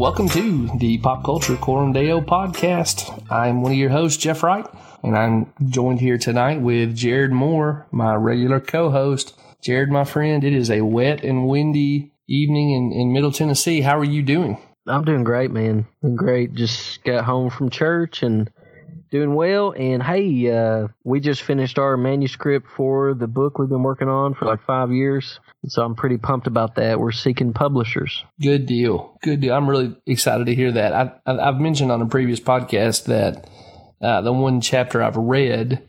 Welcome to the Pop Culture Coram Deo podcast. I'm one of your hosts, Jeff Wright, and I'm joined here tonight with Jared Moore, my regular co-host. Jared, my friend, it is a wet and windy evening in, in Middle Tennessee. How are you doing? I'm doing great, man. Doing great. Just got home from church and doing well. And hey, uh, we just finished our manuscript for the book we've been working on for like five years. So I'm pretty pumped about that. We're seeking publishers. Good deal. Good deal. I'm really excited to hear that. I, I, I've mentioned on a previous podcast that uh, the one chapter I've read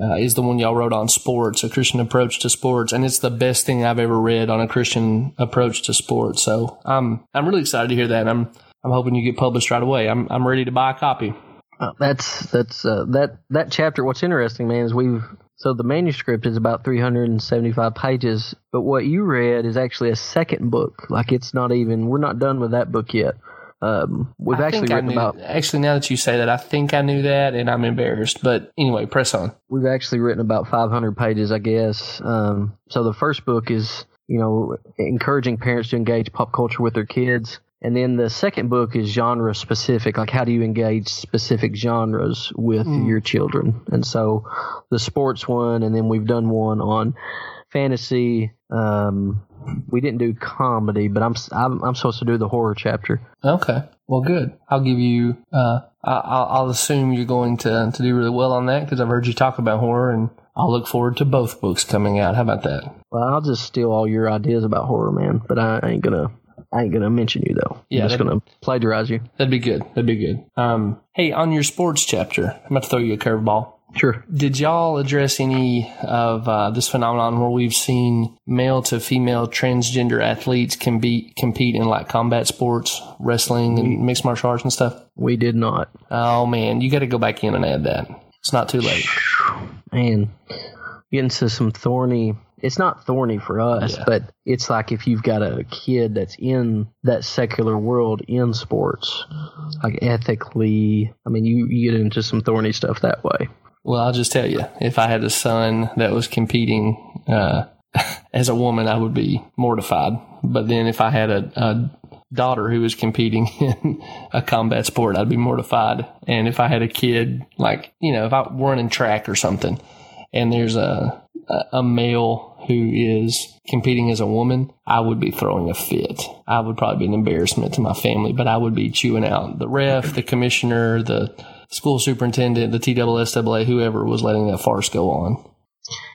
uh, is the one y'all wrote on sports, a Christian approach to sports, and it's the best thing I've ever read on a Christian approach to sports. So I'm I'm really excited to hear that. I'm I'm hoping you get published right away. I'm I'm ready to buy a copy. Uh, that's that's uh, that that chapter. What's interesting, man, is we've so the manuscript is about 375 pages, but what you read is actually a second book. Like it's not even we're not done with that book yet. Um, we've I actually written knew- about Actually, now that you say that, I think I knew that, and I'm embarrassed. But anyway, press on. we've actually written about 500 pages, I guess. Um, so the first book is, you know, encouraging parents to engage pop culture with their kids. And then the second book is genre specific, like how do you engage specific genres with your children? And so the sports one, and then we've done one on fantasy. Um, we didn't do comedy, but I'm, I'm I'm supposed to do the horror chapter. Okay. Well, good. I'll give you. Uh, I, I'll, I'll assume you're going to to do really well on that because I've heard you talk about horror, and I'll look forward to both books coming out. How about that? Well, I'll just steal all your ideas about horror, man. But I ain't gonna I ain't gonna mention you though. Yeah, I'm just gonna plagiarize you. That'd be good. That'd be good. Um, hey, on your sports chapter, I'm about to throw you a curveball. Sure. Did y'all address any of uh, this phenomenon where we've seen male to female transgender athletes compete compete in like combat sports, wrestling, and mixed martial arts and stuff? We did not. Oh man, you got to go back in and add that. It's not too late. Man, getting to some thorny. It's not thorny for us, Yeah. but it's like if you've got a kid that's in that secular world in sports, like ethically. I mean, you, you get into some thorny stuff that way. Well, I'll just tell you, if I had a son that was competing uh, as a woman, I would be mortified. But then if I had a, a daughter who was competing in a combat sport, I'd be mortified. And if I had a kid, like, you know, if I were running track or something, and there's a, a a male who is competing as a woman, I would be throwing a fit. I would probably be an embarrassment to my family, but I would be chewing out the ref, the commissioner, the school superintendent, the TSSAA, whoever was letting that farce go on.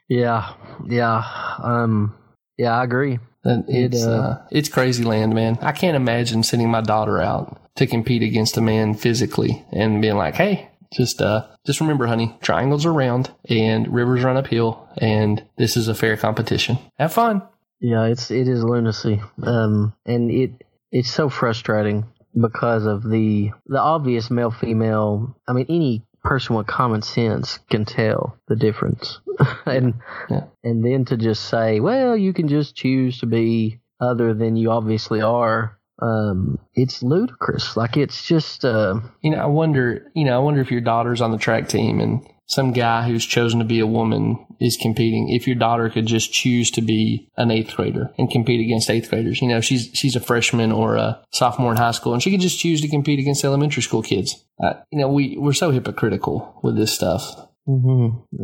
Yeah, yeah, um, yeah. I agree. And it's uh, uh, it's crazy land, man. I can't imagine sending my daughter out to compete against a man physically and being like, "Hey, just uh, just remember, honey, triangles are round and rivers run uphill, and this is a fair competition. Have fun." Yeah, it's it is lunacy, um, and it it's so frustrating because of the the obvious male female. I mean, any person with common sense can tell the difference, and Yeah. and then to just say, well, you can just choose to be other than you obviously are. Um, it's ludicrous. Like it's just uh, You know, I wonder. You know, I wonder if your daughter's on the track team and some guy who's chosen to be a woman is competing. If your daughter could just choose to be an eighth grader and compete against eighth graders, you know, she's she's a freshman or a sophomore in high school, and she could just choose to compete against elementary school kids. Uh, you know, we we're so hypocritical with this stuff.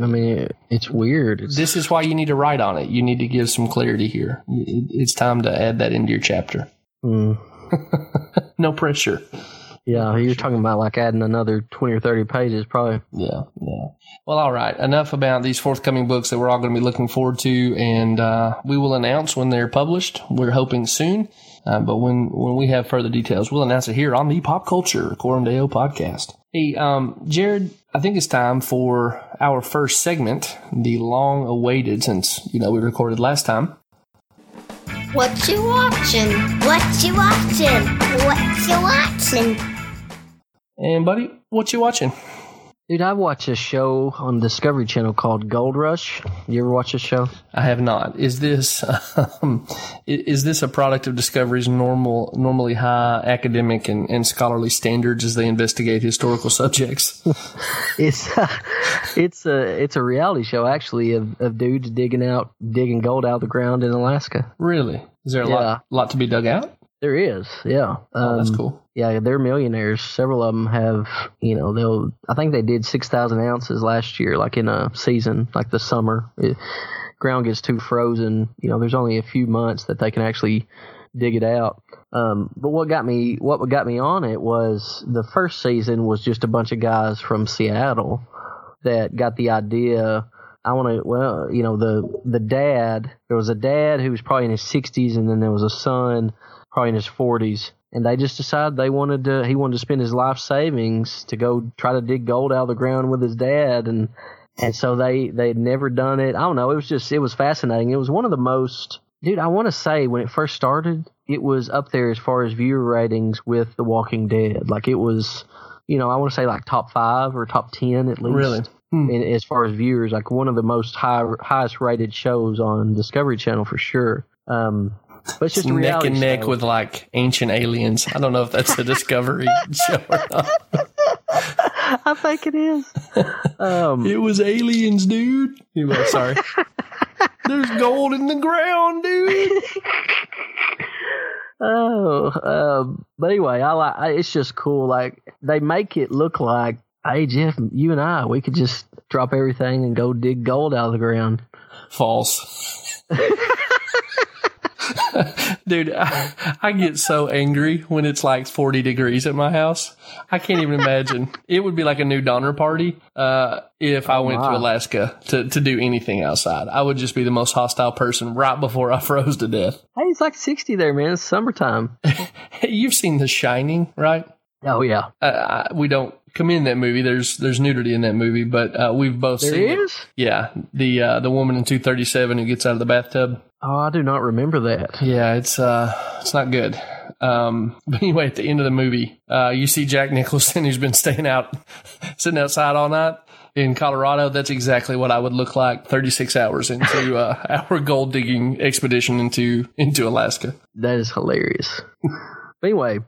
I mean, it, it's weird. It's, This is why you need to write on it. You need to give some clarity here. It- It's time to add that into your chapter. Mm, No pressure. yeah, you're talking about like adding another twenty or thirty pages, probably. Yeah, yeah. Well, all right. Enough about these forthcoming books that we're all going to be looking forward to, and uh, we will announce when they're published. We're hoping soon, uh, but when when we have further details, we'll announce it here on the Pop Culture Coram Deo podcast. Hey, um, Jared, I think it's time for our first segment, the long-awaited, since you know we recorded last time. What you watching? What you watching? What you watching? And buddy, what you watching? Dude, I watch a show on Discovery Channel called Gold Rush. You ever watch this show? I have not. Is this um, is this a product of Discovery's normal, normally high academic and, and scholarly standards as they investigate historical subjects? It's it's a it's a reality show actually of, of dudes digging out digging gold out of the ground in Alaska. really? Is there a Yeah. lot lot to be dug out? There is, yeah. Oh, that's Um, cool. Yeah, they're millionaires. Several of them have, you know, they'll. I think they did six thousand ounces last year, like in a season, like the summer. It, ground gets too frozen. You know, there's only a few months that they can actually dig it out. Um, but what got me, what got me on it was the first season was just a bunch of guys from Seattle that got the idea. I want to, well, you know, the the dad. There was a dad who was probably in his 60s, and then there was a son probably in his 40s and they just decided they wanted to he wanted to spend his life savings to go try to dig gold out of the ground with his dad. And and so they they had never done it. I don't know. It was just it was fascinating. It was one of the most dude i want to say when it first started it was up there as far as viewer ratings with the walking dead. Like it was you know i want to say like top five or top ten at least. Really? Hmm. in, as far as viewers like one of the most high highest rated shows on discovery channel for sure. Um but it's just a neck and neck show. with like ancient aliens. I don't know if that's a Discovery show or not. I think it is. Um, It was aliens, dude. Anyway, sorry. There's gold in the ground, dude. oh, um, but anyway, I like. I, it's just cool. Like they make it look like, hey Jeff, you and I, we could just drop everything and go dig gold out of the ground. False. Dude, I, I get so angry when it's like 40 degrees at my house. I can't even imagine. It would be like a new Donner party uh, if I went to. Alaska to, to do anything outside. I would just be the most hostile person right before I froze to death. Hey, it's like sixty there, man. It's summertime. You've seen The Shining, right? Oh yeah, Uh, I, we don't commend that movie. There's there's nudity in that movie, but uh, we've both there seen it. Yeah, the uh, the woman in 237 who gets out of the bathtub. Oh, I do not remember that. Yeah, it's uh, it's not good. Um, but anyway, at the end of the movie, uh, you see Jack Nicholson who's been staying out, sitting outside all night in Colorado. That's exactly what I would look like 36 hours into uh, our gold digging expedition into into Alaska. That is hilarious. anyway,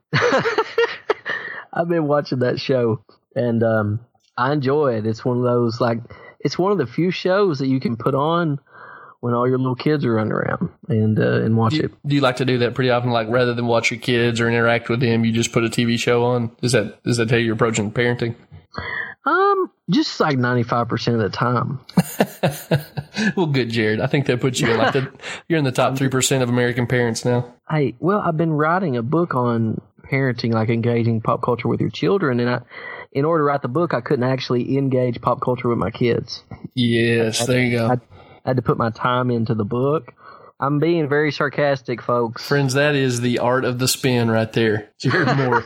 I've been watching that show and um, I enjoy it. It's one of those like it's one of the few shows that you can put on when all your little kids are running around and uh, and watch Do it. do you like to do that pretty often? Like rather than watch your kids or interact with them, you just put a TV show on. Is that is that how you're approaching parenting? Um, just like ninety five percent of the time. well, good, Jared. I think that puts you in like the you're in the top three percent of American parents now. Hey, well, I've been writing a book on parenting, like engaging pop culture with your children, and I. In order to write the book, I couldn't actually engage pop culture with my kids. Yes, there you go. I had to put my time into the book. I'm being very sarcastic, folks. Friends, that is the art of the spin right there. Jared Moore.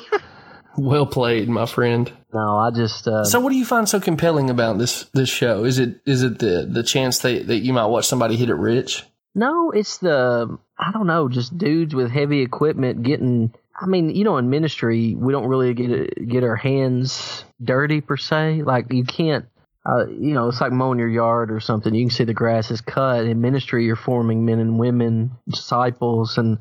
well played, my friend. No, I just uh, So what do you find so compelling about this this show? Is it is it the the chance that, that you might watch somebody hit it rich? no, it's the I don't know, just dudes with heavy equipment getting. I mean, you know, in ministry, we don't really get get our hands dirty per se. Like you can't. Uh, you know, it's like mowing your yard or something. You can see the grass is cut. In ministry, you're forming men and women, disciples, and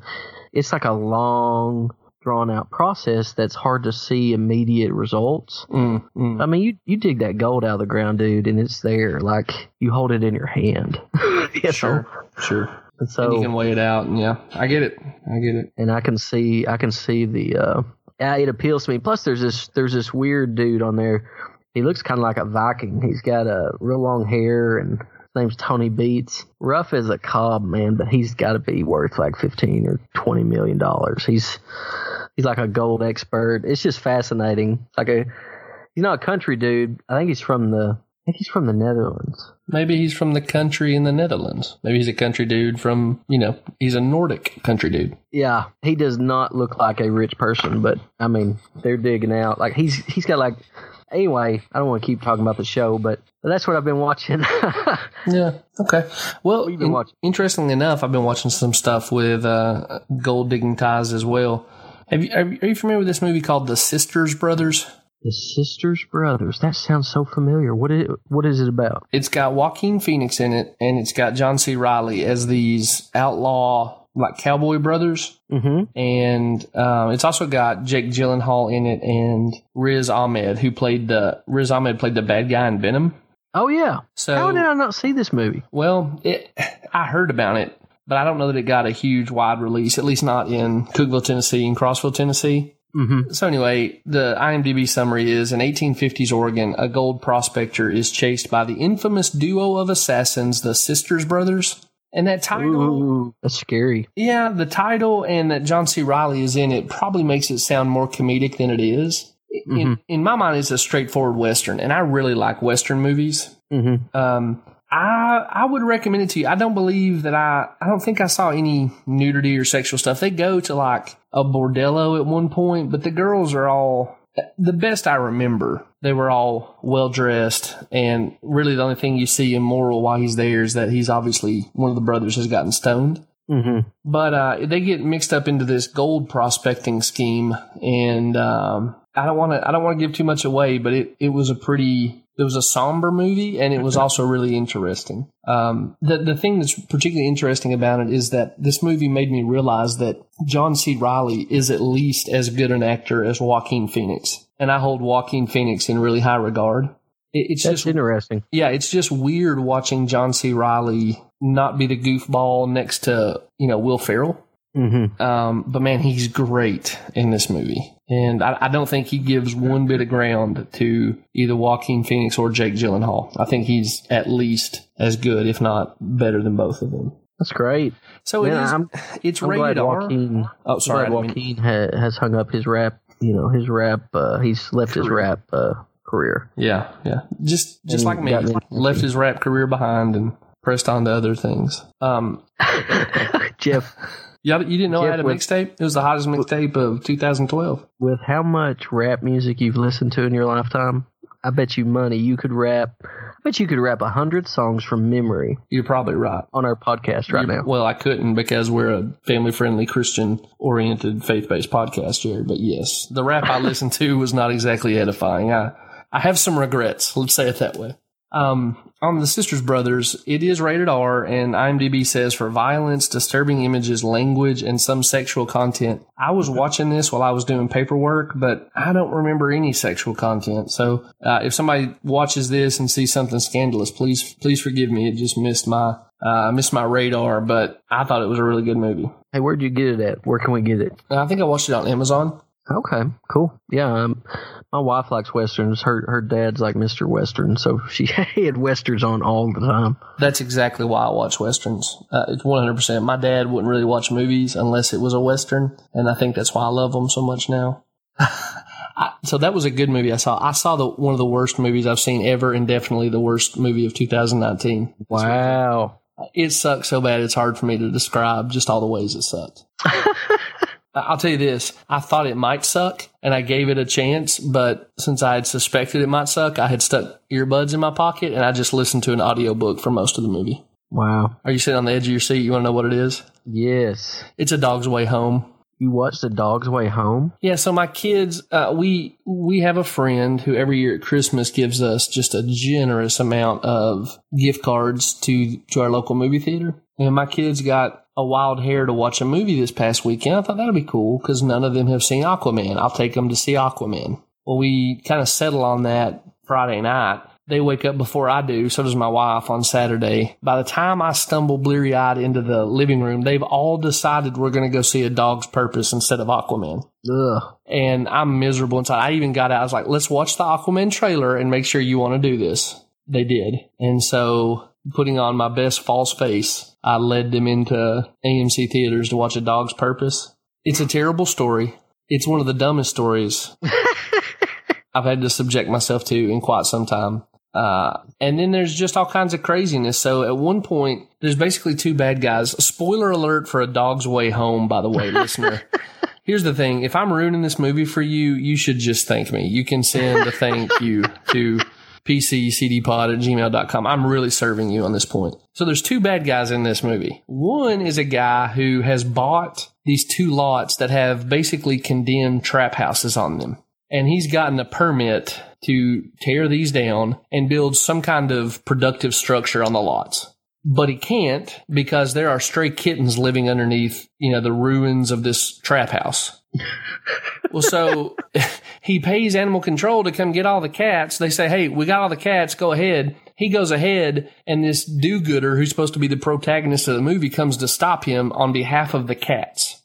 it's like a long, drawn out process that's hard to see immediate results. Mm, mm. I mean, you you dig that gold out of the ground, dude, and it's there. Like you hold it in your hand. You know? Sure, sure. And so, and you can weigh it out, and yeah, I get it. I get it. and I can see, I can see the. uh yeah, it appeals to me. Plus, there's this there's this weird dude on there. He looks kind of like a Viking. He's got a real long hair, and his name's Tony Beets. Rough as a cob, man, but he's got to be worth like fifteen or twenty million dollars. He's he's like a gold expert. It's just fascinating. Like a he's not a country dude. I think he's from the I think he's from the Netherlands. Maybe he's from the country in the Netherlands. Maybe he's a country dude from you know he's a Nordic country dude. Yeah, he does not look like a rich person, but I mean, they're digging out. Like he's he's got like anyway, I don't want to keep talking about the show, but that's what I've been watching. Yeah. Okay. Well, in- watching? interestingly enough, I've been watching some stuff with uh, gold digging ties as well. Have you, are you are you familiar with this movie called The Sisters Brothers? the Sisters Brothers. That sounds so familiar. What is what is it about? It's got Joaquin Phoenix in it, and it's got John C. Reilly as these outlaw like cowboy brothers. Mm-hmm. and um, it's also got Jake Gyllenhaal in it and Riz Ahmed, who played the Riz Ahmed played the bad guy in Venom. Oh yeah. So How did I not see this movie? Well, it, I heard about it but I don't know that it got a huge wide release, at least not in Cookeville, Tennessee and Crossville, Tennessee. Mm-hmm. So anyway, the IMDb summary is in 1850s Oregon, a gold prospector is chased by the infamous duo of assassins, the Sisters Brothers. And that title, Ooh, that's scary. yeah, the title and that John C. Reilly is in it probably makes it sound more comedic than it is. In, in my mind, it's a straightforward Western, and I really like Western movies. Mm-hmm. Um, I I would recommend it to you. I don't believe that I I don't think I saw any nudity or sexual stuff. They go to like a bordello at one point, but the girls are all the best I remember. They were all well dressed, and really the only thing you see immoral while he's there is that he's obviously one of the brothers has gotten stoned. Mm-hmm. But uh, they get mixed up into this gold prospecting scheme, and um, I don't want to I don't want to give too much away, but it, it was a pretty it was a somber movie, and it was also really interesting. Um, the the thing that's particularly interesting about it is that this movie made me realize that John C. Reilly is at least as good an actor as Joaquin Phoenix, and I hold Joaquin Phoenix in really high regard. It, it's That's just interesting. yeah, it's just weird watching John C. Reilly not be the goofball next to you know Will Ferrell. Mm-hmm. Um, but man, he's great in this movie. And I, I don't think he gives one bit of ground to either Joaquin Phoenix or Jake Gyllenhaal. I think he's at least as good, if not better than both of them. That's great. So Man, it is, I'm, it's I'm rated glad R. Joaquin. Oh, sorry. I glad didn't mean- Joaquin ha, has hung up his rap. You know his rap. Uh, he's left his rap uh, career. yeah, yeah. Just, just And like me. me- Left his rap career behind and pressed on to other things. Um, Jeff, you, you didn't know I Jeff had a mixtape? It was the hottest mixtape of 2012. with how much rap music you've listened to in your lifetime, I bet you money you could rap. I bet you could rap a hundred songs from memory You're probably right. on our podcast right You- now. Well, I couldn't because we're a family friendly, Christian oriented, faith based podcast, Jared. But yes, the rap I listened to was not exactly edifying. I, I have some regrets. Let's say it that way. Um, on the Sisters Brothers, it is rated R, and IMDb says for violence, disturbing images, language, and some sexual content. I was watching this while I was doing paperwork, but I don't remember any sexual content. So, uh, if somebody watches this and sees something scandalous, please, please forgive me. It just missed my, uh, missed my radar, but I thought it was a really good movie. Hey, where'd you get it at? Where can we get it? I think I watched it on Amazon. Okay, cool. Yeah, um, my wife likes westerns. Her her dad's like Mister Western, so she had westerns on all the time. That's exactly why I watch westerns. Uh, it's one hundred percent. My dad wouldn't really watch movies unless it was a western, and I think that's why I love them so much now. I, so that was a good movie I saw. I saw the one of the worst movies I've seen ever, and definitely the worst movie of 2019. Wow. It sucked so bad it's hard for me to describe just all the ways it sucked. I'll tell you this: I thought it might suck, and I gave it a chance. But since I had suspected it might suck, I had stuck earbuds in my pocket, and I just listened to an audiobook for most of the movie. Wow. Are you sitting on the edge of your seat? You want to know what it is? Yes. It's a dog's way home. You watched The Dog's Way Home? Yeah, so my kids, uh, we we have a friend who every year at Christmas gives us just a generous amount of gift cards to to our local movie theater. And my kids got a wild hair to watch a movie this past weekend. I thought that'd be cool because none of them have seen Aquaman. I'll take them to see Aquaman. Well, we kind of settle on that Friday night. They wake up before I do. So does my wife on Saturday. By the time I stumble bleary eyed into the living room, they've all decided we're going to go see a dog's purpose instead of Aquaman Ugh. and I'm miserable inside. I even got out. I was like, let's watch the Aquaman trailer and make sure you want to do this. They did. And so putting on my best false face, I led them into AMC theaters to watch A Dog's Purpose. It's a terrible story. It's one of the dumbest stories I've had to subject myself to in quite some time. Uh, and then there's just all kinds of craziness. So at one point, there's basically two bad guys. Spoiler alert for A Dog's Way Home, by the way, listener. Here's the thing. If I'm ruining this movie for you, you should just thank me. You can send a thank you to pccdpod at gmail.com. I'm really serving you on this point. So there's two bad guys in this movie. One is a guy who has bought these two lots that have basically condemned trap houses on them. And he's gotten a permit to tear these down and build some kind of productive structure on the lots but he can't because there are stray kittens living underneath, you know, the ruins of this trap house. Well, so he pays animal control to come get all the cats. They say, Hey, we got all the cats. Go ahead. he goes ahead and this do-gooder who's supposed to be the protagonist of the movie comes to stop him on behalf of the cats.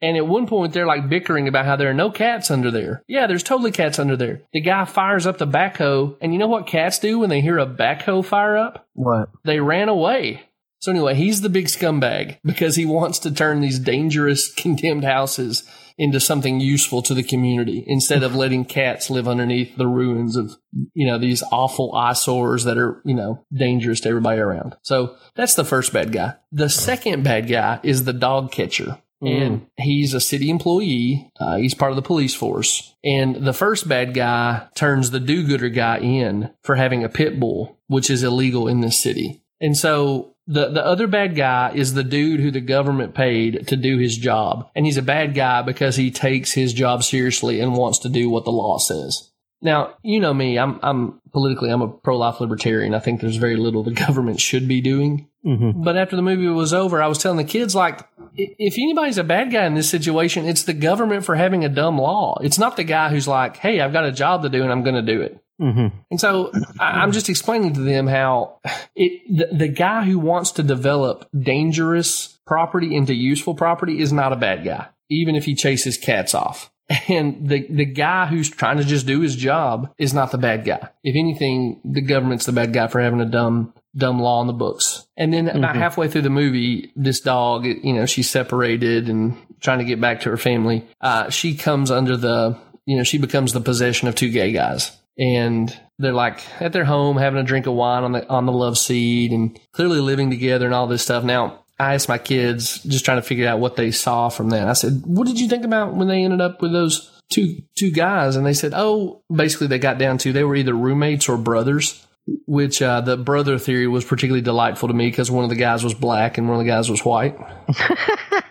And at one point, they're like bickering about how there are no cats under there. Yeah, there's totally cats under there. The guy fires up the backhoe, and you know what cats do when they hear a backhoe fire up? What? They ran away. So anyway, he's the big scumbag because he wants to turn these dangerous condemned houses into something useful to the community instead of letting cats live underneath the ruins of, you know, these awful eyesores that are, you know, dangerous to everybody around. So that's the first bad guy. The second bad guy is the dog catcher. And he's a city employee. Uh, he's part of the police force. And the first bad guy turns the do gooder guy in for having a pit bull, which is illegal in this city. And so the, the other bad guy is the dude who the government paid to do his job. And he's a bad guy because he takes his job seriously and wants to do what the law says. Now, you know me, I'm, I'm politically, I'm a pro-life libertarian. I think there's very little the government should be doing. Mm-hmm. But after the movie was over, I was telling the kids, like, if anybody's a bad guy in this situation, it's the government for having a dumb law. It's not the guy who's like, hey, I've got a job to do and I'm going to do it. Mm-hmm. And so I, I'm just explaining to them how it, the, the guy who wants to develop dangerous property into useful property is not a bad guy, even if he chases cats off. And the, the guy who's trying to just do his job is not the bad guy. If anything, the government's the bad guy for having a dumb, dumb law in the books. And then about halfway through the movie, this dog, you know, she's separated and trying to get back to her family. Uh, she comes under the, you know, she becomes the possession of two gay guys and they're like at their home having a drink of wine on the on the love seat and clearly living together and all this stuff. Now, I asked my kids just trying to figure out what they saw from that. I said, "What did you think about when they ended up with those two two guys?" And they said, "Oh, basically they got down to they were either roommates or brothers." Which uh, the brother theory was particularly delightful to me because one of the guys was black and one of the guys was white.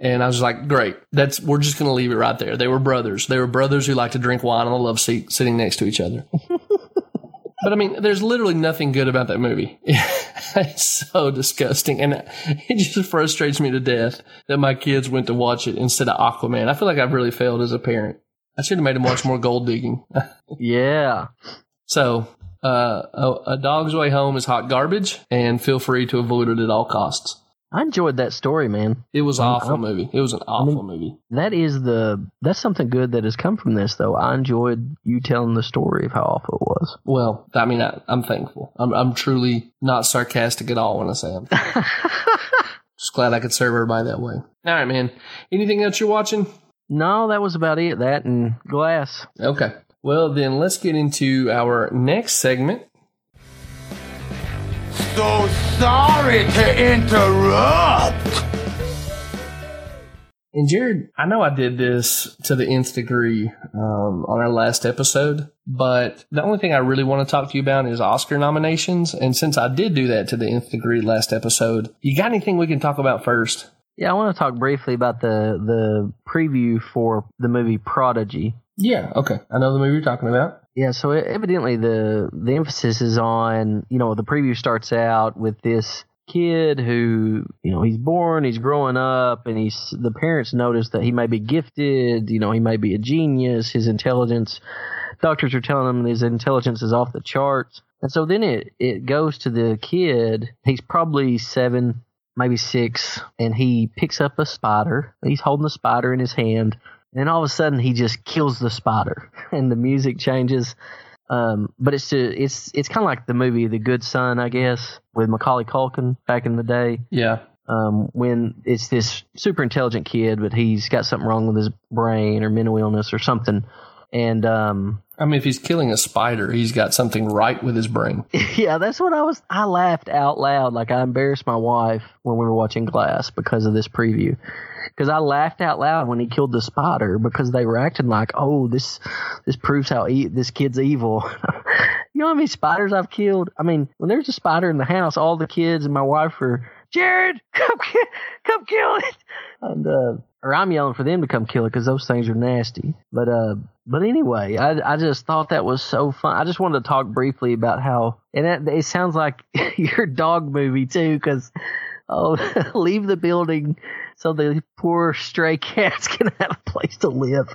And I was like, great. That's we're just gonna leave it right there. They were brothers. They were brothers who like to drink wine on the love seat, sitting next to each other. but I mean, there's literally nothing good about that movie. it's so disgusting, and it just frustrates me to death that my kids went to watch it instead of Aquaman. I feel like I've really failed as a parent. I should have made them watch more gold digging. Yeah. so, uh, a, a dog's way home is hot garbage, and feel free to avoid it at all costs. I enjoyed that story, man. It was an awful I'm- movie. It was an awful movie. That is the that's something good that has come from this though. I enjoyed you telling the story of how awful it was. Well, I mean, I, I'm thankful. I'm, I'm truly not sarcastic at all when I say I'm just glad I could serve everybody that way. All right, man. Anything else you're watching? no, that was about it. That and glass. Okay. Well, then let's get into our next segment. So sorry to interrupt. And Jared, I know I did this to the nth degree um, on our last episode, but the only thing I really want to talk to you about is Oscar nominations. And since I did do that to the nth degree last episode, you got anything we can talk about first? Yeah, I want to talk briefly about the the preview for the movie Prodigy. Yeah. Okay. I know the movie you're talking about. Yeah, so evidently the the emphasis is on you know the preview starts out with this kid who you know he's born, he's growing up, and he's the parents notice that he may be gifted, you know he may be a genius, his intelligence. Doctors are telling him his intelligence is off the charts, and so then it it goes to the kid. He's probably seven, maybe six, and he picks up a spider. He's holding the spider in his hand. And all of a sudden, he just kills the spider, and the music changes. Um, but it's it's it's kind of like the movie The Good Son, I guess, with Macaulay Culkin back in the day. Yeah. Um, when it's this super intelligent kid, but he's got something wrong with his brain or mental illness or something. And um, I mean, if he's killing a spider, he's got something right with his brain. yeah, that's what I was. I laughed out loud, like I embarrassed my wife when we were watching Glass because of this preview. Because I laughed out loud when he killed the spider because they were acting like, "Oh, this this proves how e- this kid's evil." you know how many spiders I've killed? I mean, when there's a spider in the house, all the kids and my wife are, "Jared, come ki- come kill it," and uh, or I'm yelling for them to come kill it because those things are nasty. But uh, but anyway, I I just thought that was so fun. I just wanted to talk briefly about how, and that, it sounds like your dog movie too, because oh, leave the building so the poor stray cats can have a place to live.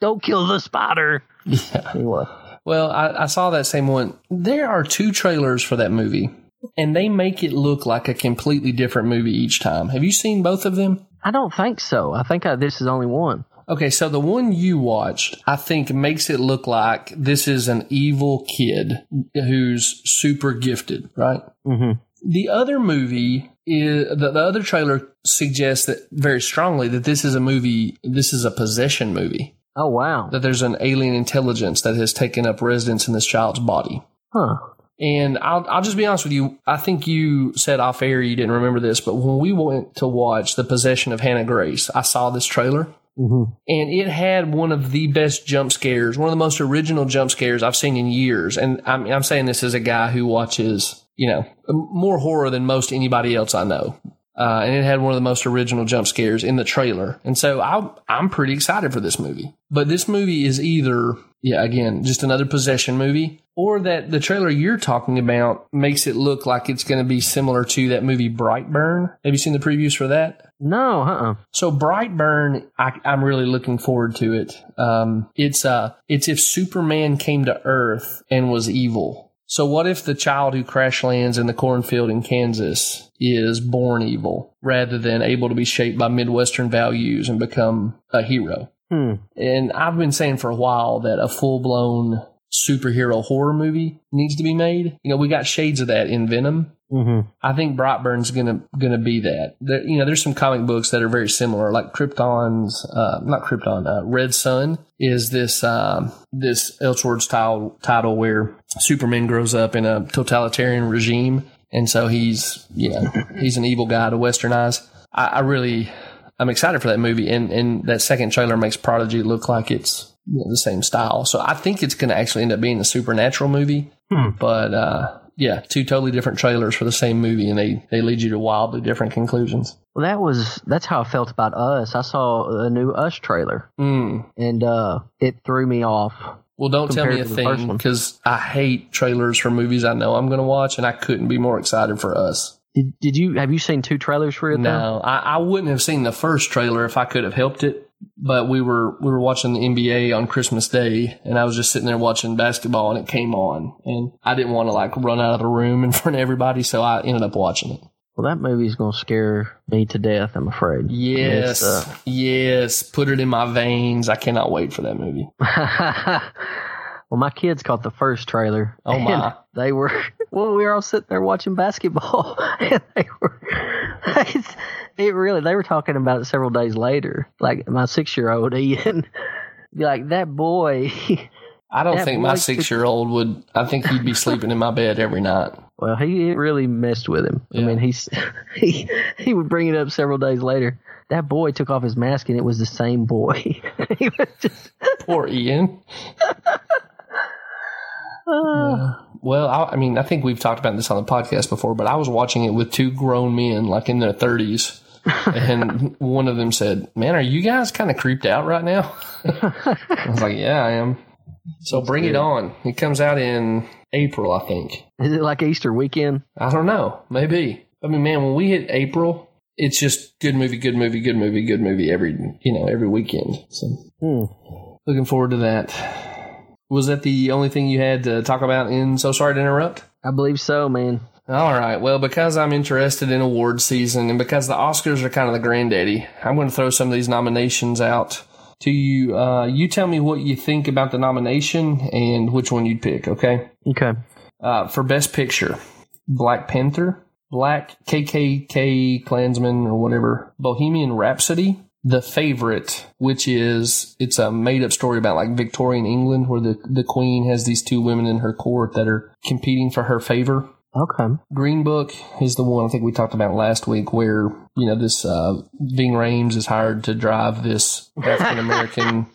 Don't kill the spider. Yeah. Anyway, Well, I, I saw that same one. There are two trailers for that movie, and they make it look like a completely different movie each time. Have you seen both of them? I don't think so. I think I, this is only one. Okay, so the one you watched, I think, makes it look like this is an evil kid who's super gifted, right? Mm-hmm. The other movie is the, the other trailer suggests that very strongly that this is a movie, this is a possession movie, Oh wow. that there's an alien intelligence that has taken up residence in this child's body. Huh. And I'll, I'll just be honest with you. I think you said off air you didn't remember this, but when we went to watch The Possession of Hannah Grace, I saw this trailer Mm-hmm. and it had one of the best jump scares, one of the most original jump scares I've seen in years. And I'm, I'm saying this as a guy who watches, you know, more horror than most anybody else I know. Uh, and it had one of the most original jump scares in the trailer. And so I, I'm pretty excited for this movie. But this movie is either, yeah, again, just another possession movie, or that the trailer you're talking about makes it look like it's going to be similar to that movie Brightburn. Have you seen the previews for that? No, uh-uh. So Brightburn, I, I'm really looking forward to it. Um, it's uh, it's if Superman came to Earth and was evil. So what if the child who crash lands in the cornfield in Kansas is born evil rather than able to be shaped by Midwestern values and become a hero? Hmm. And I've been saying for a while that a full blown superhero horror movie needs to be made. You know, we got shades of that in Venom. Mm-hmm. I think Brightburn's gonna gonna be that. There, you know, there's some comic books that are very similar, like Krypton's, uh, not Krypton, uh, Red Son is this um, this Elseworlds title title where Superman grows up in a totalitarian regime, and so he's you know he's an evil guy to Westernize. I, I really I'm excited for that movie, and and that second trailer makes Prodigy look like it's you know, the same style. So I think it's going to actually end up being a supernatural movie, but. uh yeah, two totally different trailers for the same movie, and they they lead you to wildly different conclusions. Well, that was that's how I felt about Us. I saw a new Us trailer, Mm. and uh, it threw me off. Well, don't tell me a Compared to the first thing because I hate trailers for movies I know I'm going to watch, and I couldn't be more excited for us. Did, did you have you seen two trailers for it? No, I, I wouldn't have seen the first trailer if I could have helped it. But we were we were watching the NBA on Christmas Day, and I was just sitting there watching basketball, and it came on, and I didn't want to like run out of the room in front of everybody, so I ended up watching it. Well, that movie's gonna scare me to death. I'm afraid. Yes, uh, yes, put it in my veins. I cannot wait for that movie. well, my kids caught the first trailer. Oh, my. They were well. We were all sitting there watching basketball, and they were. It really. They were talking about it several days later. Like my six year old Ian, be like that boy. I don't That think my six year old would. I think he'd be sleeping in my bed every night. Well, he it really messed with him. I mean, he's he he would bring it up several days later. That boy took off his mask and it was the same boy. he was just. Poor Ian. Uh, Well, I, I mean, I think we've talked about this on the podcast before, but I was watching it with two grown men, like in their thirties, and one of them said, "Man, are you guys kind of creeped out right now?" I was like, "Yeah, I am." So bring it on. It comes out in April, I think. is it like Easter weekend? I don't know. Maybe. I mean, man, when we hit April, it's just good movie, good movie, good movie, good movie every you know every weekend. So Hmm. looking forward to that. Was that the only thing you had to talk about in So Sorry to Interrupt? I believe so, man. All right. Well, because I'm interested in award season and because the Oscars are kind of the granddaddy, I'm going to throw some of these nominations out to you. Uh, you tell me what you think about the nomination and which one you'd pick, okay? Okay. Uh, for Best Picture, Black Panther, Black KKK Klansman or whatever, Bohemian Rhapsody, The Favorite, which is it's a made up story about like Victorian England where the the Queen has these two women in her court that are competing for her favor. Okay. Green Book is the one I think we talked about last week, where you know this uh, Ving Rhames is hired to drive this African American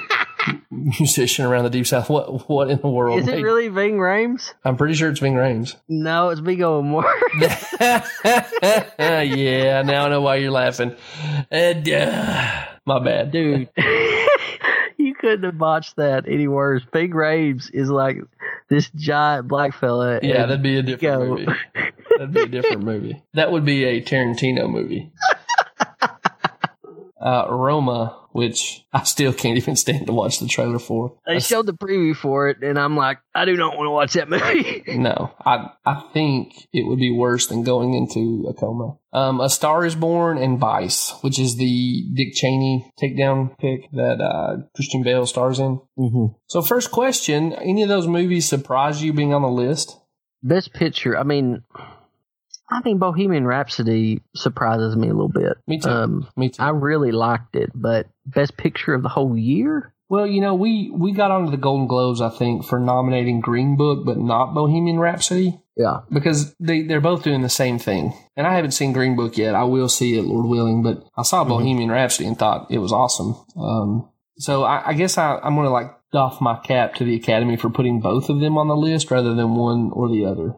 musician around the deep south. What what in the world? Is it made- really Ving Rhames? I'm pretty sure it's Ving Rhames. No, it's Vigo Moore. yeah, now I know why you're laughing. And, uh, my bad, Dude. Couldn't have botched that any worse. Ving Rhames is like this giant black fella. Yeah, that'd be a different Go. movie. That'd be a different movie. That would be a Tarantino movie. uh, Roma, which I still can't even stand to watch the trailer for. They showed the preview for it, and I'm like, I do not want to watch that movie. No, I I think it would be worse than going into a coma. Um, a Star is Born and Vice, which is the Dick Cheney takedown pick that uh, Christian Bale stars in. mm-hmm. So, first question: Any of those movies surprise you being on the list? Best picture. I mean, I think Bohemian Rhapsody surprises me a little bit. Me too. Um, Me too. I really liked it, but best picture of the whole year. Well, you know, we we got onto the Golden Globes, I think, for nominating Green Book, but not Bohemian Rhapsody. Yeah. because they they're both doing the same thing. And I haven't seen Green Book yet. I will see it, Lord willing. But I saw Bohemian Rhapsody and thought it was awesome. Um, so I, I guess I, I'm going to like doff my cap to the Academy for putting both of them on the list rather than one or the other.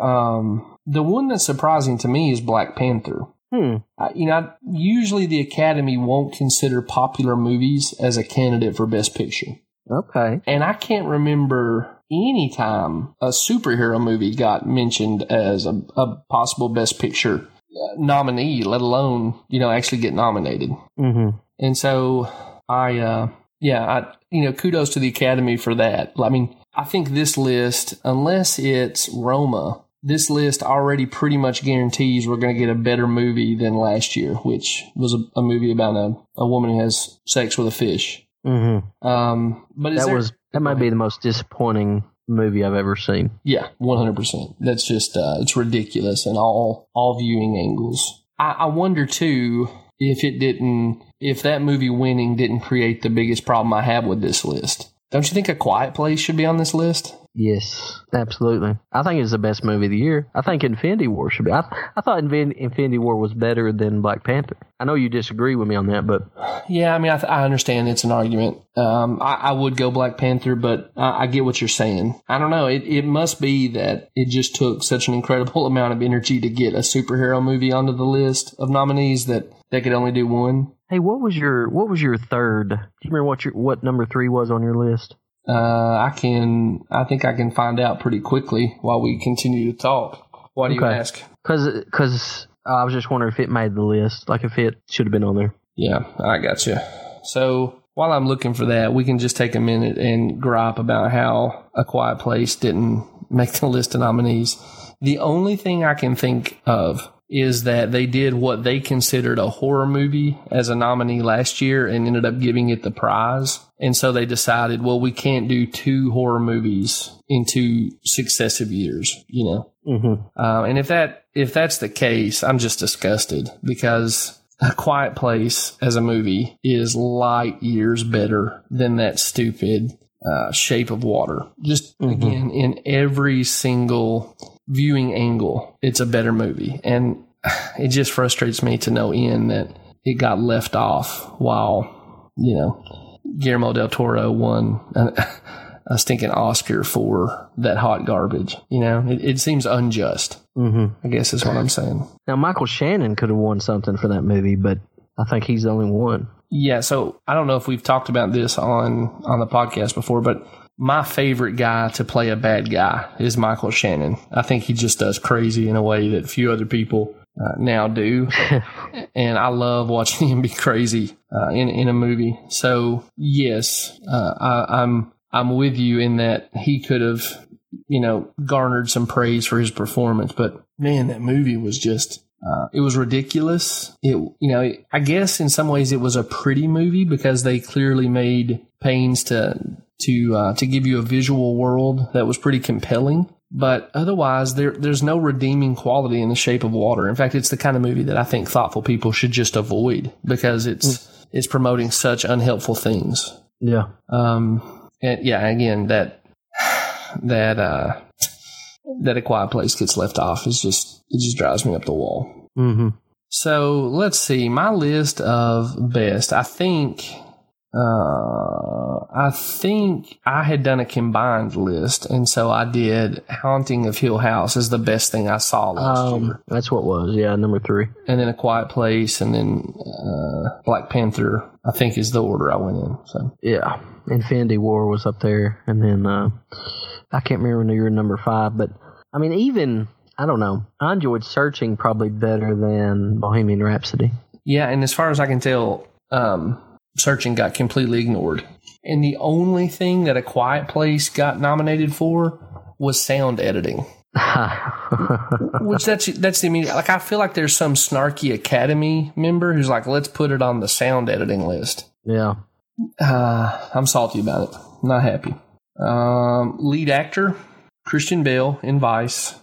Um, the one that's surprising to me is Black Panther. Hmm. I, you know, I- usually the Academy won't consider popular movies as a candidate for Best Picture. Okay. And I can't remember any time a superhero movie got mentioned as a, a possible Best Picture uh, nominee, let alone, you know, actually get nominated. Mm-hmm. And so I, uh, yeah, I, you know, kudos to the Academy for that. I mean, I think this list, unless it's Roma, this list already pretty much guarantees we're going to get a better movie than last year, which was a, a movie about a, a woman who has sex with a fish. Mm-hmm. Um, but is That there- was that might be the most disappointing movie I've ever seen. Yeah, one hundred percent. That's just uh, it's ridiculous in all all viewing angles. I, I wonder too if it didn't if that movie winning didn't create the biggest problem I have with this list. Don't you think A Quiet Place should be on this list? Yes, absolutely. I think it's the best movie of the year. I think Infinity War should be. I, I thought Infin- Infinity War was better than Black Panther. I know you disagree with me on that, but Yeah, I mean, I, th- I understand it's an argument. Um, I, I would go Black Panther, but I, I get what you're saying. I don't know. It, it must be that it just took such an incredible amount of energy to get a superhero movie onto the list of nominees that they could only do one. hey, what was your what was your third? Do you remember what your what number three was on your list? Uh, I can, I think I can find out pretty quickly while we continue to talk. Why do you Okay. ask? Because I was just wondering if it made the list, like if it should have been on there. Yeah, I got you. So while I'm looking for that, we can just take a minute and gripe about how A Quiet Place didn't make the list of nominees. The only thing I can think of is that they did what they considered a horror movie as a nominee last year and ended up giving it the prize. And so they decided, well, we can't do two horror movies in two successive years, you know? Mm-hmm. Uh, and if that if that's the case, I'm just disgusted because A Quiet Place as a movie is light years better than that stupid uh, Shape of Water. Just again, in every single viewing angle, it's a better movie, and it just frustrates me to no end that it got left off while you know Guillermo del Toro won. A, a stinking Oscar for that hot garbage. You know, it, it seems unjust. Mm-hmm. I guess is what I'm saying. Now Michael Shannon could have won something for that movie, but I think he's the only one. Yeah, so I don't know if we've talked about this on on the podcast before, but my favorite guy to play a bad guy is Michael Shannon. I think he just does crazy in a way that few other people uh, now do, and I love watching him be crazy uh, in in a movie. So yes, uh, I, I'm I'm with you in that he could have you know garnered some praise for his performance, but man, that movie was just uh, it was ridiculous. It, you know, I guess in some ways it was a pretty movie because they clearly made pains to to uh, to give you a visual world that was pretty compelling. But otherwise, there there's no redeeming quality in The Shape of Water. In fact, it's the kind of movie that I think thoughtful people should just avoid because it's it's promoting such unhelpful things. Yeah. Um, and yeah, again, that that uh, that a quiet place gets left off is just it just drives me up the wall. Mm-hmm. So let's see my list of best. I think uh, I think I had done a combined list, and so I did "Haunting of Hill House" is the best thing I saw last year, Um, that's what was. Yeah, number three. and then "A Quiet Place," and then uh, Black Panther. I think is the order I went in. So Yeah, Infinity War was up there, and then uh, I can't remember your number five, but I mean, even I don't know. I enjoyed Searching probably better than Bohemian Rhapsody. Yeah, and as far as I can tell, um, Searching got completely ignored. And the only thing that A Quiet Place got nominated for was sound editing. Which that's that's the immediate like I feel like there's some snarky Academy member who's like, let's put it on the sound editing list. yeah. Uh, I'm salty about it. Not happy. Um, lead actor Christian Bale in Vice.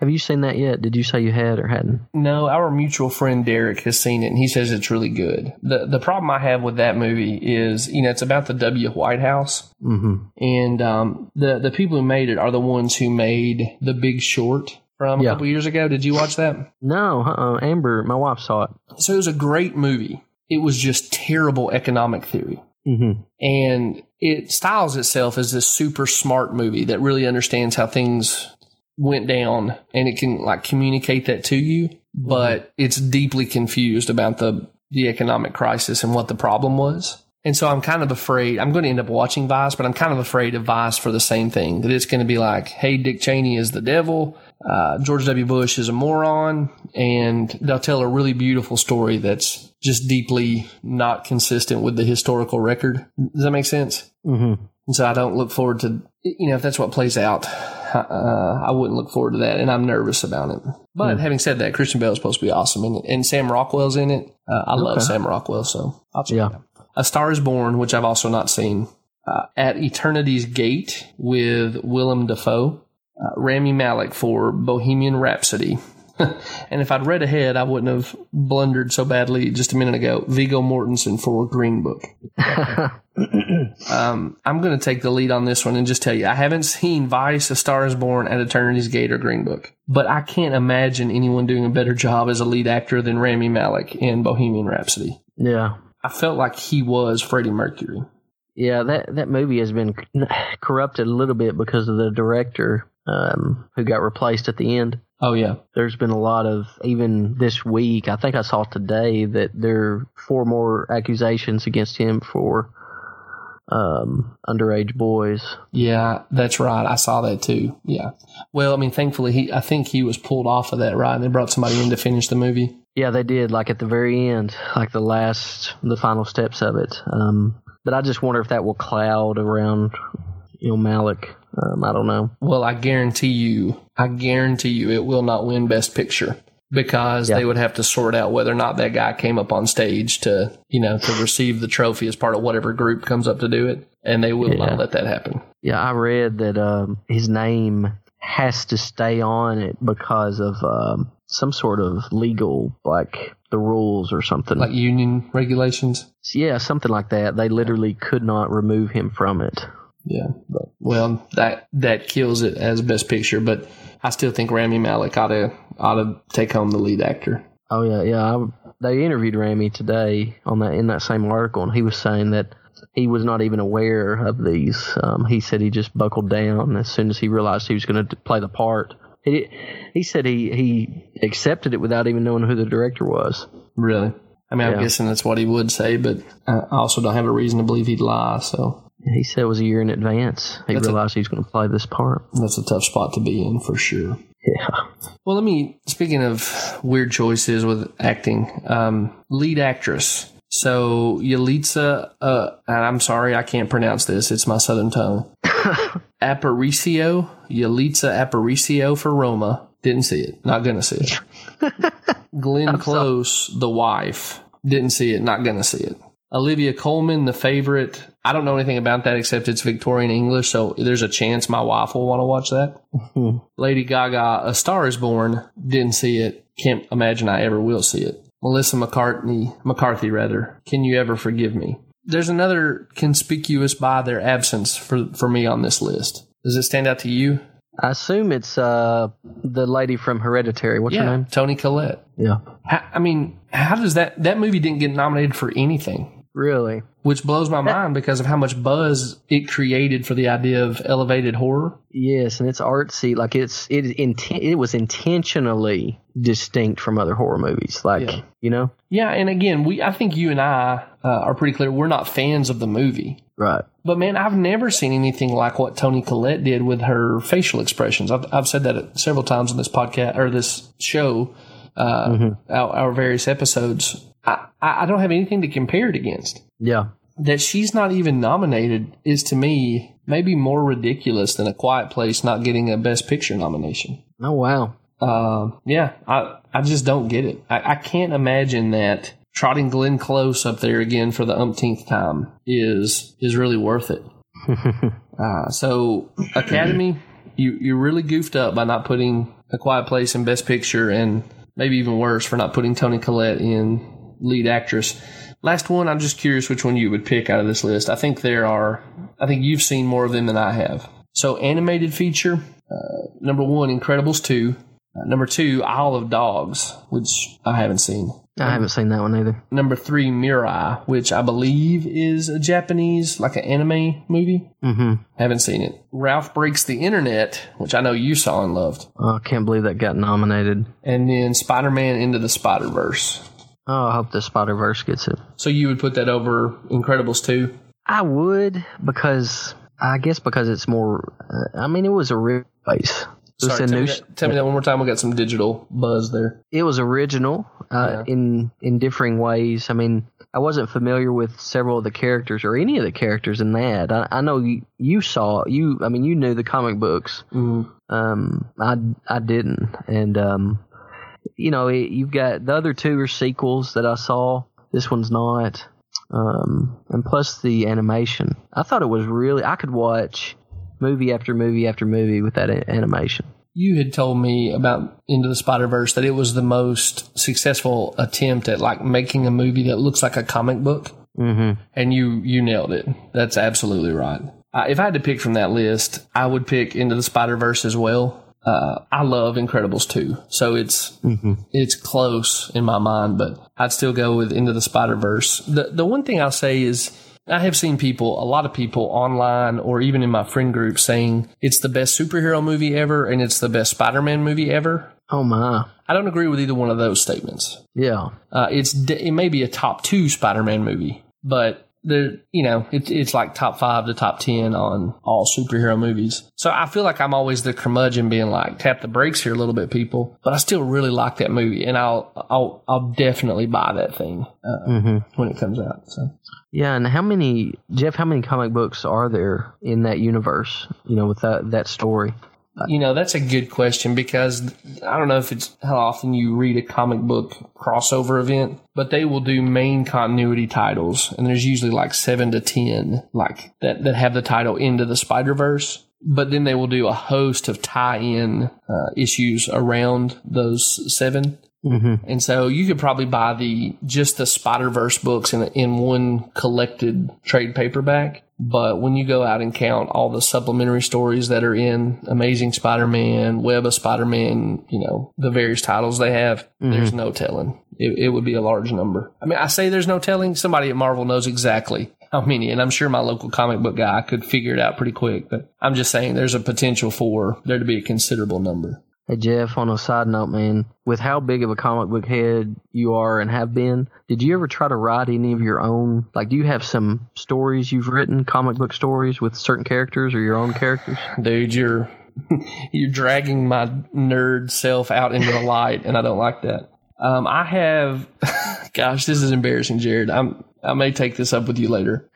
Have you seen that yet? Did you say you had or hadn't? No, our mutual friend Derek has seen it and he says it's really good. The the problem I have with that movie is, you know, it's about the W White House. Mm-hmm. And um, the the people who made it are the ones who made The Big Short from a couple years ago. Did you watch that? No, uh-uh. Amber, my wife saw it. So it was a great movie. It was just terrible economic theory. Mm-hmm. and it styles itself as this super smart movie that really understands how things went down and it can like communicate that to you but it's deeply confused about the the economic crisis and what the problem was. And so i'm kind of afraid i'm going to end up watching vice but i'm kind of afraid of vice for the same thing that it's going to be like hey dick cheney is the devil uh, george w. Bush is a moron and they'll tell a really beautiful story that's just deeply not consistent with the historical record. Does that make sense? Mm-hmm. and so I don't look forward to, you know, if that's what plays out, uh, I wouldn't look forward to that. And I'm nervous about it. But having said that, Christian Bale is supposed to be awesome. And, and Sam Rockwell's in it. Uh, I love Sam Rockwell. So I'll check Yeah. it out. A Star is Born, which I've also not seen. Uh, At Eternity's Gate with Willem Dafoe. Uh, Rami Malek for Bohemian Rhapsody. and if I'd read ahead, I wouldn't have blundered so badly just a minute ago. Viggo Mortensen for Green Book. Um, I'm going to take the lead on this one and just tell you I haven't seen Vice, A Star Is Born, at Eternity's Gate or Green Book, but I can't imagine anyone doing a better job as a lead actor than Rami Malek in Bohemian Rhapsody. Yeah. I felt like he was Freddie Mercury. Yeah, that that movie has been corrupted a little bit because of the director um, who got replaced at the end. Oh yeah, There's been a lot of even this week. I think I saw today that there are four more accusations against him for um, underage boys. yeah, that's right. I saw that too. Yeah. Well, I mean, thankfully he, I think he was pulled off of that, right? And they brought somebody in to finish the movie. Yeah, they did. Like at the very end, like the last, the final steps of it. Um, but I just wonder if that will cloud around, you know, Malek. Um, I don't know. Well, I guarantee you, I guarantee you, it will not win Best Picture because Yeah. they would have to sort out whether or not that guy came up on stage to, you know, to receive the trophy as part of whatever group comes up to do it, and they will Yeah. not let that happen. Yeah, I read that um, his name has to stay on it because of um, some sort of legal, like the rules or something. Like union regulations. yeah, something like that. They literally could not remove him from it. Yeah, but well, that that kills it as Best Picture, but I still think Rami Malek ought to ought to take home the lead actor. Oh yeah, yeah. I, they interviewed Rami today on that in that same article, and he was saying that he was not even aware of these. Um, he said he just buckled down as soon as he realized he was going to play the part. He he said he he accepted it without even knowing who the director was. Really, I mean, I'm guessing that's what he would say, but I also don't have a reason to believe he'd lie. So He said it was a year in advance. He That's a- realized he was going to play this part. that's a tough spot to be in for sure. Yeah. Well, let me. Speaking of weird choices with acting, um, lead actress. So Yalitza, uh, and I'm sorry I can't pronounce this. It's my southern tongue. Aparicio, Yalitza Aparicio for Roma. Didn't see it. Not gonna see it. Glenn Close, the wife. Didn't see it. Not gonna see it. Olivia Colman, the favorite. I don't know anything about that except it's Victorian English, so there's a chance my wife will want to watch that. Lady Gaga, A Star is Born, didn't see it. Can't imagine I ever will see it. Melissa McCartney, McCarthy rather, Can You Ever Forgive Me? There's another conspicuous by their absence for, for me on this list. Does it stand out to you? I assume it's uh, the lady from Hereditary. What's her name? Toni Collette. Yeah. How, I mean, how does that, that movie didn't get nominated for anything? Really? Which blows my mind because of how much buzz it created for the idea of elevated horror. Yes, and it's artsy. Like it's it inten- it was intentionally distinct from other horror movies. Like Yeah. you know, Yeah, and again, we I think you and I uh, are pretty clear we're not fans of the movie. right? But man, I've never seen anything like what Toni Collette did with her facial expressions. I've, I've said that several times on this podcast or this show, uh, our, our various episodes. I, I, don't have anything to compare it against. Yeah. That she's not even nominated is to me maybe more ridiculous than A Quiet Place not getting a Best Picture nomination. Oh wow. Uh, yeah, I I just don't get it. I, I can't imagine that trotting Glenn Close up there again for the umpteenth time is is really worth it. uh, so Academy, you you really goofed up by not putting A Quiet Place in Best Picture, and maybe even worse for not putting Toni Collette in lead actress. Last one, I'm just curious which one you would pick out of this list. I think there are, I think you've seen more of them than I have. So animated feature, uh, number one, Incredibles two. Uh, number two, Isle of Dogs, which I haven't seen. I haven't seen that one either. Number three, Mirai, which I believe is a Japanese, like an anime movie. Mm-hmm. Haven't seen it. Ralph Breaks the Internet, which I know you saw and loved. Oh, I can't believe that got nominated. And then Spider Man Into the Spider Verse. Oh, I hope the Spider Verse gets it. So you would put that over Incredibles 2? I would because I guess because it's more. Uh, I mean, it was a real place. Sorry, tell, me that, tell me that one more time. We got some digital buzz there. It was original uh, in in differing ways. I mean, I wasn't familiar with several of the characters or any of the characters in that. I, I know you, you saw you. I mean, you knew the comic books. Mm. Um, I I didn't, and um, you know, it, you've got the other two are sequels that I saw. This one's not. Um, and plus the animation. I thought it was really. I could watch movie after movie after movie with that a- animation. You had told me about Into the Spider Verse that it was the most successful attempt at like making a movie that looks like a comic book, Mm-hmm. and you you nailed it. That's absolutely right. Uh, if I had to pick from that list, I would pick Into the Spider Verse as well. Uh, I love Incredibles 2, so it's it's close in my mind, but I'd still go with Into the Spider Verse. The the one thing I'll say is I have seen people, a lot of people online or even in my friend group saying it's the best superhero movie ever and it's the best Spider Man movie ever. Oh my, I don't agree with either one of those statements. yeah. Uh, it's it may be a top two Spider Man movie, but there, you know, it, it's like top five to top ten on all superhero movies. So I feel like I'm always the curmudgeon, being like, tap the brakes here a little bit, people. But I still really like that movie, and I'll I'll I'll definitely buy that thing uh, Mm-hmm. when it comes out. So Yeah, and how many Jeff? How many comic books are there in that universe? You know, with that that story. You know, that's a good question because I don't know if it's how often you read a comic book crossover event, but they will do main continuity titles, and there's usually like seven to ten, like that that have the title into the Spider Verse. But then they will do a host of tie-in uh, issues around those seven. Mm-hmm. And so you could probably buy the just the Spider Verse books in in one collected trade paperback. But when you go out and count all the supplementary stories that are in Amazing Spider Man, Web of Spider Man, you know, the various titles they have, mm-hmm. there's no telling. It, it would be a large number. I mean, I say there's no telling. Somebody at Marvel knows exactly how many, and I'm sure my local comic book guy could figure it out pretty quick. But I'm just saying there's a potential for there to be a considerable number. Hey Jeff, on a side note, man, with how big of a comic book head you are and have been, did you ever try to write any of your own? Like, do you have some stories you've written, comic book stories with certain characters or your own characters? dude you're you're dragging my nerd self out into the light and i don't like that um, i have gosh this is embarrassing jared i'm i may take this up with you later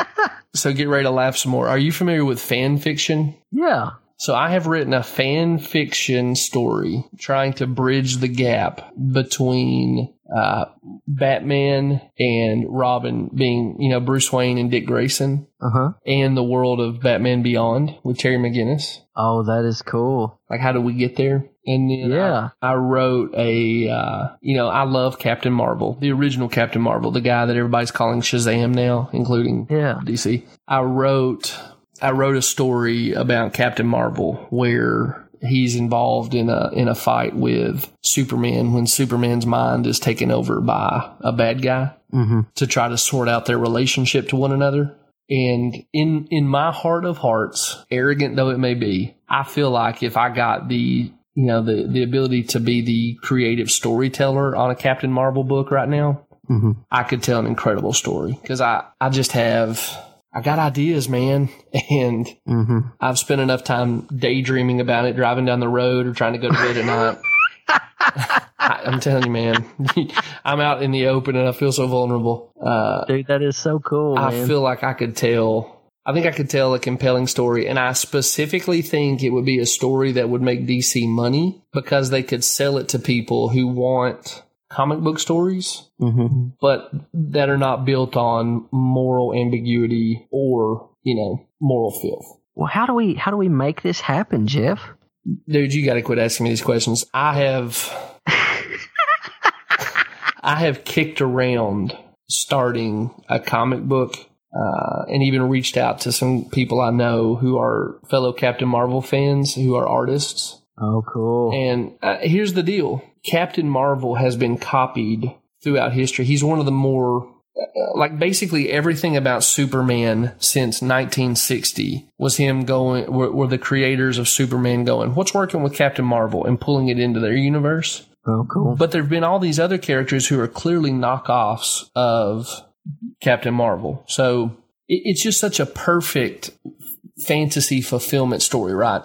so get ready to laugh some more are you familiar with fan fiction Yeah. So I have written a fan fiction story trying to bridge the gap between uh, Batman and Robin being, you know, Bruce Wayne and Dick Grayson, Uh huh. and the world of Batman Beyond with Terry McGinnis. Oh, that is cool. Like, how do we get there? And then Yeah. I, I wrote a, uh, you know, I love Captain Marvel, the original Captain Marvel, the guy that everybody's calling Shazam now, including Yeah. DC. I wrote, I wrote a story about Captain Marvel where he's involved in a in a fight with Superman when Superman's mind is taken over by a bad guy Mm-hmm. to try to sort out their relationship to one another. And in in my heart of hearts, arrogant though it may be, I feel like if I got the you know the the ability to be the creative storyteller on a Captain Marvel book right now, Mm-hmm. I could tell an incredible story because I I just have I got ideas, man, and Mm-hmm. I've spent enough time daydreaming about it, driving down the road or trying to go to bed at night. I, I'm telling you, man, I'm out in the open and I feel so vulnerable. Uh, Dude, that is so cool, I man. feel like I could tell. I think I could tell a compelling story, and I specifically think it would be a story that would make DC money because they could sell it to people who want comic book stories, hmm but that are not built on moral ambiguity or you know moral filth. Well, how do we how do we make this happen, Jeff? Dude, you got to quit asking me these questions. I have, I have kicked around starting a comic book, uh, and even reached out to some people I know who are fellow Captain Marvel fans who are artists. Oh, cool. And uh, here's the deal: Captain Marvel has been copied throughout history. He's one of the more uh, like basically everything about Superman since 1960 was him going, were, were the creators of Superman going, what's working with Captain Marvel and pulling it into their universe. oh, cool. But there have been all these other characters who are clearly knockoffs of Captain Marvel. So it, it's just such a perfect fantasy fulfillment story, right?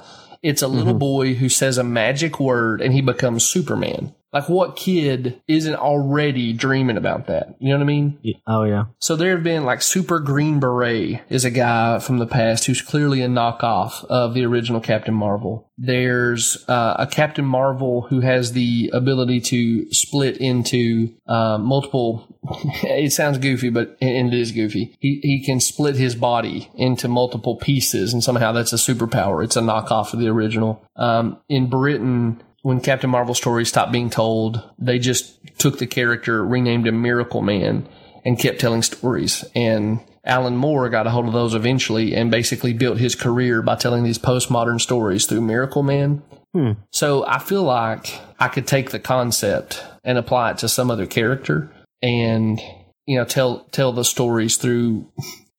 It's a little mm-hmm. boy who says a magic word and he becomes Superman. Like what kid isn't already dreaming about that? You know what I mean? Oh, yeah. So there have been like Super Green Beret is a guy from the past who's clearly a knockoff of the original Captain Marvel. There's uh, a Captain Marvel who has the ability to split into uh, multiple. it sounds goofy, but and it is goofy. He he can split his body into multiple pieces, and somehow that's a superpower. It's a knockoff of the original. Um, in Britain, when Captain Marvel stories stopped being told, they just took the character, renamed him Miracle Man, and kept telling stories. And Alan Moore got a hold of those eventually and basically built his career by telling these postmodern stories through Miracle Man. Hmm. So I feel like I could take the concept and apply it to some other character and, you know, tell, tell the stories through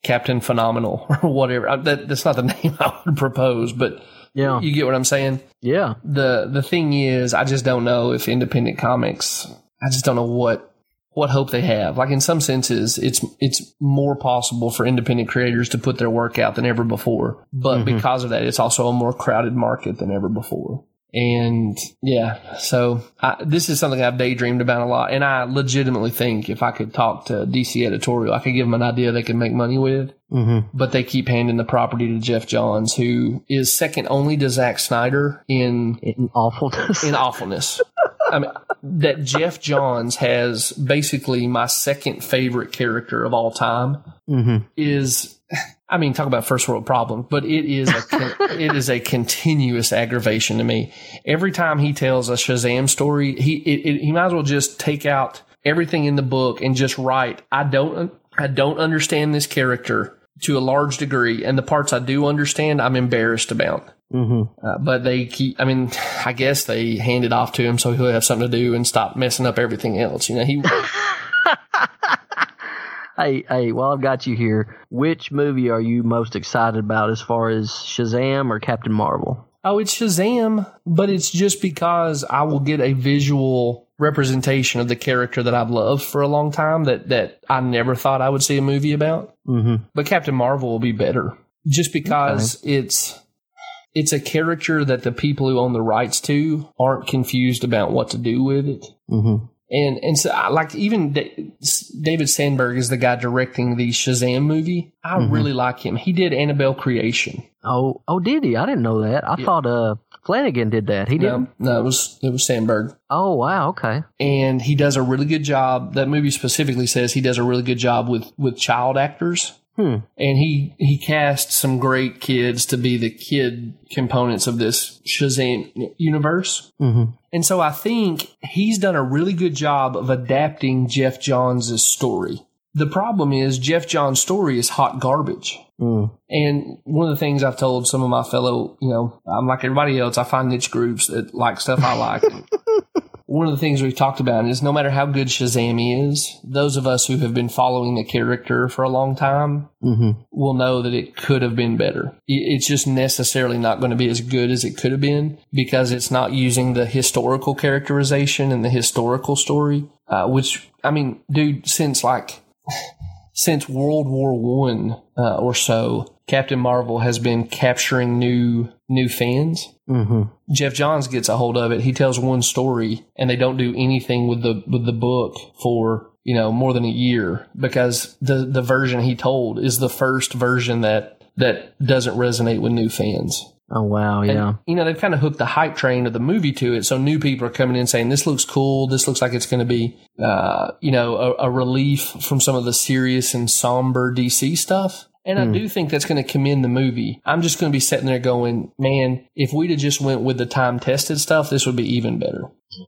Captain Phenomenal or whatever. That, that's not the name I would propose, but Yeah. you get what I'm saying? Yeah. the the thing is, I just don't know if independent comics. I just don't know what what hope they have. Like in some senses, it's it's more possible for independent creators to put their work out than ever before. But mm-hmm. because of that, it's also a more crowded market than ever before. And yeah, so I, this is something I've daydreamed about a lot. And I legitimately think if I could talk to DC editorial, I could give them an idea they can make money with Mm-hmm. but they keep handing the property to Geoff Johns, who is second only to Zack Snyder in In awfulness. in awfulness. I mean, that Geoff Johns has basically my second favorite character of all time mm-hmm. is. I mean, talk about first world problem, but it is a, it is a continuous aggravation to me. Every time he tells a Shazam story, he it, it, he might as well just take out everything in the book and just write. I don't I don't understand this character to a large degree, and the parts I do understand, I'm embarrassed about. Mm-hmm. Uh, but they keep, I mean, I guess they hand it off to him so he'll have something to do and stop messing up everything else. You know, he, Hey, hey, while I've got you here, which movie are you most excited about as far as Shazam or Captain Marvel? oh, it's Shazam, but it's just because I will get a visual representation of the character that I've loved for a long time that, that I never thought I would see a movie about. Mm-hmm. But Captain Marvel will be better just because it's, it's a character that the people who own the rights to aren't confused about what to do with it. Mm-hmm. And and so I- like even Da- David Sandberg is the guy directing the Shazam movie. I really like him. He did Annabelle Creation. Oh, oh, did he? I didn't know that. I thought uh Flanagan did that. He didn't. No, no, it was it was Sandberg, Oh, wow. Okay. and he does a really good job. That movie specifically says he does a really good job with with child actors. Hmm. And he he cast some great kids to be the kid components of this Shazam universe. Mm-hmm. And so I think he's done a really good job of adapting Geoff Johns' story. The problem is Geoff Johns' story is hot garbage. Mm. And one of the things I've told some of my fellow, you know, I'm like everybody else, I find niche groups that like stuff I like. one of the things we've talked about is no matter how good Shazam is, those of us who have been following the character for a long time Mm-hmm. will know that it could have been better. It's just necessarily not going to be as good as it could have been because it's not using the historical characterization and the historical story, uh, which, I mean, dude, since like, since World War One uh, or so, Captain Marvel has been capturing new new fans. hmm Geoff Johns gets a hold of it. He tells one story, and they don't do anything with the with the book for you know more than a year because the the version he told is the first version that that doesn't resonate with new fans. Oh wow, And, yeah. you know, they've kind of hooked the hype train of the movie to it. So new people are coming in saying, this looks cool. This looks like it's going to be, uh, you know, a, a relief from some of the serious and somber DC stuff. And I hmm. do think that's going to commend the movie. I'm just going to be sitting there going, man, if we'd have just went with the time tested stuff, this would be even better.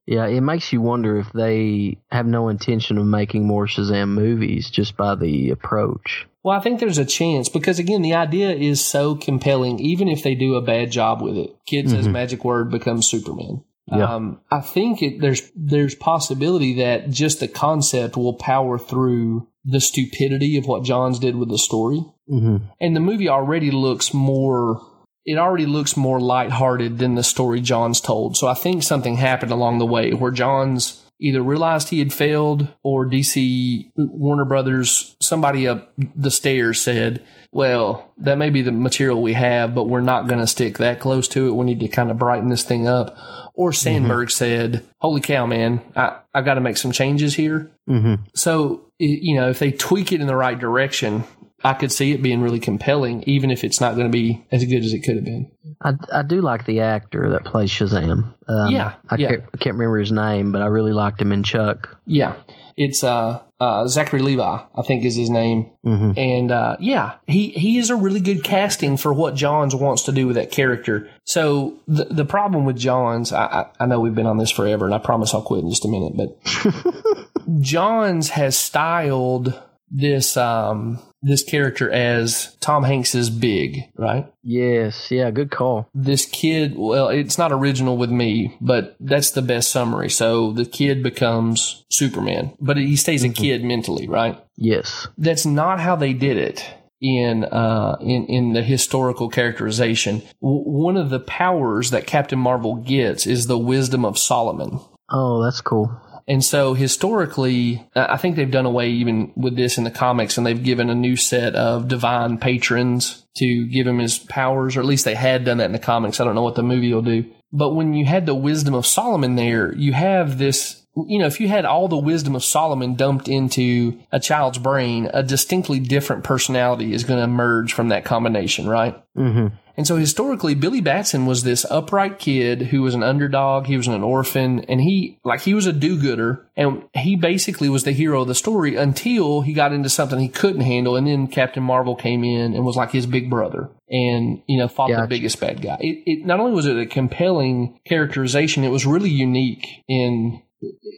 Yeah, it makes you wonder if they have no intention of making more Shazam movies just by the approach. Well, I think there's a chance because again, the idea is so compelling, even if they do a bad job with it. Kid says mm-hmm. magic word becomes Superman. Yeah. Um, I think it, there's there's possibility that just the concept will power through the stupidity of what Johns did with the story, hmm and the movie already looks more. It already looks more lighthearted than the story Johns told. So I think something happened along the way where Johns either realized he had failed or DC Warner Brothers, somebody up the stairs said, well, that may be the material we have, but we're not going to stick that close to it. We need to kind of brighten this thing up. Or Sandberg said, holy cow, man, I, I've got to make some changes here. hmm So, you know, if they tweak it in the right direction, I could see it being really compelling, even if it's not going to be as good as it could have been. I, I do like the actor that plays Shazam. Um, Yeah, I, yeah. Can't, I can't remember his name, but I really liked him in Chuck. Yeah. It's, uh, uh, Zachary Levi, I think is his name. hmm And, uh, yeah, he, he is a really good casting for what Johns wants to do with that character. So the, the problem with Johns, I, I, I know we've been on this forever and I promise I'll quit in just a minute, but Johns has styled this, um, this character as Tom Hanks's big, right? Yes, yeah, good call. this kid well it's not original with me but that's the best summary so the kid becomes superman but he stays a kid mentally right Yes. that's not how they did it in uh in in the historical characterization w- one of the powers that captain marvel gets is the wisdom of solomon Oh, that's cool. And so historically, uh, I think they've done away even with this in the comics and they've given a new set of divine patrons to give him his powers, or at least they had done that in the comics. I don't know what the movie will do. But when you had the wisdom of Solomon there, you have this, you know, if you had all the wisdom of Solomon dumped into a child's brain, a distinctly different personality is going to emerge from that combination, right? hmm And so historically, Billy Batson was this upright kid who was an underdog. He was an orphan and he, like, he was a do-gooder and he basically was the hero of the story until he got into something he couldn't handle. And then Captain Marvel came in and was like his big brother and, you know, fought the biggest bad guy. It, it, not only was it a compelling characterization, it was really unique in,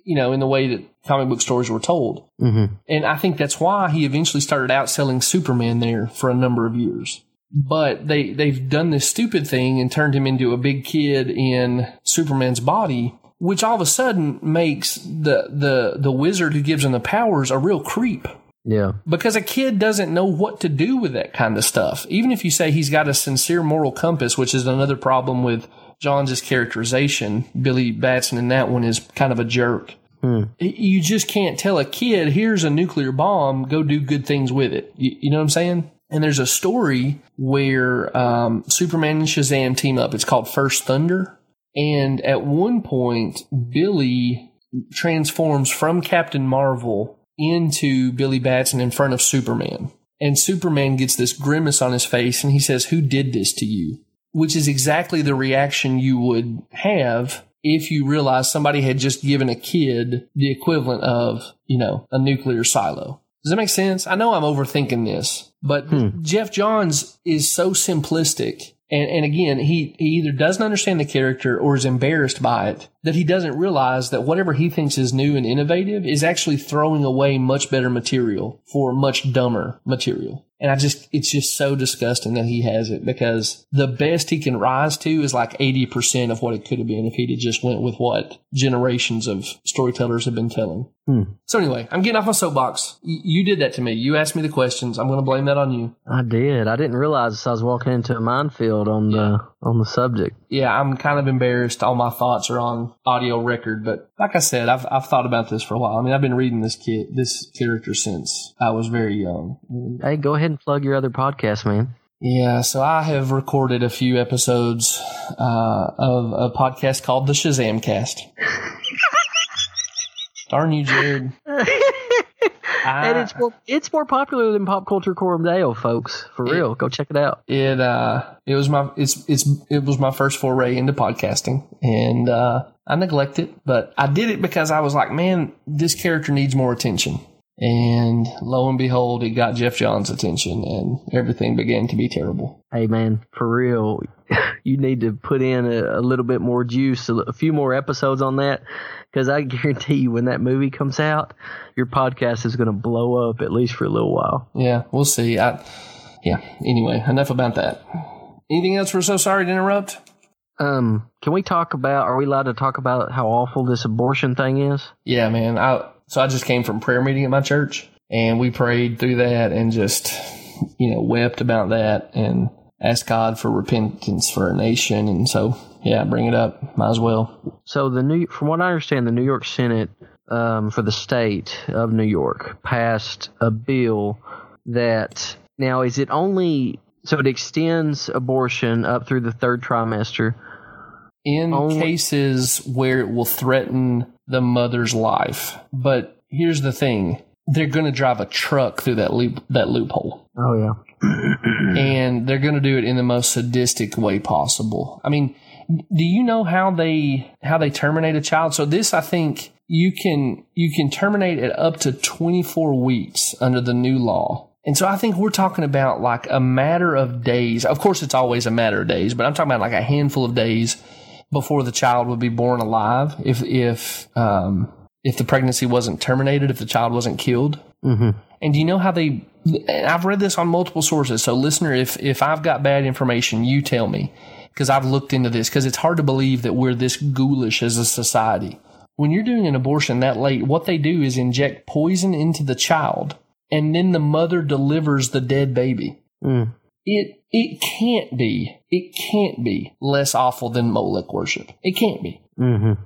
you know, in the way that comic book stories were told. hmm And I think that's why he eventually started outselling Superman there for a number of years. But they, they've done this stupid thing and turned him into a big kid in Superman's body, which all of a sudden makes the, the, the wizard who gives him the powers a real creep. Yeah. Because a kid doesn't know what to do with that kind of stuff. Even if you say he's got a sincere moral compass, which is another problem with Johns' characterization, Billy Batson in that one is kind of a jerk. Hmm. You just can't tell a kid, here's a nuclear bomb, go do good things with it. You, you know what I'm saying? And there's a story where um, Superman and Shazam team up. It's called First Thunder. And at one point, Billy transforms from Captain Marvel into Billy Batson in front of Superman. And Superman gets this grimace on his face and he says, Who did this to you? Which is exactly the reaction you would have if you realized somebody had just given a kid the equivalent of, you know, a nuclear silo. Does that make sense? I know I'm overthinking this, but hmm. Geoff Johns is so simplistic. And, and again, he, he either doesn't understand the character or is embarrassed by it that he doesn't realize that whatever he thinks is new and innovative is actually throwing away much better material for much dumber material. And I just, it's just so disgusting that he has it because the best he can rise to is like 80% of what it could have been if he'd just went with what generations of storytellers have been telling. Hmm. So anyway, I'm getting off my soapbox. Y- you did that to me. You asked me the questions. I'm going to blame that on you. I did. I didn't realize I was walking into a minefield on the on the subject. Yeah, I'm kind of embarrassed. All my thoughts are on audio record, but like I said, I've I've thought about this for a while. I mean, I've been reading this kid, this character since I was very young. Hey, go ahead and plug your other podcast, man. Yeah, so I have recorded a few episodes uh, of a podcast called the Shazam Cast. Darn you, Jared. and it's more it's more popular than Pop Culture Coram Deo, folks. For real, go check it out. it uh it was my it's it's it was my first foray into podcasting and uh I neglect it, but I did it because I was like, man, this character needs more attention. And lo and behold, it got Geoff Johns' attention and everything began to be terrible. Hey man, for real, you need to put in a, a little bit more juice, a, a few more episodes on that, because I guarantee you, when that movie comes out, your podcast is going to blow up at least for a little while. Yeah, we'll see. I yeah, anyway, enough about that. Anything else we're so sorry to interrupt? Um, can we talk about? Are we allowed to talk about how awful this abortion thing is? Yeah, man. I so I just came from prayer meeting at my church and we prayed through that and just you know wept about that and asked God for repentance for our nation and so yeah, bring it up. Might as well. So the new, from what I understand, the New York Senate um, for the state of New York passed a bill that now is it only so it extends abortion up through the third trimester. In Only- cases where it will threaten the mother's life. But here's the thing. They're going to drive a truck through that loop that loophole. Oh yeah, and they're going to do it in the most sadistic way possible. I mean, do you know how they how they terminate a child? So this, I think, you can you can terminate it up to 24 weeks under the new law. And so I think we're talking about like a matter of days. Of course, it's always a matter of days, but I'm talking about like a handful of days before the child would be born alive if if um, if the pregnancy wasn't terminated, if the child wasn't killed. Mm-hmm. And do you know how they? And I've read this on multiple sources. So, listener, if if I've got bad information, you tell me because I've looked into this. Because it's hard to believe that we're this ghoulish as a society. When you're doing an abortion that late, what they do is inject poison into the child, and then the mother delivers the dead baby. Mm. It it can't be it can't be less awful than Molech worship. It can't be. Mm-hmm.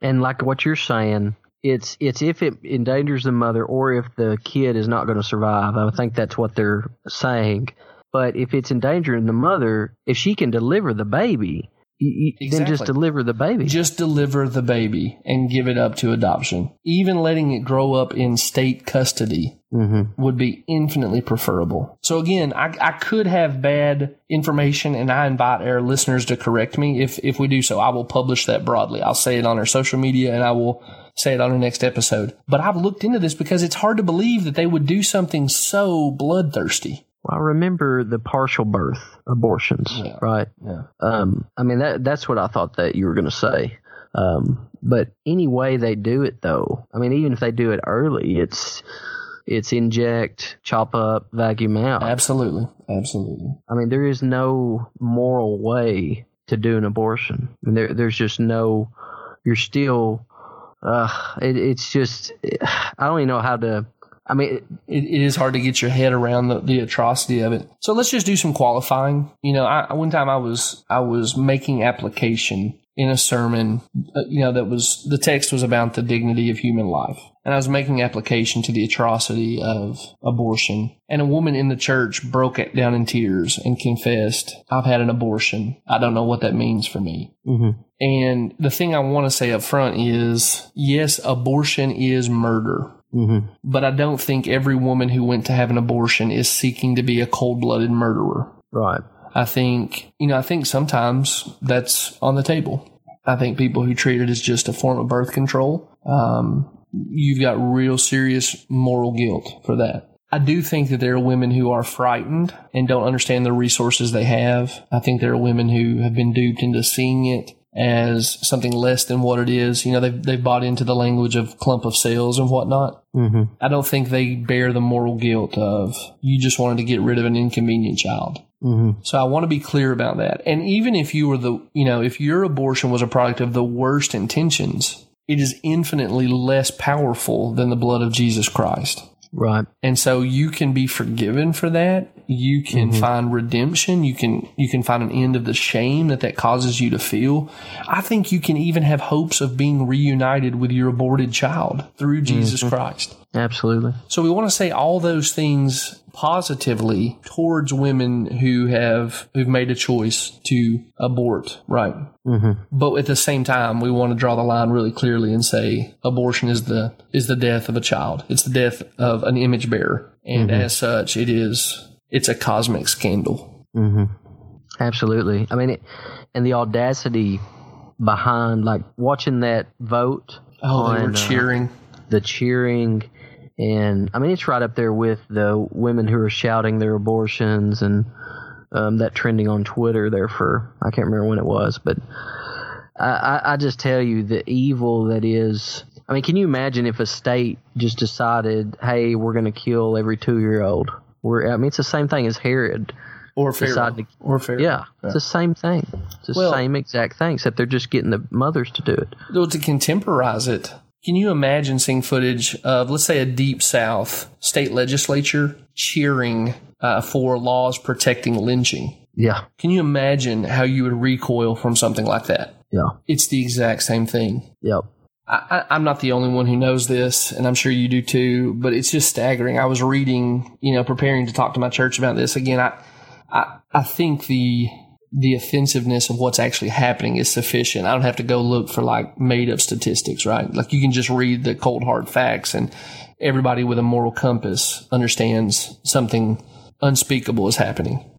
And like what you're saying, it's it's if it endangers the mother or if the kid is not going to survive. I think that's what they're saying. But if it's endangering the mother, if she can deliver the baby, you, then just deliver the baby. Just deliver the baby and give it up to adoption. Even letting it grow up in state custody mm-hmm. would be infinitely preferable. So again, I, I could have bad information and I invite our listeners to correct me. If, if we do so, I will publish that broadly. I'll say it on our social media and I will say it on our next episode. But I've looked into this because it's hard to believe that they would do something so bloodthirsty. Well, I remember the partial birth abortions, Yeah. right? Yeah. Um, I mean that that's what I thought that you were going to say. Um, but any way they do it, though, I mean, even if they do it early, it's it's inject, chop up, vacuum out. Absolutely. Absolutely. I mean, there is no moral way to do an abortion. I mean, there, there's just no. You're still. Uh, it, it's just. I don't even know how to. I mean, it, it is hard to get your head around the, the atrocity of it. So let's just do some qualifying. You know, I, one time I was I was making application in a sermon. Uh, you know, that was the text was about the dignity of human life, and I was making application to the atrocity of abortion. And a woman in the church broke it down in tears and confessed, "I've had an abortion. I don't know what that means for me." mhm. And the thing I want to say up front is, yes, abortion is murder. Mhm. But I don't think every woman who went to have an abortion is seeking to be a cold blooded murderer. right. I think, you know, I think sometimes that's on the table. I think people who treat it as just a form of birth control, um, you've got real serious moral guilt for that. I do think that there are women who are frightened and don't understand the resources they have. I think there are women who have been duped into seeing it as something less than what it is. You know, they've, they've bought into the language of clump of sales and whatnot. hmm I don't think they bear the moral guilt of you just wanted to get rid of an inconvenient child. hmm So I want to be clear about that. And even if you were the, you know, if your abortion was a product of the worst intentions, it is infinitely less powerful than the blood of Jesus Christ. Right. And so you can be forgiven for that. You can mm-hmm. find redemption. You can, you can find an end of the shame that that causes you to feel. I think you can even have hopes of being reunited with your aborted child through Jesus mm-hmm. Christ. Absolutely. So we want to say all those things positively towards women who have who've made a choice to abort, right? hmm But at the same time, we want to draw the line really clearly and say abortion is the is the death of a child. It's the death of an image bearer, and as such, it is it's a cosmic scandal. hmm Absolutely. I mean, it, and the audacity behind like watching that vote. Oh, they were on, uh, cheering. the cheering and I mean it's right up there with the women who are shouting their abortions and um, that trending on Twitter there for I can't remember when it was, but I, I, I just tell you the evil that is. I mean, can you imagine if a state just decided, "Hey, we're going to kill every two-year-old"? We're, I mean, it's the same thing as Herod. or Pharaoh. to- or Pharaoh. Yeah, it's the same thing. It's the Well- same exact thing, except they're just getting the mothers to do it. Though to contemporize it, can you imagine seeing footage of, let's say, a deep South state legislature cheering uh, for laws protecting lynching? Yeah, Can you imagine how you would recoil from something like that? yeah, It's the exact same thing. yep. I, I'm not the only one who knows this, and I'm sure you do too. But it's just staggering. I was reading, you know, preparing to talk to my church about this again. I, I, I think the the offensiveness of what's actually happening is sufficient. I don't have to go look for like made up statistics, right? Like you can just read the cold hard facts, and everybody with a moral compass understands something unspeakable is happening.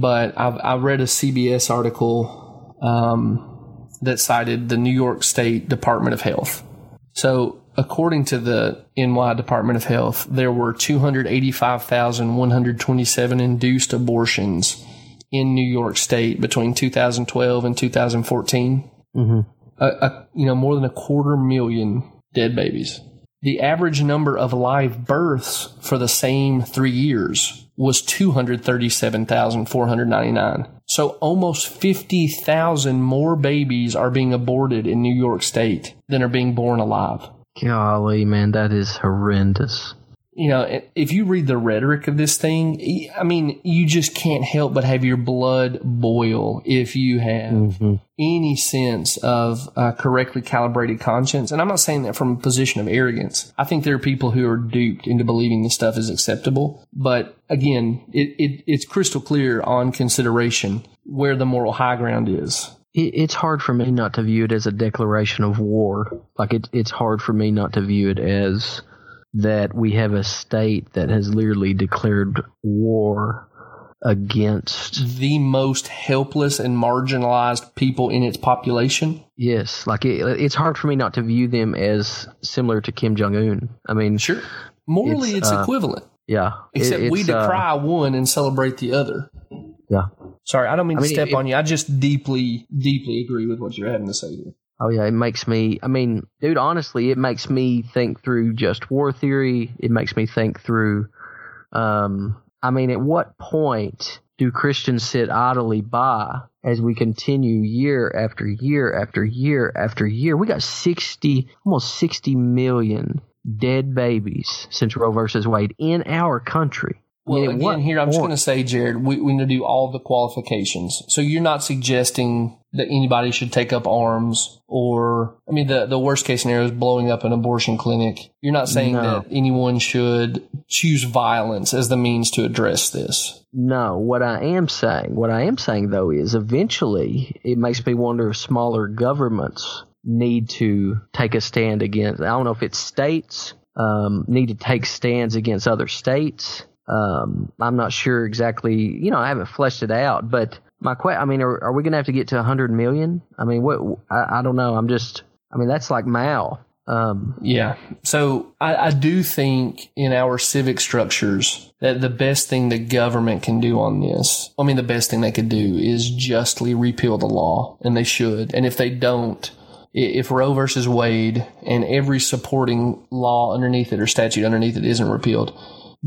But I've, I read a CBS article um, that cited the New York State Department of Health. So, according to the NY Department of Health, there were 285,127 induced abortions in New York State between 2012 and 2014. hmm A, a, you know, more than a quarter million dead babies. The average number of live births for the same three years was 237,499. So almost 50,000 more babies are being aborted in New York State than are being born alive. Golly, man, that is horrendous. You know, if you read the rhetoric of this thing, I mean, you just can't help but have your blood boil if you have Mm-hmm. any sense of a correctly calibrated conscience. And I'm not saying that from a position of arrogance. I think there are people who are duped into believing this stuff is acceptable. But again, it, it, it's crystal clear on consideration where the moral high ground is. It's hard for me not to view it as a declaration of war. Like it, it's hard for me not to view it as that we have a state that has literally declared war against. The most helpless and marginalized people in its population. Yes, like it, it's hard for me not to view them as similar to Kim Jong Un. I mean, Sure. Morally, it's, It's, uh, equivalent. yeah, it- Except we it's, uh, decry one and celebrate the other. yeah. Sorry, I don't mean I to mean, step it- on you. I just deeply, deeply agree with what you're having to say here. Oh yeah, it makes me. I mean, dude, honestly, it makes me think through just war theory. It makes me think through. Um, I mean, at what point do Christians sit idly by as we continue year after year after year after year? We got sixty, almost sixty million dead babies since Roe versus Wade in our country. Well, at what again, here I'm just going to say, Jared, we, we need to do all the qualifications. So you're not suggesting that anybody should take up arms, or I mean, the the worst case scenario is blowing up an abortion clinic. You're not saying No. that anyone should choose violence as the means to address this. No, what I am saying, what I am saying though is eventually it makes me wonder if smaller governments need to take a stand against. I don't know if it's states um, need to take stands against other states. Um, I'm not sure exactly. You know, I haven't fleshed it out, but my que- I mean, are, are we going to have to get to 100 million? I mean, what? I, I don't know. I'm just. I mean, that's like Mao. Um, Yeah. So I, I do think in our civic structures that the best thing the government can do on this, I mean, the best thing they could do is justly repeal the law, and they should. And if they don't, if Roe versus Wade and every supporting law underneath it or statute underneath it isn't repealed,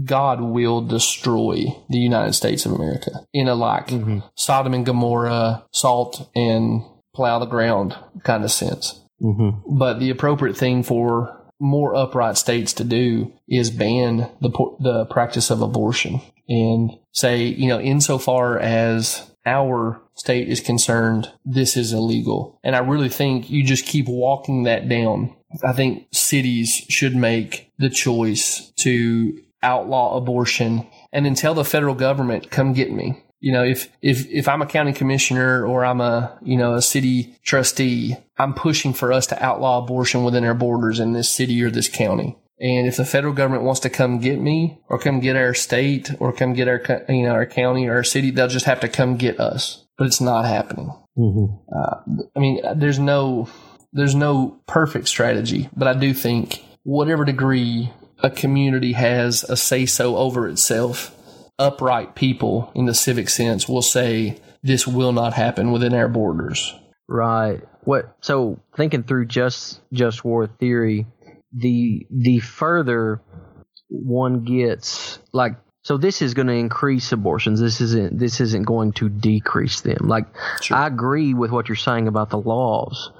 God will destroy the United States of America in a like Sodom and Gomorrah, salt and plow the ground kind of sense. mhm. But the appropriate thing for more upright states to do is ban the the practice of abortion and say, you know, insofar as our state is concerned, this is illegal. And I really think you just keep walking that down I think cities should make the choice to outlaw abortion and then tell the federal government, come get me. You know, if, if, if I'm a county commissioner or I'm a, you know, a city trustee, I'm pushing for us to outlaw abortion within our borders in this city or this county. And if the federal government wants to come get me or come get our state or come get our, you know, our county or our city, they'll just have to come get us. But it's not happening. Uh, I mean, there's no, there's no perfect strategy, but I do think whatever degree a community has a say so over itself, upright people in the civic sense will say this will not happen within our borders. Right. What? So thinking through just just war theory, the the further one gets, like, so this is going to increase abortions. This isn't this isn't going to decrease them. Like, I agree with what you're saying about the laws,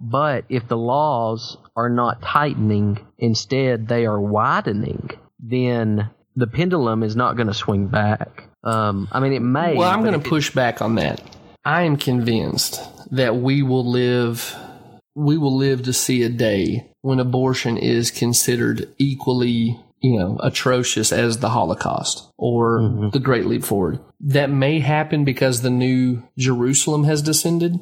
but if the laws are not tightening, instead they are widening, then the pendulum is not going to swing back. Um, I mean, it may. Well, I'm going to push back on that. I am convinced that we will live we will live to see a day when abortion is considered equally, you know, atrocious as the Holocaust or the Great Leap Forward. That may happen because the new Jerusalem has descended.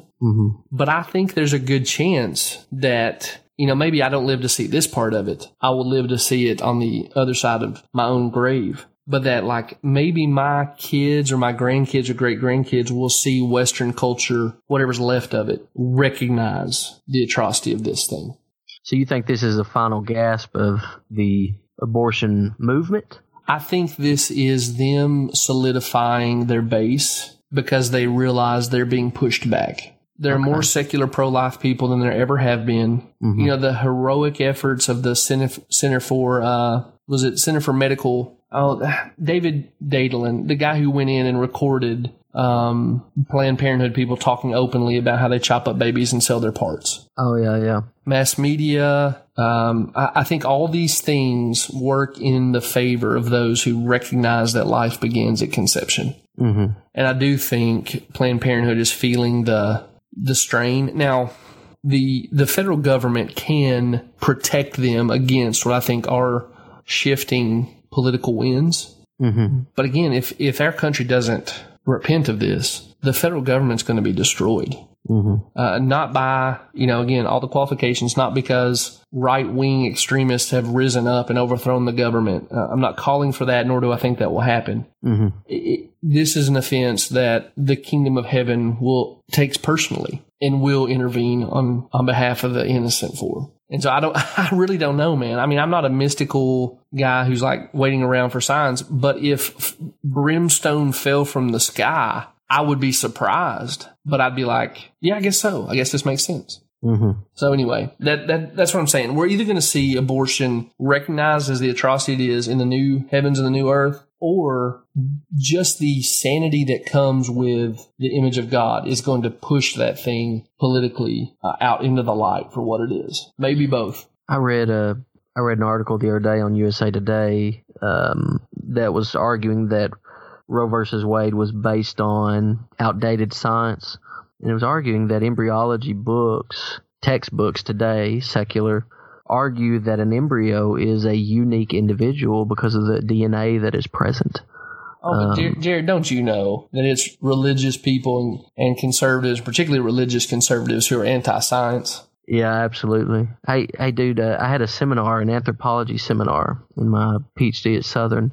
But I think there's a good chance that, you know, maybe I don't live to see this part of it. I will live to see it on the other side of my own grave. But that, like, maybe my kids or my grandkids or great grandkids will see Western culture, whatever's left of it, recognize the atrocity of this thing. So you think this is the final gasp of the abortion movement? I think this is them solidifying their base because they realize they're being pushed back. There are more secular pro life people than there ever have been. You know, the heroic efforts of the Center, Center for, uh, was it Center for Medical? Oh, David Daleiden, the guy who went in and recorded um, Planned Parenthood people talking openly about how they chop up babies and sell their parts Oh yeah, yeah. mass media. Um, I, I think all these things work in the favor of those who recognize that life begins at conception. Mm-hmm. And I do think Planned Parenthood is feeling the the strain now. The the federal government can protect them against what I think are shifting political winds. Mm-hmm. But again, if if our country doesn't repent of this, the federal government's going to be destroyed. Mm-hmm. Uh, not by, you know, again, all the qualifications, not because right wing extremists have risen up and overthrown the government. Uh, I'm not calling for that, nor do I think that will happen. Mm-hmm. It, it- this is an offense that the kingdom of heaven will takes personally and will intervene on on behalf of the innocent for. And so I don't, I really don't know, man. I mean, I'm not a mystical guy who's like waiting around for signs, but if brimstone fell from the sky, I would be surprised, but I'd be like, yeah, I guess so. I guess this makes sense. Mm-hmm. So anyway, that, that that's what I'm saying. We're either going to see abortion recognized as the atrocity it is in the new heavens and the new earth, or just the sanity that comes with the image of God is going to push that thing politically uh, out into the light for what it is. Maybe both. I read a I read an article the other day on USA Today um, that was arguing that Roe versus Wade was based on outdated science, and it was arguing that embryology books, textbooks today, secular, argue that an embryo is a unique individual because of the DNA that is present. Oh, but Jared, Jared, don't you know that it's religious people and, and conservatives, particularly religious conservatives, who are anti-science? Yeah, absolutely. Hey, hey, dude, uh, I had a seminar, an anthropology seminar, in my PhD at Southern,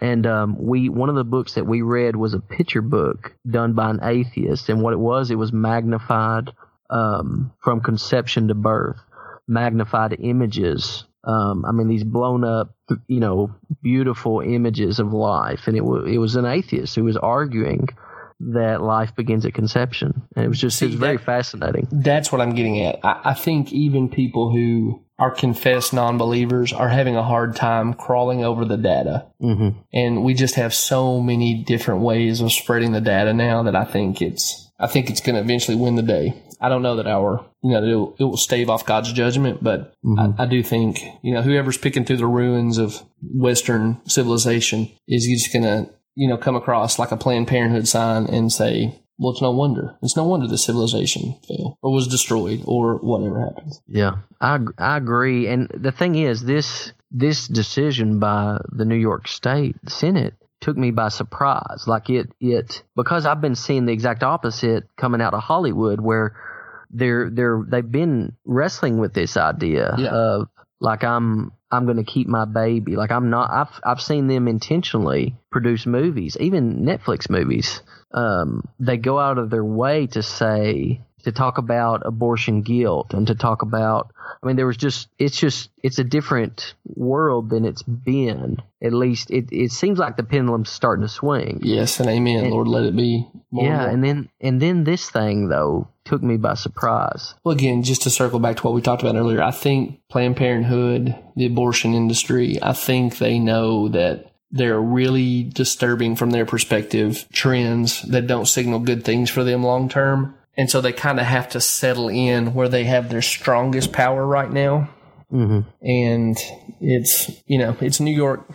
and um, we one of the books that we read was a picture book done by an atheist, and what it was, it was magnified um, from conception to birth, magnified images. Um, I mean, these blown up, you know, beautiful images of life, and it was it was an atheist who was arguing that life begins at conception, and it was just it was very that- fascinating. That's what I'm getting at. I, I think even people who are confessed non-believers are having a hard time crawling over the data. Mm-hmm. And we just have so many different ways of spreading the data now that I think it's, I think it's going to eventually win the day. I don't know that our, you know, it will, it will stave off God's judgment, but I, I do think, you know, whoever's picking through the ruins of Western civilization is just going to, you know, come across like a Planned Parenthood sign and say, well, it's no wonder. It's no wonder the civilization failed or was destroyed or whatever happened. Yeah, I I agree. And the thing is, this this decision by the New York State Senate took me by surprise. Like it it because I've been seeing the exact opposite coming out of Hollywood, where they're they're they've been wrestling with this idea Yeah. of like I'm I'm going to keep my baby. Like I'm not. I've I've seen them intentionally produce movies, even Netflix movies. Um, they go out of their way to say to talk about abortion guilt and to talk about. I mean, there was just it's just it's a different world than it's been. At least it it seems like the pendulum's starting to swing. Yes, and amen. And- Lord, let it be. More yeah, more. and then and then this thing though took me by surprise. Well, again, just to circle back to what we talked about earlier, I think Planned Parenthood, the abortion industry, I think they know that they're really disturbing from their perspective trends that don't signal good things for them long term. And so they kind of have to settle in where they have their strongest power right now. hmm And it's, you know, it's New York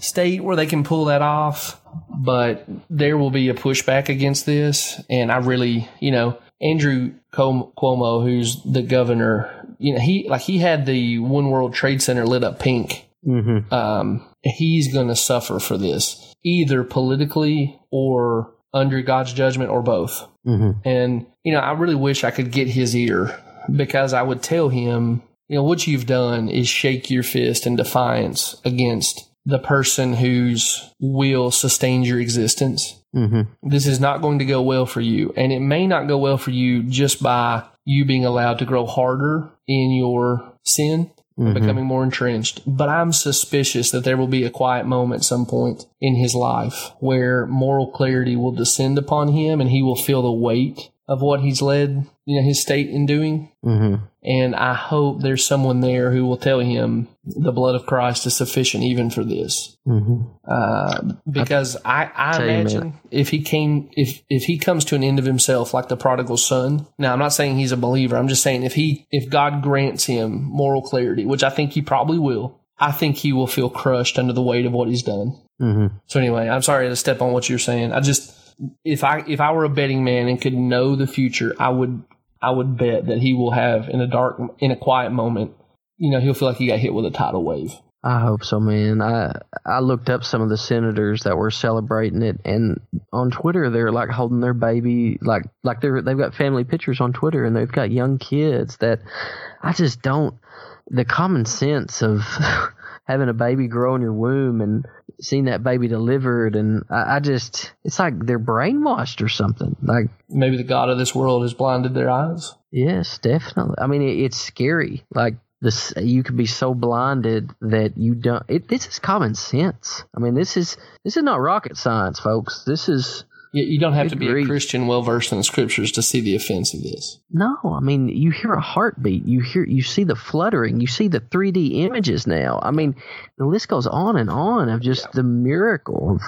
State where they can pull that off, but there will be a pushback against this. And I really, you know, Andrew Cuomo, who's the governor, you know, he like he had the One World Trade Center lit up pink. hmm Um, he's going to suffer for this, either politically or under God's judgment, or both. hmm And, you know, I really wish I could get his ear because I would tell him, you know, what you've done is shake your fist in defiance against the person whose will sustains your existence. hmm This is not going to go well for you. And it may not go well for you just by you being allowed to grow harder in your sin Mhm. becoming more entrenched. But I'm suspicious that there will be a quiet moment at some point in his life where moral clarity will descend upon him and he will feel the weight of what he's led, you know, his state in doing. hmm And I hope there's someone there who will tell him the blood of Christ is sufficient even for this. hmm Uh, because I, I man. imagine if he came, if if he comes to an end of himself like the prodigal son. Now, I'm not saying he's a believer. I'm just saying if he, if God grants him moral clarity, which I think he probably will, I think he will feel crushed under the weight of what he's done. hmm So anyway, I'm sorry to step on what you're saying. I just, if I if I were a betting man and could know the future, I would I would bet that he will have in a dark, in a quiet moment, you know, he'll feel like he got hit with a tidal wave. I hope so, man. I I looked up some of the senators that were celebrating it, and on Twitter they're like holding their baby, like like they're they've got family pictures on Twitter, and they've got young kids that I just don't. The common sense of having a baby grow in your womb and seeing that baby delivered, and I, I just it's like they're brainwashed or something. Like Maybe the God of this world has blinded their eyes. Yes, definitely. I mean, it, it's scary. Like this, you could be so blinded that you don't. It, this is common sense. I mean, this is this is not rocket science, folks. This is You, you don't have Good to be grief. a Christian well versed in the scriptures to see the offense of this. no. I mean, you hear a heartbeat. You hear, you see the fluttering. You see the 3D images now. I mean, the list goes on and on of just the miracle.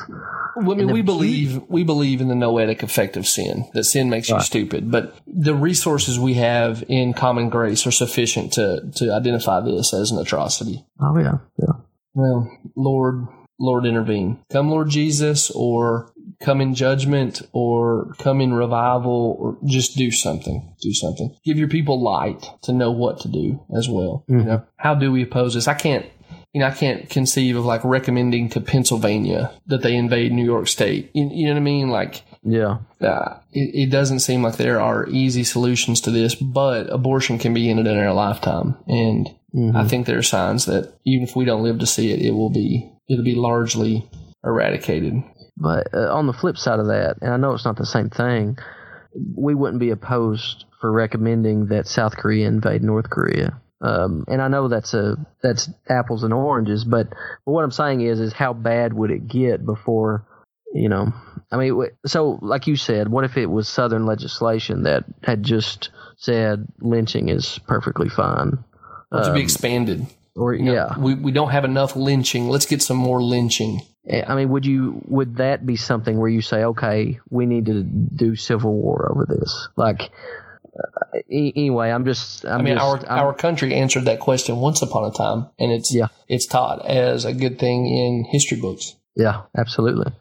Well, I mean, we beauty- believe we believe in the noetic effect of sin. That sin makes you stupid, but the resources we have in common grace are sufficient to to identify this as an atrocity. oh yeah, yeah. Well, Lord, Lord, intervene. Come, Lord Jesus, or come in judgment, or come in revival, or just do something. Do something. Give your people light to know what to do as well. You Mhm. know, how do we oppose this? I can't. You know, I can't conceive of like recommending to Pennsylvania that they invade New York State. You, you know what I mean? Like, Yeah. uh, it, it doesn't seem like there are easy solutions to this, but abortion can be ended in our lifetime, and Mhm. I think there are signs that even if we don't live to see it, it will be it'll be largely eradicated. But uh, on the flip side of that, and I know it's not the same thing, we wouldn't be opposed for recommending that South Korea invade North Korea. Um, and I know that's a that's apples and oranges, but, but what I'm saying is is how bad would it get before, you know? I mean, so like you said, what if it was Southern legislation that had just said lynching is perfectly fine, to be Um, expanded. Or You know, yeah, we we don't have enough lynching. Let's get some more lynching. I mean, would you would that be something where you say, okay, we need to do civil war over this? Like, uh, e- anyway, I'm just, I'm I mean, just, our I'm- our country answered that question once upon a time, and it's Yeah. it's taught as a good thing in history books. yeah, absolutely.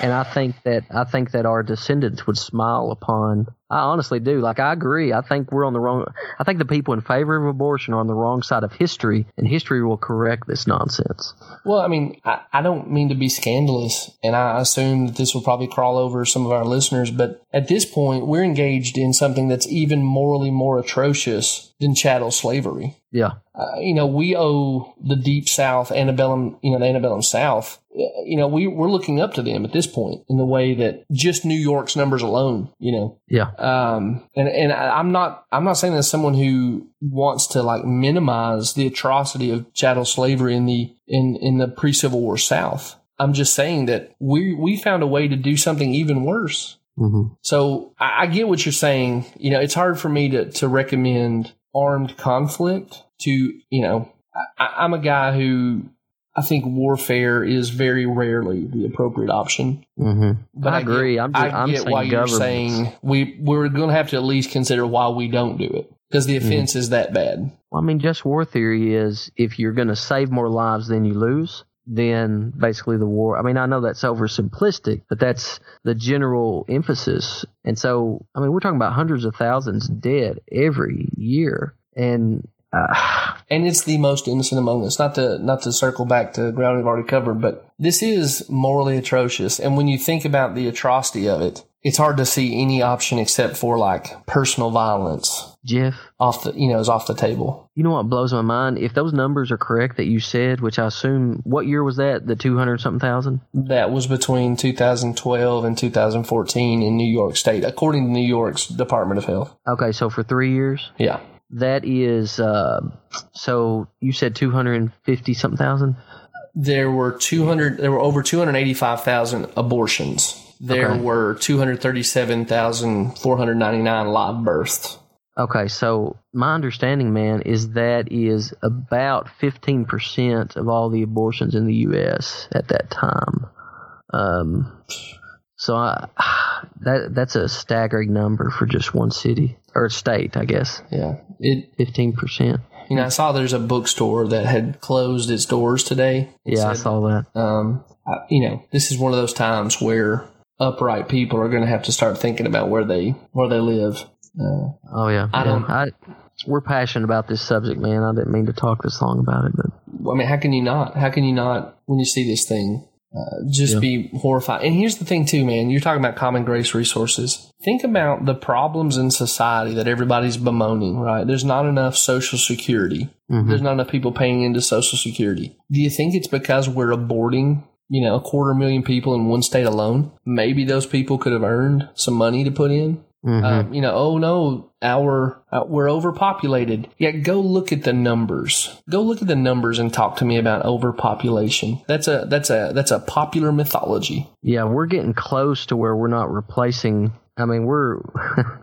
and I think that I think that our descendants would smile upon. I honestly do. Like I agree. I think we're on the wrong. I think the people in favor of abortion are on the wrong side of history, and history will correct this nonsense. Well, I mean, I, I don't mean to be scandalous, and I assume that this will probably crawl over some of our listeners, but at this point, we're engaged in something that's even morally more atrocious than chattel slavery. Yeah. Uh, you know, we owe the Deep South, antebellum, you know, the antebellum South. You know, we we're looking up to them at this point in the way that just New York's numbers alone. You know, Yeah. um, and and I- I'm not I'm not saying that someone who wants to like minimize the atrocity of chattel slavery in the in in the pre Civil War South. I'm just saying that we we found a way to do something even worse. hmm So I, I get what you're saying. You know, it's hard for me to to recommend armed conflict to you know. I, I'm a guy who I think warfare is very rarely the appropriate option. hmm But I get- agree. I'm just- I I'm get saying why you're saying we we're going to have to at least consider why we don't do it because the offense is that bad. Well, I mean, just war theory is if you're going to save more lives than you lose, then basically the war. I mean, I know that's oversimplistic, but that's the general emphasis. And so, I mean, we're talking about hundreds of thousands dead every year, and uh, And it's the most innocent among us. Not to not to circle back to ground we've already covered, but this is morally atrocious. And when you think about the atrocity of it, it's hard to see any option except for like personal violence Jeff, off the you know is off the table. you know what blows my mind? If those numbers are correct that you said, which I assume, what year was that? The two hundred something thousand. That was between 2012 and 2014 in New York State, according to New York's Department of Health. Okay, so for three years, Yeah. That is. Uh, so you said two hundred and fifty something thousand. there were 200 there were over 285,000 abortions. There Okay. were 237,499 live births. Okay, so my understanding, man, is that is about 15% of all the abortions in the U.S. at that time. Um, so I, that that's a staggering number for just one city or state, I guess. Yeah. It 15%. you know I saw there's a bookstore that had closed its doors today. It Yeah, I saw that. um I, you know, this is one of those times where upright people are going to have to start thinking about where they where they live. Uh, Oh yeah, I yeah. don't- I, we're passionate about this subject, man. I didn't mean to talk this long about it, but I mean, how can you not? How can you not when you see this thing? Uh, just Yeah. be horrified. And here's the thing, too, man. You're talking about common grace resources. Think about the problems in society that everybody's bemoaning, right? There's not enough social security. Mhm. There's not enough people paying into social security. Do you think it's because we're aborting, you know, a quarter million people in one state alone? Maybe those people could have earned some money to put in. Mhm. Um, you know, oh no, our uh, we're overpopulated. Yeah, go look at the numbers. Go look at the numbers and talk to me about overpopulation. That's a that's a that's a popular mythology. yeah, we're getting close to where we're not replacing. I mean, we're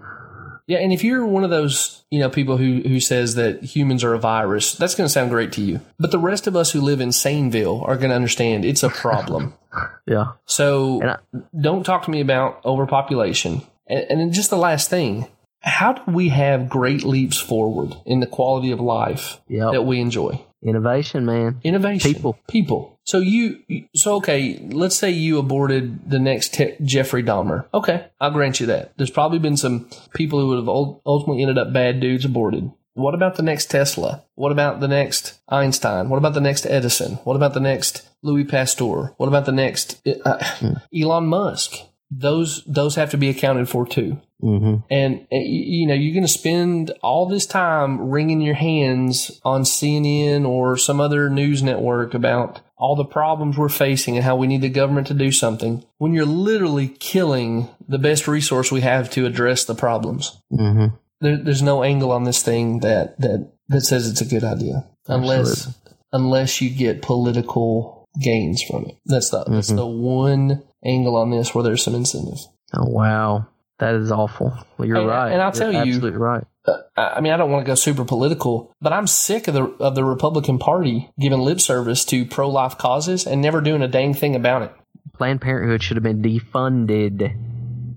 Yeah, and if you're one of those, you know, people who who says that humans are a virus, that's going to sound great to you. But the rest of us who live in Saneville are going to understand it's a problem. yeah. so I, don't talk to me about overpopulation. And, and then just the last thing, how do we have great leaps forward in the quality of life Yep. that we enjoy? innovation, man. Innovation. People. People. So you, so okay, let's say you aborted the next te- Jeffrey Dahmer. Okay, I'll grant you that. There's probably been some people who would have ultimately ended up bad dudes aborted. What about the next Tesla? What about the next Einstein? What about the next Edison? What about the next Louis Pasteur? What about the next uh, Elon Musk? Those those have to be accounted for too. Hmm And you know you're going to spend all this time wringing your hands on CNN or some other news network about all the problems we're facing and how we need the government to do something when you're literally killing the best resource we have to address the problems. hmm There, there's no angle on this thing that that that says it's a good idea unless Absolutely. unless you get political gains from it. That's the that's Mhm. the one angle on this where there's some incentive. Oh wow, that is awful. Well, you're And- right. and I'll You're tell you- absolutely right. Uh, I I mean, I don't want to go super political, but I'm sick of the of the Republican Party giving lip service to pro life causes and never doing a dang thing about it. Planned Parenthood should have been defunded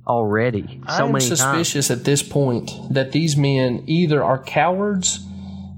already. So I'm many times. suspicious at this point that these men either are cowards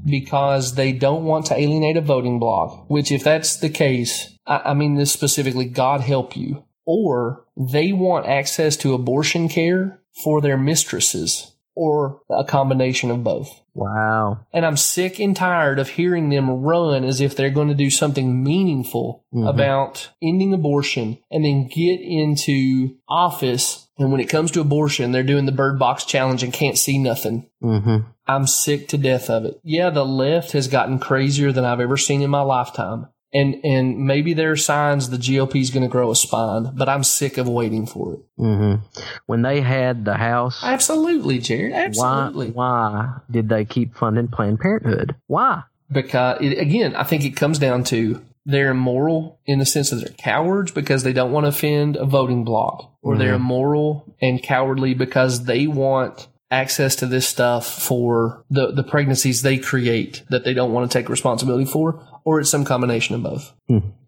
because they don't want to alienate a voting bloc, which, if that's the case, I, I mean this specifically, God help you. Or they want access to abortion care for their mistresses, or a combination of both. Wow. And I'm sick and tired of hearing them run as if they're going to do something meaningful about ending abortion and then get into office. And when it comes to abortion, they're doing the bird box challenge and can't see nothing. Mm-hmm. I'm sick to death of it. Yeah, the left has gotten crazier than I've ever seen in my lifetime. And, and maybe there are signs the GOP is going to grow a spine, but I'm sick of waiting for it. Mm-hmm. When they had the House, Absolutely, Jared. why Absolutely. why did they keep funding Planned Parenthood? Why? because it, again, I think it comes down to they're immoral in the sense that they're cowards because they don't want to offend a voting bloc, or they're immoral and cowardly because they want access to this stuff for the the pregnancies they create that they don't want to take responsibility for, or it's some combination of both.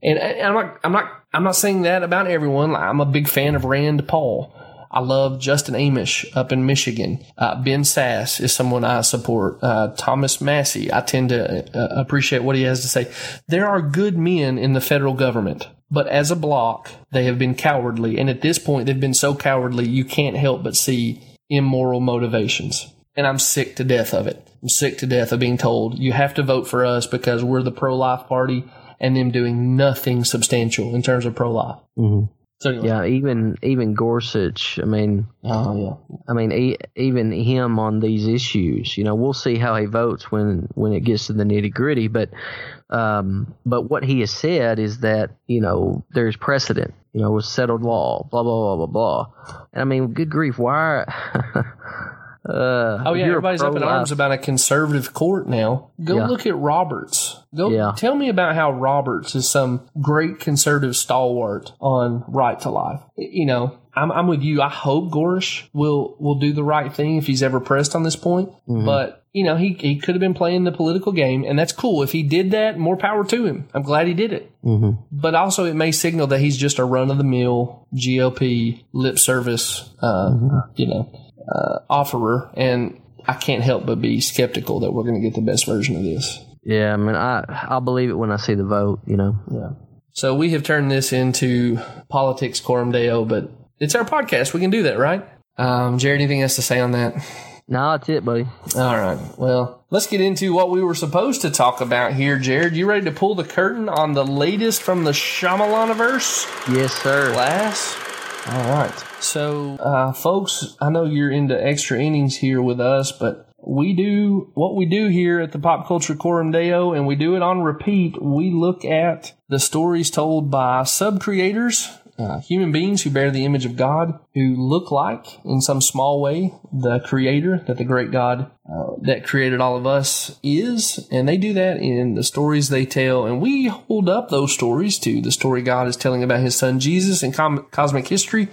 And, and I'm not I'm not I'm not saying that about everyone. I'm a big fan of Rand Paul. I love Justin Amash up in Michigan. Uh, ben Sasse is someone I support. Uh, Thomas Massie, I tend to uh, appreciate what he has to say. There are good men in the federal government, but as a bloc, they have been cowardly. And at this point, they've been so cowardly, you can't help but see immoral motivations. And I'm sick to death of it. I'm sick to death of being told you have to vote for us because we're the pro life party and them doing nothing substantial in terms of pro life. Mhm. So, anyway. Yeah, even even Gorsuch. I mean, Oh, yeah. I mean, e- even him on these issues. You know, we'll see how he votes when when it gets to the nitty gritty. But um, but what he has said is that you know there's precedent. You know, with settled law. Blah blah blah blah blah. And I mean, good grief, why? uh, Oh yeah, everybody's up in arms about a conservative court now. Go Yeah. look at Roberts. Go Yeah. tell me about how Roberts is some great conservative stalwart on right to life. You know, I'm, I'm with you. I hope Gorsuch will will do the right thing if he's ever pressed on this point. But you know, he he could have been playing the political game, and that's cool. If he did that, more power to him. I'm glad he did it. Mhm. But also, it may signal that he's just a run of the mill GOP lip service, uh, you know, uh, offerer, and I can't help but be skeptical that we're going to get the best version of this. Yeah, I mean, I I'll believe it when I see the vote. You know. Yeah. So we have turned this into politics coram deo, but it's our podcast. We can do that, right? Um, Jared, anything else to say on that? No, that's it, buddy. All right. Well, let's get into what we were supposed to talk about here, Jared. You ready to pull the curtain on the latest from the Shyamalaniverse? Yes, sir. class. All right. So, uh, folks, I know you're into extra innings here with us, but we do what we do here at the Pop Culture Coram Deo, and we do it on repeat. We look at the stories told by sub creators, uh, human beings who bear the image of God, who look like, in some small way, the creator that the great God uh, that created all of us is. And they do that in the stories they tell. And we hold up those stories to the story God is telling about his son Jesus in com- cosmic history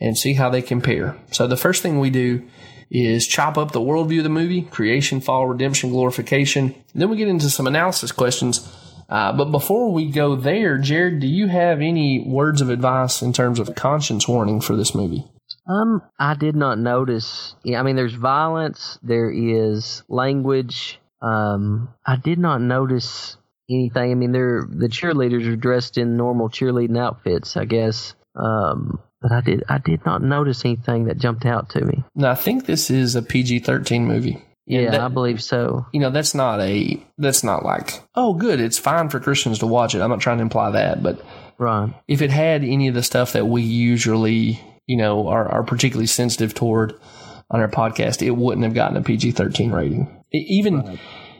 and see how they compare. So the first thing we do is chop up the worldview of the movie creation, fall, redemption, glorification. Then we get into some analysis questions. Uh, but before we go there, Jared, do you have any words of advice in terms of conscience warning for this movie? Um, I did not notice. I mean, there's violence. There is language. Um, I did not notice anything. I mean, they're the cheerleaders are dressed in normal cheerleading outfits, I guess. Um, but I did I did not notice anything that jumped out to me. Now, I think this is a PG 13 movie. Yeah, that- I believe so. you know that's not a that's not like oh good it's fine for christians to watch it. I'm not trying to imply that but Right. if it had any of the stuff that we usually you know are, are particularly sensitive toward on our podcast it wouldn't have gotten a pg-13 rating. E- even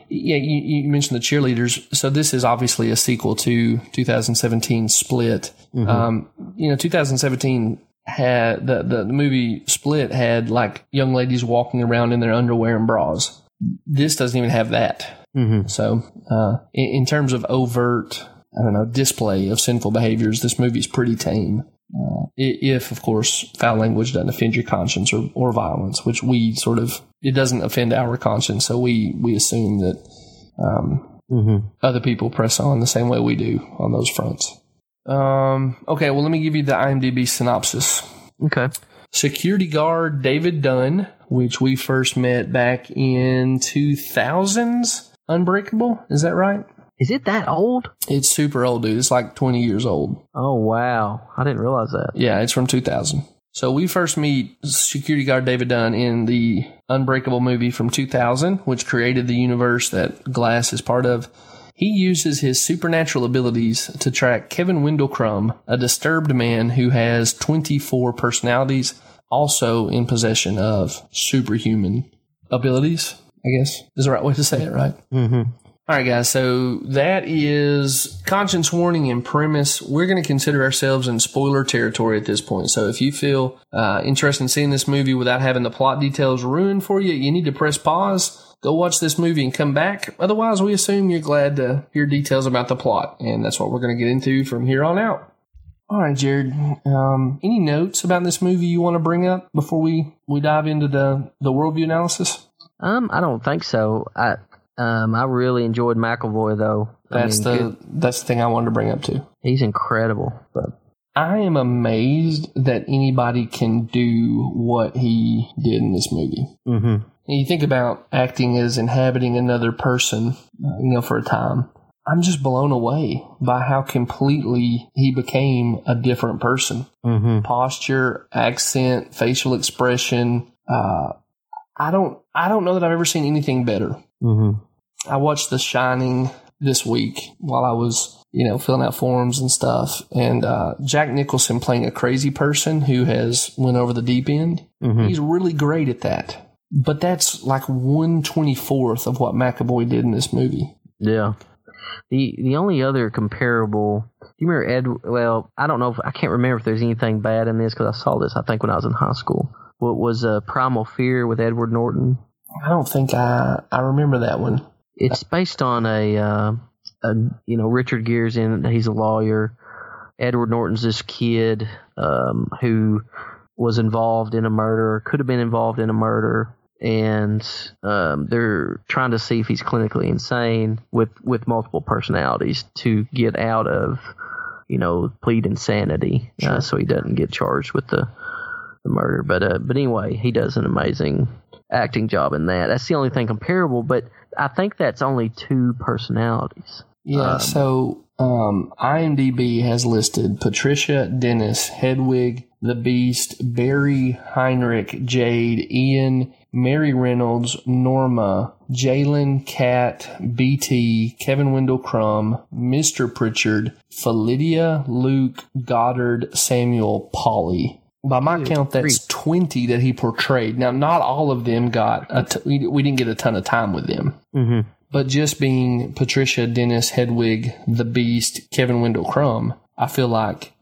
yeah you, you mentioned the cheerleaders. So this is obviously a sequel to 2017 split. Um, you know 2017 had the, the the movie split had like young ladies walking around in their underwear and bras this doesn't even have that hmm so, uh, in, in terms of overt, I don't know, display of sinful behaviors, this movie's pretty tame. Uh, if, of course, foul language doesn't offend your conscience or, or violence, which we sort of, it doesn't offend our conscience. So we, we assume that, um, hmm other people press on the same way we do on those fronts. Um, okay, well, let me give you the IMDb synopsis. Okay. Security guard David Dunn, which we first met back in 2000's Unbreakable. Is that right? Is it that old? It's super old, dude. It's like 20 years old. Oh wow, I didn't realize that. Yeah, it's from 2000. So we first meet security guard David Dunn in the Unbreakable movie from 2000, which created the universe that Glass is part of. He uses his supernatural abilities to track Kevin Wendell Crumb, a disturbed man who has 24 personalities, also in possession of superhuman abilities, I guess is the right way to say it, right? Mm-hmm. All right, guys. So that is conscience warning and premise. We're going to consider ourselves in spoiler territory at this point. So if you feel uh, interested in seeing this movie without having the plot details ruined for you, you need to press pause. Go watch this movie and come back. Otherwise, we assume you're glad to hear details about the plot, and that's what we're going to get into from here on out. All right, Jared. Um, any notes about this movie you want to bring up before we, we dive into the the worldview analysis? Um, I don't think so. I um, I really enjoyed McAvoy though. I That's mean, the good- that's the thing I wanted to bring up too. he's incredible. But I am amazed that anybody can do what he did in this movie. mm-hmm. You think about acting as inhabiting another person, uh, you know, for a time. I'm just blown away by how completely he became a different person. Mm-hmm. Posture, accent, facial expression. Uh, I don't, I don't know that I've ever seen anything better. Mm-hmm. I watched The Shining this week while I was, you know, filling out forms and stuff. And uh, Jack Nicholson playing a crazy person who has went over the deep end. Mm-hmm. He's really great at that. But that's like one twenty fourth of what McAvoy did in this movie. Yeah. The the only other comparable, do you remember Ed? Well, I don't know if I can't remember if there's anything bad in this because I saw this. I think when I was in high school. What was uh, Primal Fear with Edward Norton? I don't think I I remember that one. It's based on a, uh, a you know Richard Gere's in. He's a lawyer. Edward Norton's this kid um, who was involved in a murder, could have been involved in a murder, and um, they're trying to see if he's clinically insane with with multiple personalities to get out of you know plead insanity, uh, so he doesn't get charged with the the murder. But uh, but anyway, he does an amazing acting job in that. That's the only thing comparable, but I think that's only two personalities. Yeah. Um, so um, IMDb has listed Patricia Dennis, Hedwig, The Beast, Barry, Heinrich, Jade, Ian, Mary Reynolds, Norma, Jalen, Cat, BT, Kevin Wendell Crumb, Mr. Pritchard, Felida, Luke, Goddard, Samuel, Polly. By my count, that's 20 that he portrayed. Now, not all of them got, a t- we didn't get a ton of time with them Mm-hmm. but just being Patricia, Dennis, Hedwig, the Beast, Kevin Wendell Crumb, I feel like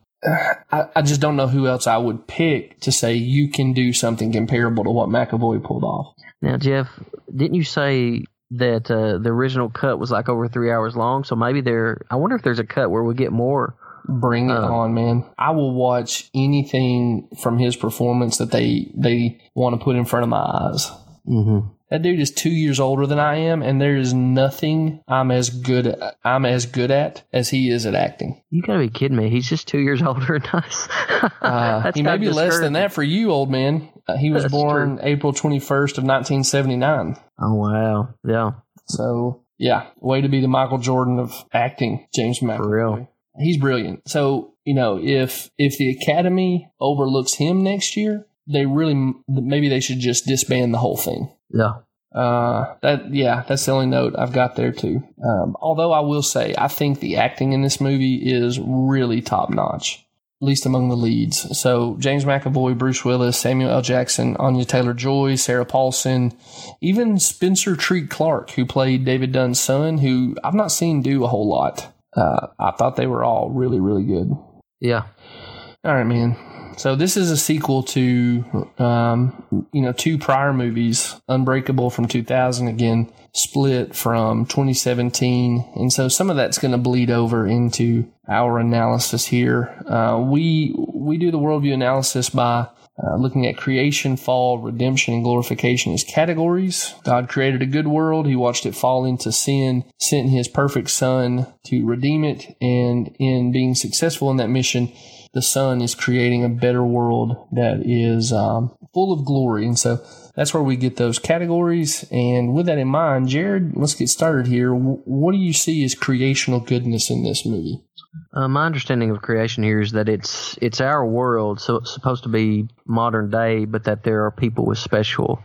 I, I just don't know who else I would pick to say you can do something comparable to what McAvoy pulled off. Now, Jeff, didn't you say that uh, the original cut was like over three hours long? So maybe there. I wonder if there's a cut where we get more. Bring it Uh. on, man! I will watch anything from his performance that they they want to put in front of my eyes. Mm-hmm. That dude is two years older than I am, and there is nothing I'm as good at, I'm as good at as he is at acting. You gotta be kidding me! He's just two years older than us. Uh, he may be less than that for you, old man. Uh, he was That's born April 21st of 1979. Oh wow! Yeah, So, yeah, way to be the Michael Jordan of acting, James McAvoy. For real. He's brilliant. So, you know, if if the Academy overlooks him next year, they really maybe they should just disband the whole thing. Yeah. Uh, that yeah, that's the only note I've got there too. Um, although I will say, I think the acting in this movie is really top notch, at least among the leads. So James McAvoy, Bruce Willis, Samuel L. Jackson, Anya Taylor Joy, Sarah Paulson, even Spencer Treat Clark, who played David Dunn's son, who I've not seen do a whole lot. Uh, I thought they were all really, really good. Yeah. All right, man. So this is a sequel to, um, you know, two prior movies, Unbreakable from 2000, again, Split from 2017. And so some of that's going to bleed over into our analysis here. Uh, we, we do the worldview analysis by uh, looking at creation, fall, redemption, and glorification as categories. God created a good world. He watched it fall into sin, sent his perfect son to redeem it, and in being successful in that mission, the Son is creating a better world that is um, full of glory. And so that's where we get those categories. And with that in mind, Jared, let's get started here. What do you see as creational goodness in this movie? Uh, my understanding of creation here is that it's it's our world, so it's supposed to be modern day, but that there are people with special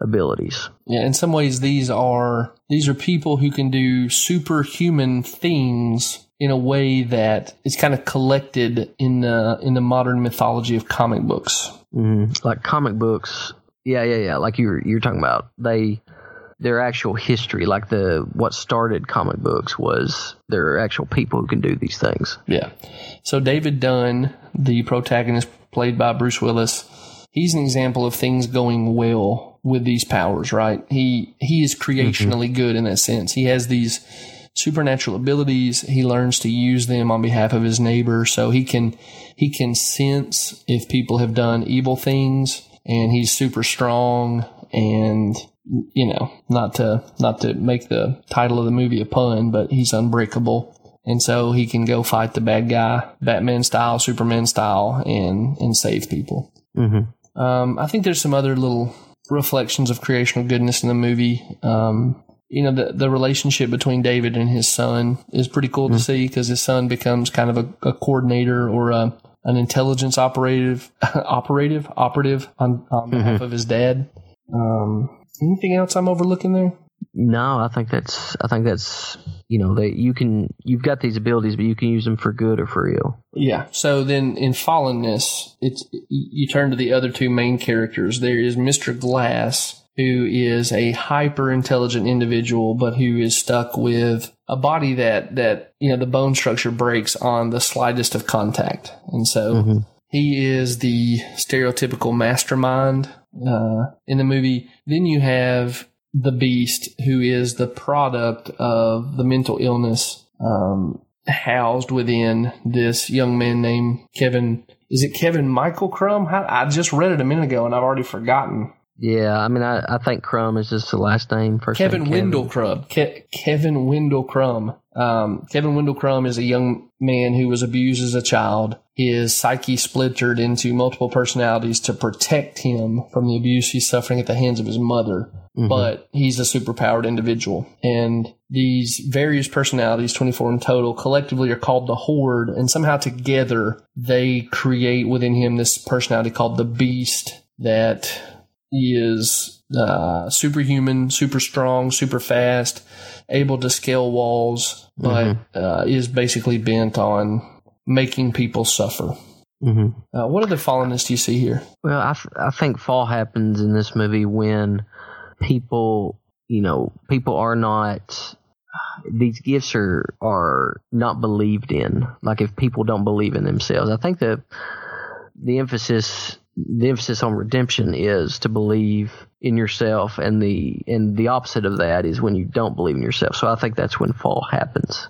abilities. Yeah, in some ways, these are these are people who can do superhuman things in a way that is kind of collected in the in the modern mythology of comic books. Mm-hmm. Like comic books, yeah, yeah, yeah. Like you're you're talking about they their actual history, like the what started comic books was there are actual people who can do these things. Yeah. So David Dunn, the protagonist played by Bruce Willis, he's an example of things going well with these powers, right? He he is creationally mm-hmm. good in that sense. He has these supernatural abilities. He learns to use them on behalf of his neighbor, so he can he can sense if people have done evil things, and he's super strong and you know, not to not to make the title of the movie a pun, but he's unbreakable. And so he can go fight the bad guy, Batman style, Superman style, and and save people. Mm-hmm. Um, I think there's some other little reflections of creational goodness in the movie. Um, you know, the the relationship between David and his son is pretty cool mm-hmm. to see because his son becomes kind of a, a coordinator or a, an intelligence operative, operative, operative on, on behalf mm-hmm. of his dad. Um, Anything else I'm overlooking there? No, I think that's I think that's you know that you can you've got these abilities, but you can use them for good or for ill. Yeah. So then in fallenness, it's you turn to the other two main characters. There is Mr. Glass, who is a hyper intelligent individual, but who is stuck with a body that that you know the bone structure breaks on the slightest of contact, and so. Mm-hmm. He is the stereotypical mastermind uh, in the movie. Then you have the Beast, who is the product of the mental illness um, housed within this young man named Kevin. Is it Kevin Michael Crumb? I just read it a minute ago and I've already forgotten. Yeah, I mean, I, I think Crumb is just the last name. First Kevin name, Wendell Crumb. Ke- Kevin Wendell Crumb. Um, Kevin Wendell Crumb is a young man who was abused as a child. His psyche splintered into multiple personalities to protect him from the abuse he's suffering at the hands of his mother. Mm-hmm. But he's a superpowered individual. And these various personalities, 24 in total, collectively are called the Horde. And somehow together they create within him this personality called the Beast that is uh, superhuman, super strong, super fast, able to scale walls, but mm-hmm. uh, is basically bent on making people suffer. Mm-hmm. Uh, what other fallenness do you see here? Well, I, th- I think fall happens in this movie when people, you know, people are not. These gifts are are not believed in. Like if people don't believe in themselves, I think the the emphasis the emphasis on redemption is to believe in yourself and the and the opposite of that is when you don't believe in yourself. So i think that's when fall happens.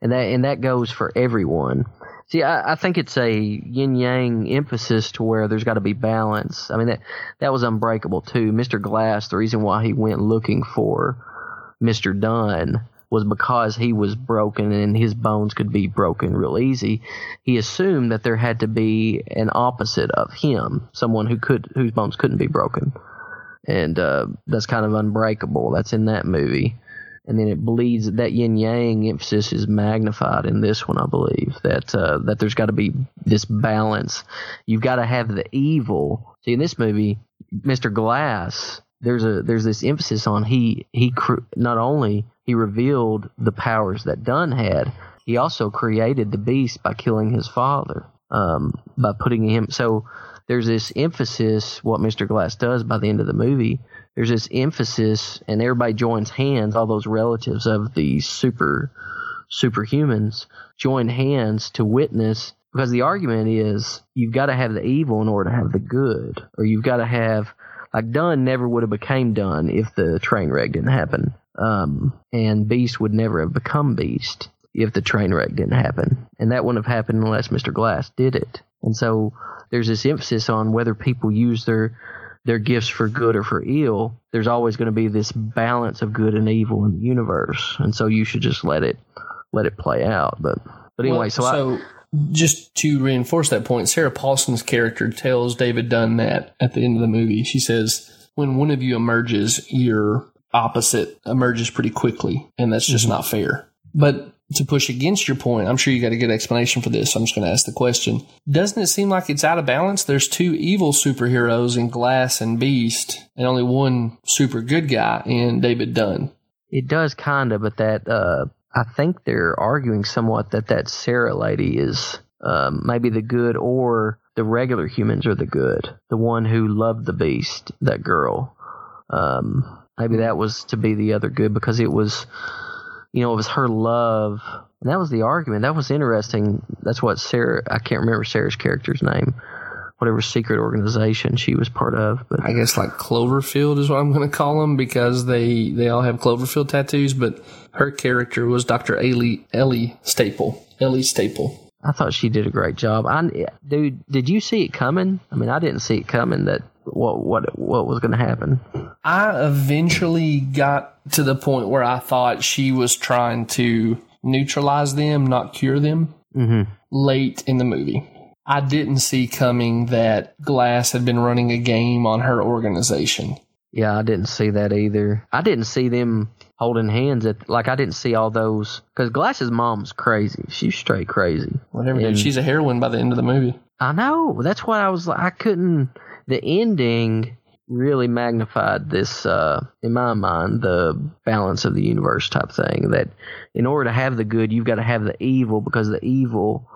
And that and that goes for everyone. See i, I think it's a yin yang emphasis to where there's got to be balance. I mean that that was unbreakable too. Mr glass the reason why he went looking for mr dunn was because he was broken and his bones could be broken real easy. He assumed that there had to be an opposite of him, someone who could whose bones couldn't be broken, and uh, that's kind of unbreakable. That's in that movie, and then it bleeds. That yin yang emphasis is magnified in this one, I believe. That uh, that there's got to be this balance. You've got to have the evil. See, in this movie, Mr. Glass there's a there's this emphasis on he he cr- not only he revealed the powers that Dunn had, he also created the beast by killing his father, um, by putting him. So there's this emphasis. What Mr. Glass does by the end of the movie, there's this emphasis, and everybody joins hands. All those relatives of the super superhumans join hands to witness because the argument is you've got to have the evil in order to have the good, or you've got to have like Dunn never would have became Dunn if the train wreck didn't happen. Um, and Beast would never have become Beast if the train wreck didn't happen. And that wouldn't have happened unless Mr. Glass did it. And so there's this emphasis on whether people use their their gifts for good or for ill. There's always going to be this balance of good and evil in the universe. And so you should just let it let it play out. But but anyway, well, so, so just to reinforce that point, Sarah Paulson's character tells David Dunn that at the end of the movie. She says, when one of you emerges, your opposite emerges pretty quickly, and that's just not fair. But to push against your point, I'm sure you got a good explanation for this. So I'm just going to ask the question. Doesn't it seem like it's out of balance? There's two evil superheroes in Glass and Beast, and only one super good guy in David Dunn. It does kind of, but that uh, I think they're arguing somewhat that that Sarah lady is um, maybe the good, or the regular humans are the good. The one who loved the beast, that girl. Um, maybe that was to be the other good because it was, you know, it was her love. And that was the argument. That was interesting. That's what Sarah. I can't remember Sarah's character's name. Whatever secret organization she was part of, but I guess like Cloverfield is what I'm going to call them because they they all have Cloverfield tattoos. But her character was Dr. Ellie Ellie Staple. Ellie Staple. I thought she did a great job. I, dude, did you see it coming? I mean, I didn't see it coming that what what what was going to happen. I eventually got to the point where I thought she was trying to neutralize them, not cure them. Mm-hmm. Late in the movie, I didn't see coming that Glass had been running a game on her organization. Yeah, I didn't see that either. I didn't see them holding hands at like I didn't see all those because Glass's mom's crazy. She's straight crazy. Whatever. And- She's a heroine by the end of the movie. I know. That's what I was like. I couldn't. The ending really magnified this, uh, in my mind, the balance of the universe type thing. That in order to have the good, you've got to have the evil because the evil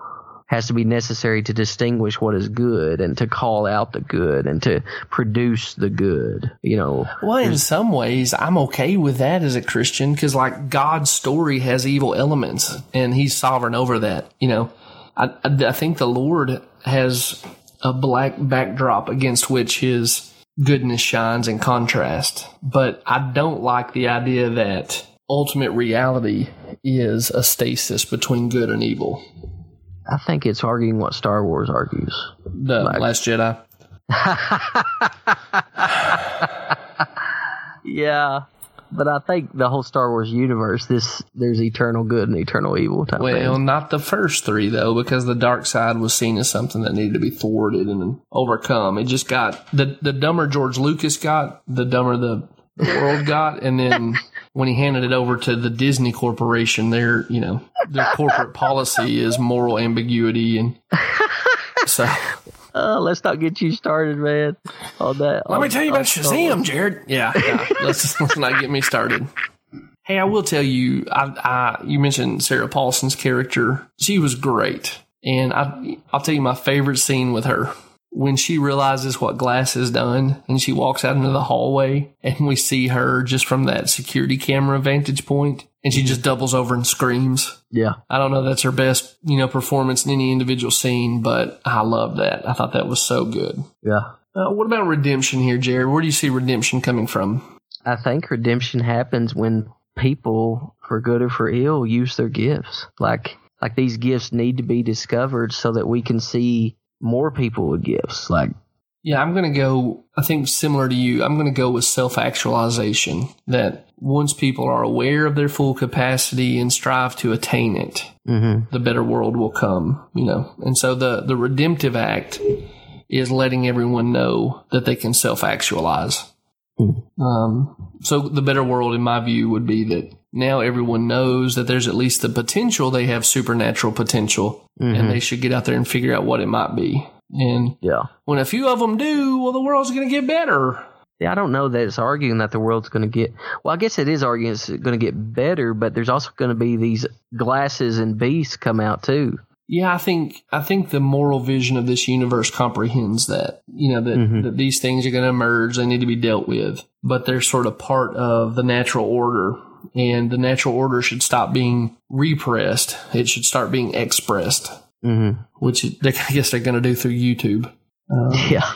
has to be necessary to distinguish what is good and to call out the good and to produce the good. You know. Well, in some ways, I'm okay with that as a Christian because, like, God's story has evil elements and He's sovereign over that. You know, I, I, I think the Lord has a black backdrop against which His goodness shines in contrast. But I don't like the idea that ultimate reality is a stasis between good and evil. I think it's arguing what Star Wars argues. The Last Jedi. Yeah, but I think the whole Star Wars universe, this there's eternal good and eternal evil type Well, thing. not the first three though, because the dark side was seen as something that needed to be thwarted and overcome. It just got the the dumber George Lucas got, the dumber the, the world got, and then when he handed it over to the Disney Corporation, their you know their corporate policy is moral ambiguity, and so Uh, let's not get you started, man. On that. Let me tell you on about Star. Shazam, Jared. Yeah, yeah. let's, let's not get me started. Hey, I will tell you, I, I you mentioned Sarah Paulson's character. She was great, and I I'll tell you my favorite scene with her when she realizes what Glass has done, and she walks out into the hallway, and we see her just from that security camera vantage point, and she just doubles over and screams. Yeah, I don't know that's her best, you know, performance in any individual scene, but I love that. I thought that was so good. yeah. Uh, what about redemption here, Jared? Where do you see redemption coming from? I think redemption happens when people, for good or for ill, use their gifts. Like like these gifts need to be discovered so that we can see more people with gifts. Like Yeah, I'm going to go, I think similar to you, I'm going to go with self actualization. That once people are aware of their full capacity and strive to attain it, mhm. the better world will come, you know. And so the, the redemptive act is letting everyone know that they can self actualize. Um, so the better world, in my view, would be that now everyone knows that there's at least the potential they have supernatural potential, and mm-hmm. they should get out there and figure out what it might be. And yeah. when a few of them do, well, the world's going to get better. Yeah, I don't know that it's arguing that the world's going to get. Well, I guess it is arguing it's going to get better, but there's also going to be these glasses and beasts come out too. Yeah, I think I think the moral vision of this universe comprehends that. You know that, mm-hmm. that these things are going to emerge; they need to be dealt with, but they're sort of part of the natural order, and the natural order should stop being repressed. It should start being expressed, Mm-hmm. which they, I guess they're going to do through YouTube. Yeah.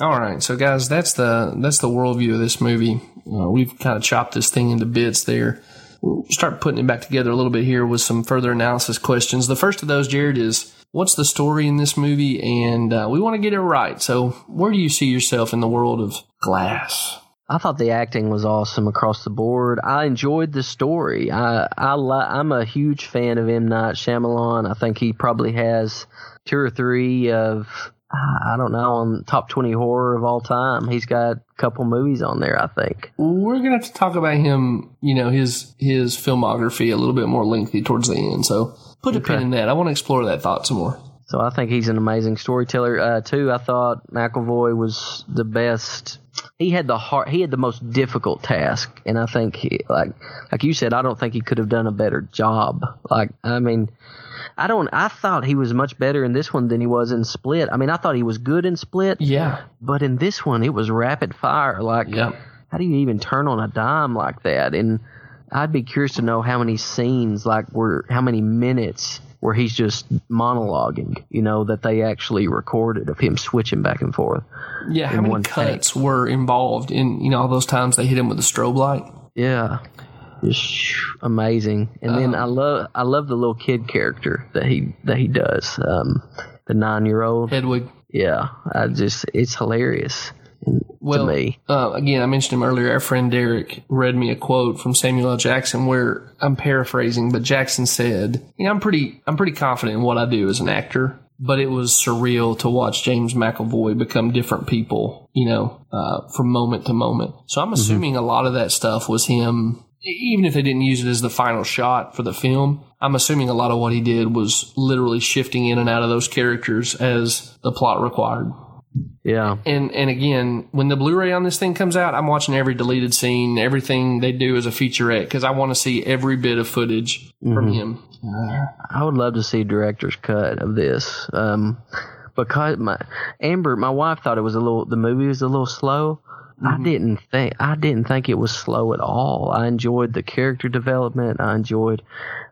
All right, so guys, that's the that's the worldview of this movie. Uh, we've kind of chopped this thing into bits there. We'll start putting it back together a little bit here with some further analysis questions. The first of those, Jared, is what's the story in this movie, and uh, we want to get it right. So, where do you see yourself in the world of Glass? I thought the acting was awesome across the board. I enjoyed the story. I I li- I'm a huge fan of M Night Shyamalan. I think he probably has two or three of I don't know on top twenty horror of all time. He's got a couple movies on there. I think. We're gonna have to talk about him. You know his his filmography a little bit more lengthy towards the end. So put a pin in that. I want to explore that thought some more. So I think he's an amazing storyteller uh, too. I thought McAvoy was the best. He had the hard, he had the most difficult task, and I think he, like like you said, I don't think he could have done a better job. Like I mean, I don't. I thought he was much better in this one than he was in Split. I mean, I thought he was good in Split, Yeah. but in this one, it was rapid fire. Like, Yep. how do you even turn on a dime like that? And I'd be curious to know how many scenes, like, were how many minutes where he's just monologuing, you know, that they actually recorded of him switching back and forth. Yeah. How many cuts were involved in you know all those times they hit him with a strobe light? Yeah, just amazing. And then I love, I love the little kid character that he that he does, um, the nine year old. Hedwig. Yeah, I just it's hilarious Well, to me. Uh, again, I mentioned him earlier. Our friend Derek read me a quote from Samuel L. Jackson, where I'm paraphrasing, but Jackson said, "You know, I'm pretty, I'm pretty confident in what I do as an actor, but it was surreal to watch James McAvoy become different people, you know, uh, from moment to moment. So I'm assuming a lot of that stuff was him." Even if they didn't use it as the final shot for the film, I'm assuming a lot of what he did was literally shifting in and out of those characters as the plot required Yeah, and and again, when the Blu-ray on this thing comes out, I'm watching every deleted scene, everything they do as a featurette because I want to see every bit of footage from him. I would love to see director's cut of this. Um, because my Amber, my wife thought it was a little. The movie was a little slow. I didn't think. I didn't think it was slow at all. I enjoyed the character development. I enjoyed.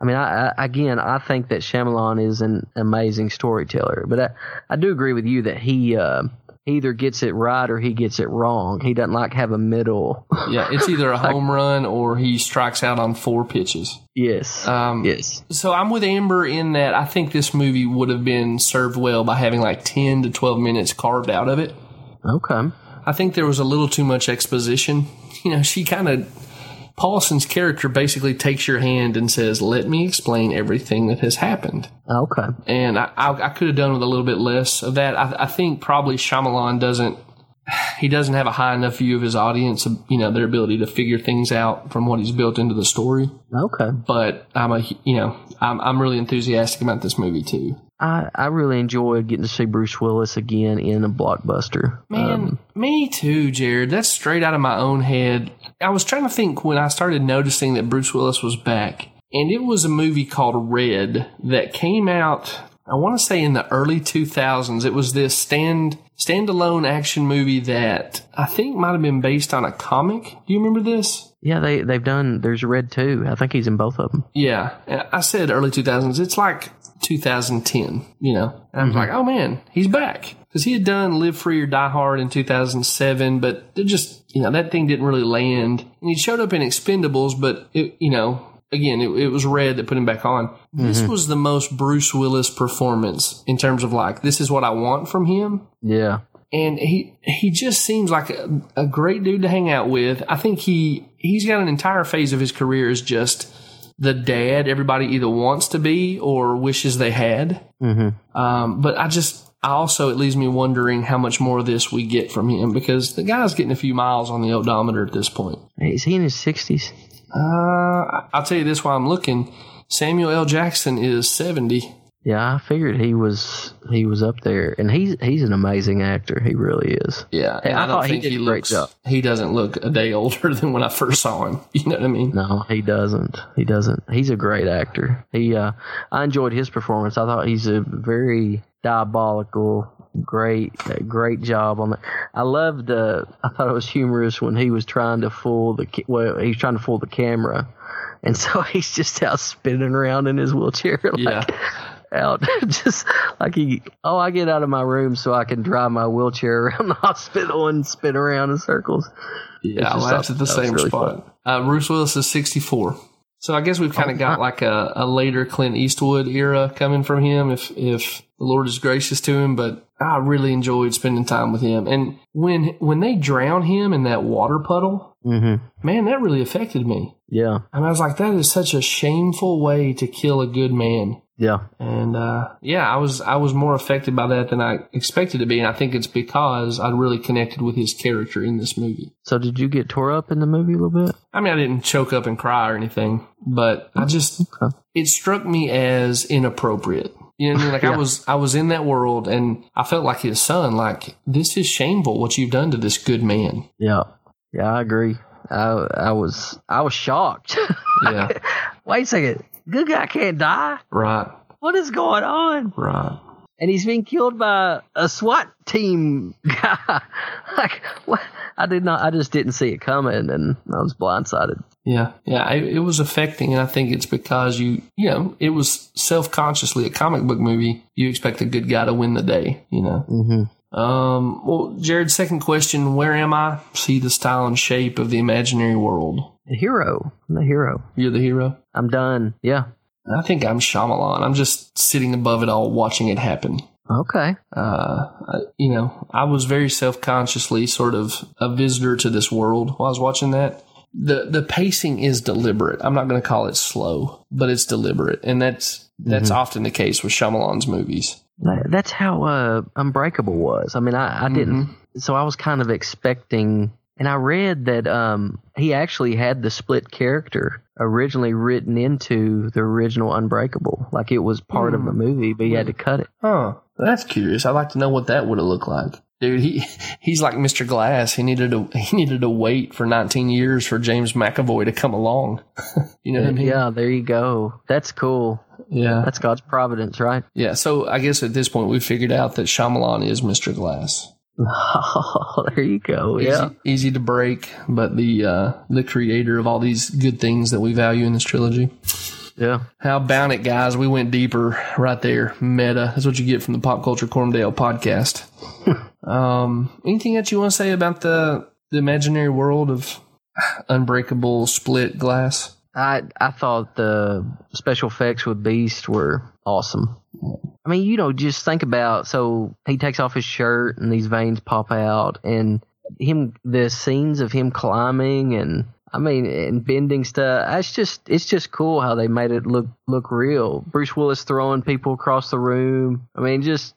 I mean, I, I again, I think that Shyamalan is an amazing storyteller. But I, I do agree with you that he. Uh, he either gets it right or he gets it wrong. He doesn't like have a middle. Yeah, it's either a home run or he strikes out on four pitches. yes. Um, yes. So I'm with Amber in that I think this movie would have been served well by having like 10 to 12 minutes carved out of it. Okay. I think there was a little too much exposition. You know, she kind of Paulson's character basically takes your hand and says, "Let me explain everything that has happened." Okay. and I, I, I could have done with a little bit less of that. I, I think probably Shyamalan doesn't he doesn't have a high enough view of his audience, you know, their ability to figure things out from what he's built into the story. Okay. But I'm a you know I'm I'm really enthusiastic about this movie too. I, I really enjoyed getting to see Bruce Willis again in a blockbuster. Man, Um, me too, Jared. That's straight out of my own head. I was trying to think when I started noticing that Bruce Willis was back, and it was a movie called Red that came out. I want to say in the early 2000s. It was this stand standalone action movie that I think might have been based on a comic. Do you remember this? yeah, they they've done. There's Red too. I think he's in both of them. Yeah, I said early 2000s. It's like 2010, you know. And I was mm-hmm. like, oh man, he's back. Because he had done Live Free or Die Hard in 2007, but it just, you know, that thing didn't really land. And he showed up in Expendables, but, it, you know, again, it, it was Red that put him back on. This mm-hmm. was the most Bruce Willis performance in terms of like, this is what I want from him Yeah. and he he just seems like a, a great dude to hang out with. I think he he's got an entire phase of his career as just the dad everybody either wants to be or wishes they had. Mm-hmm. Um, but I just I also it leaves me wondering how much more of this we get from him because the guy's getting a few miles on the odometer at this point. Is he in his sixties? Uh, I'll tell you this while I'm looking. Samuel L. Jackson is seventy. Yeah, I figured he was he was up there, and he's he's an amazing actor. He really is. Yeah, Hey, and I I, thought he did he, great looks. job. He doesn't look a day older than when I first saw him. You know what I mean? No, he doesn't. He doesn't. He's a great actor. He, uh, I enjoyed his performance. I thought he's a very diabolical, great, uh, great job on that. I loved. Uh, I thought it was humorous when he was trying to fool the. Well, he's trying to fool the camera, and so he's just out spinning around in his wheelchair. Like, Yeah. Out just like he, oh, I get out of my room so I can drive my wheelchair around the hospital and spin around in circles. Yeah, I laughed at the same really spot. Uh, Bruce Willis is 64. So I guess we've kind of got like a, a later Clint Eastwood era coming from him, if if the Lord is gracious to him. But I really enjoyed spending time with him. And when when they drown him in that water puddle, Mm-hmm. man, that really affected me. Yeah. And I was like, that is such a shameful way to kill a good man. Yeah. And uh, yeah, I was I was more affected by that than I expected to be, and I think it's because I really connected with his character in this movie. So did you get tore up in the movie a little bit? I mean, I didn't choke up and cry or anything, but I just Okay. it struck me as inappropriate. You know what I mean? Like I was I was in that world, and I felt like his son. Like this is shameful what you've done to this good man. Yeah. Yeah, I agree. I I was I was shocked. Yeah, Wait a second. Good guy can't die. right, What is going on? right. And he's being killed by a SWAT team guy. like what? I did not. I just didn't see it coming, and I was blindsided. Yeah, yeah, it, it was affecting, and I think it's because you, you know, it was self consciously a comic book movie. You expect the good guy to win the day, you know. Mm-hmm. Um, well, Jared, second question: Where am I? See the style and shape of the imaginary world. The hero. I'm the hero. You're the hero. I'm done. Yeah. I think I'm Shyamalan. I'm just sitting above it all, watching it happen. Okay. Uh, I- you know, I was very self consciously sort of a visitor to this world while I was watching that. The the pacing is deliberate. I'm not going to call it slow, but it's deliberate, and that's that's often the case with Shyamalan's movies. That's how uh, Unbreakable was. I mean, I, I didn't. So I was kind of expecting, and I read that um, he actually had the split character originally written into the original Unbreakable, like it was part of the movie, but he had to cut it. Huh? That's curious. I'd like to know what that would have looked like. Dude, he he's like Mr. Glass. He needed to he needed to wait for 19 years for James McAvoy to come along. you know what I mean? Yeah, there you go. That's cool. Yeah. That's God's providence, right? Yeah. So I guess at this point we figured out that Shyamalan is Mr. Glass. Oh, there you go. Yeah. Easy, easy to break, but the uh, the creator of all these good things that we value in this trilogy. Yeah. How about it, guys? We went deeper right there. Meta. That's what you get from the Pop Culture Coram Deo podcast. um, anything that you want to say about the the imaginary world of Unbreakable Split Glass? I I thought the special effects with Beast were awesome. I mean, you know, just think about so he takes off his shirt and these veins pop out, and him the scenes of him climbing and I mean and bending stuff. It's just it's just cool how they made it look look real. Bruce Willis throwing people across the room. I mean, just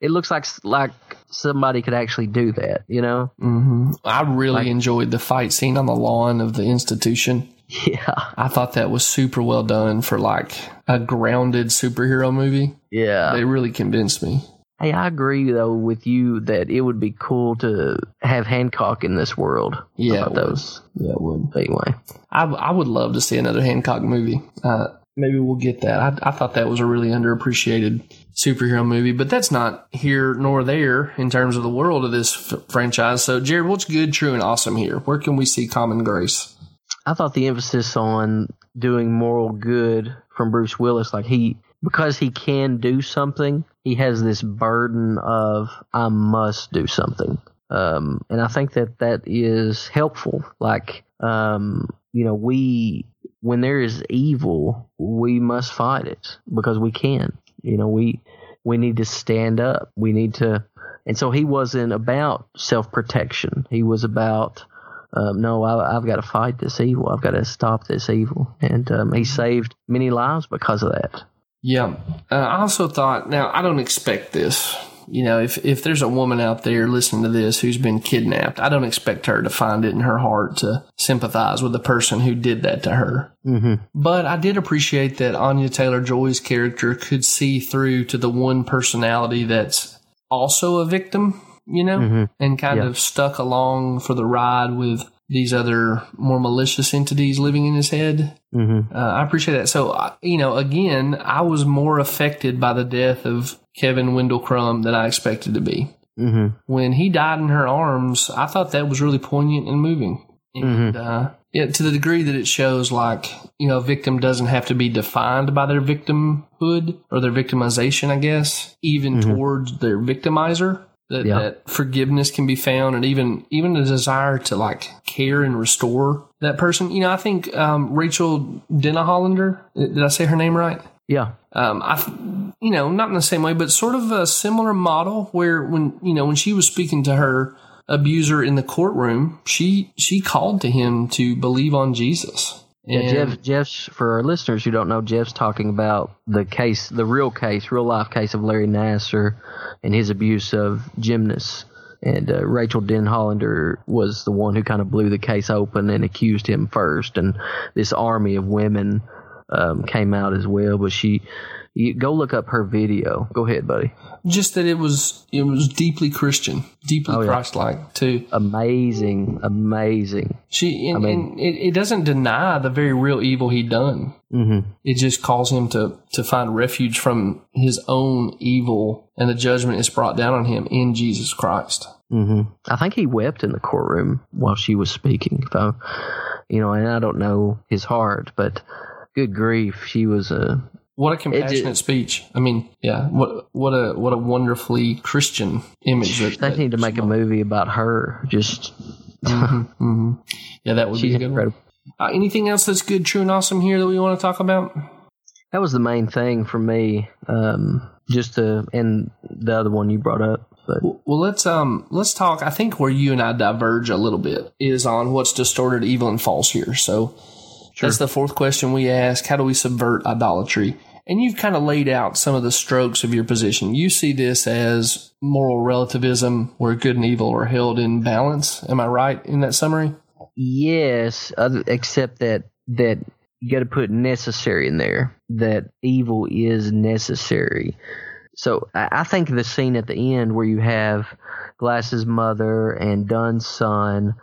it looks like like somebody could actually do that. You know? Mm-hmm. I really Like- enjoyed the fight scene on the lawn of the institution. Yeah. I thought that was super well done for like a grounded superhero movie. Yeah. They really convinced me. Hey, I agree though with you that it would be cool to have Hancock in this world. Yeah, How about it would. those. Yeah, it would. Anyway, I, I would love to see another Hancock movie. Uh, maybe we'll get that. I, I thought that was a really underappreciated superhero movie, but that's not here nor there in terms of the world of this f- franchise. So, Jared, what's good, true, and awesome here? Where can we see common grace? I thought the emphasis on doing moral good from Bruce Willis, like he because he can do something, he has this burden of I must do something. Um, and I think that that is helpful. Like, um, you know, we when there is evil, we must fight it because we can. You know, we we need to stand up. We need to, and so he wasn't about self protection. He was about um, no, I, I've got to fight this evil. I've got to stop this evil. And um, he saved many lives because of that. Yeah. Uh, I also thought, now, I don't expect this. You know, if, if there's a woman out there listening to this who's been kidnapped, I don't expect her to find it in her heart to sympathize with the person who did that to her. Mm-hmm. But I did appreciate that Anya Taylor Joy's character could see through to the one personality that's also a victim, you know, Mhm. and kind Yeah. of stuck along for the ride with these other more malicious entities living in his head. Mm-hmm. Uh, I appreciate that. So, you know, again, I was more affected by the death of Kevin Wendell Crumb than I expected to be. Mm-hmm. When he died in her arms, I thought that was really poignant and moving. And uh, yeah, to the degree that it shows, like, you know, a victim doesn't have to be defined by their victimhood or their victimization, I guess, even towards their victimizer. That, Yeah. that forgiveness can be found and even even a desire to like care and restore that person. You know, I think um, Rachel Denhollander, did I say her name right? Yeah. um, I, you know, not in the same way, but sort of a similar model where when you know when she was speaking to her abuser in the courtroom, she she called to him to believe on Jesus. Yeah, And- Jeff. Jeff's for our listeners who don't know. Jeff's talking about the case, the real case, real life case of Larry Nassar and his abuse of gymnasts. And uh, Rachel Denhollander was the one who kind of blew the case open and accused him first. And this army of women um, came out as well. But she, you, go look up her video. Go ahead, buddy. just that it was it was deeply Christian, deeply Oh, yeah. Christ-like too. Amazing, amazing. She and, mean- and it, it doesn't deny the very real evil he'd done. hmm It just calls him to to find refuge from his own evil, and the judgment is brought down on him in Jesus Christ. Mm-hmm. I think he wept in the courtroom while she was speaking. If I, you know, and I don't know his heart, but good grief, she was a. What a compassionate speech! I mean, yeah, what what a what a wonderfully Christian image. That, They that- need to make a movie about her. Just Mhm. Yeah, that would be she's a good incredible. Uh, anything else that's good, true, and awesome here that we want to talk about? That was the main thing for me. Um, just to and the other one you brought up, but Well, let's um let's talk. I think where you and I diverge a little bit is on what's distorted, evil, and false here. So that's the fourth question we ask: How do we subvert idolatry? And you've kind of laid out some of the strokes of your position. You see this as moral relativism, where good and evil are held in balance. Am I right in that summary? Yes, except that that you got to put necessary in there. That evil is necessary. So I, I think the scene at the end where you have Glass's mother and Dunn's son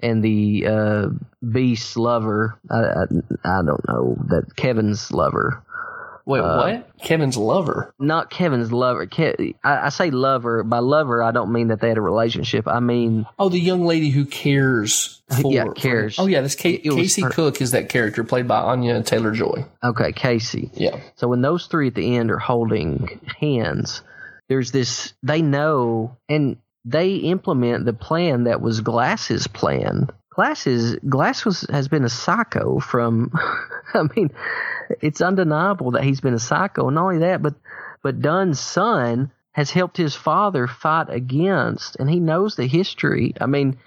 and the uh, Beast's lover. I, I, I don't know that Kevin's lover. Wait, Uh, what? Kevin's lover. Not Kevin's lover. Ke- I, I say lover. By lover, I don't mean that they had a relationship. I mean Oh, the young lady who cares. For, Yeah, for- cares. oh, yeah, this Ka- It was Casey Cook is that character played by Anya Taylor Joy. Okay, Casey. Yeah. So when those three at the end are holding hands, there's this, they know and they implement the plan that was Glass's plan. Glass is, Glass was, has been a psycho from, I mean, it's undeniable that he's been a psycho. And not only that, but, but Dunn's son has helped his father fight against, and he knows the history. I mean,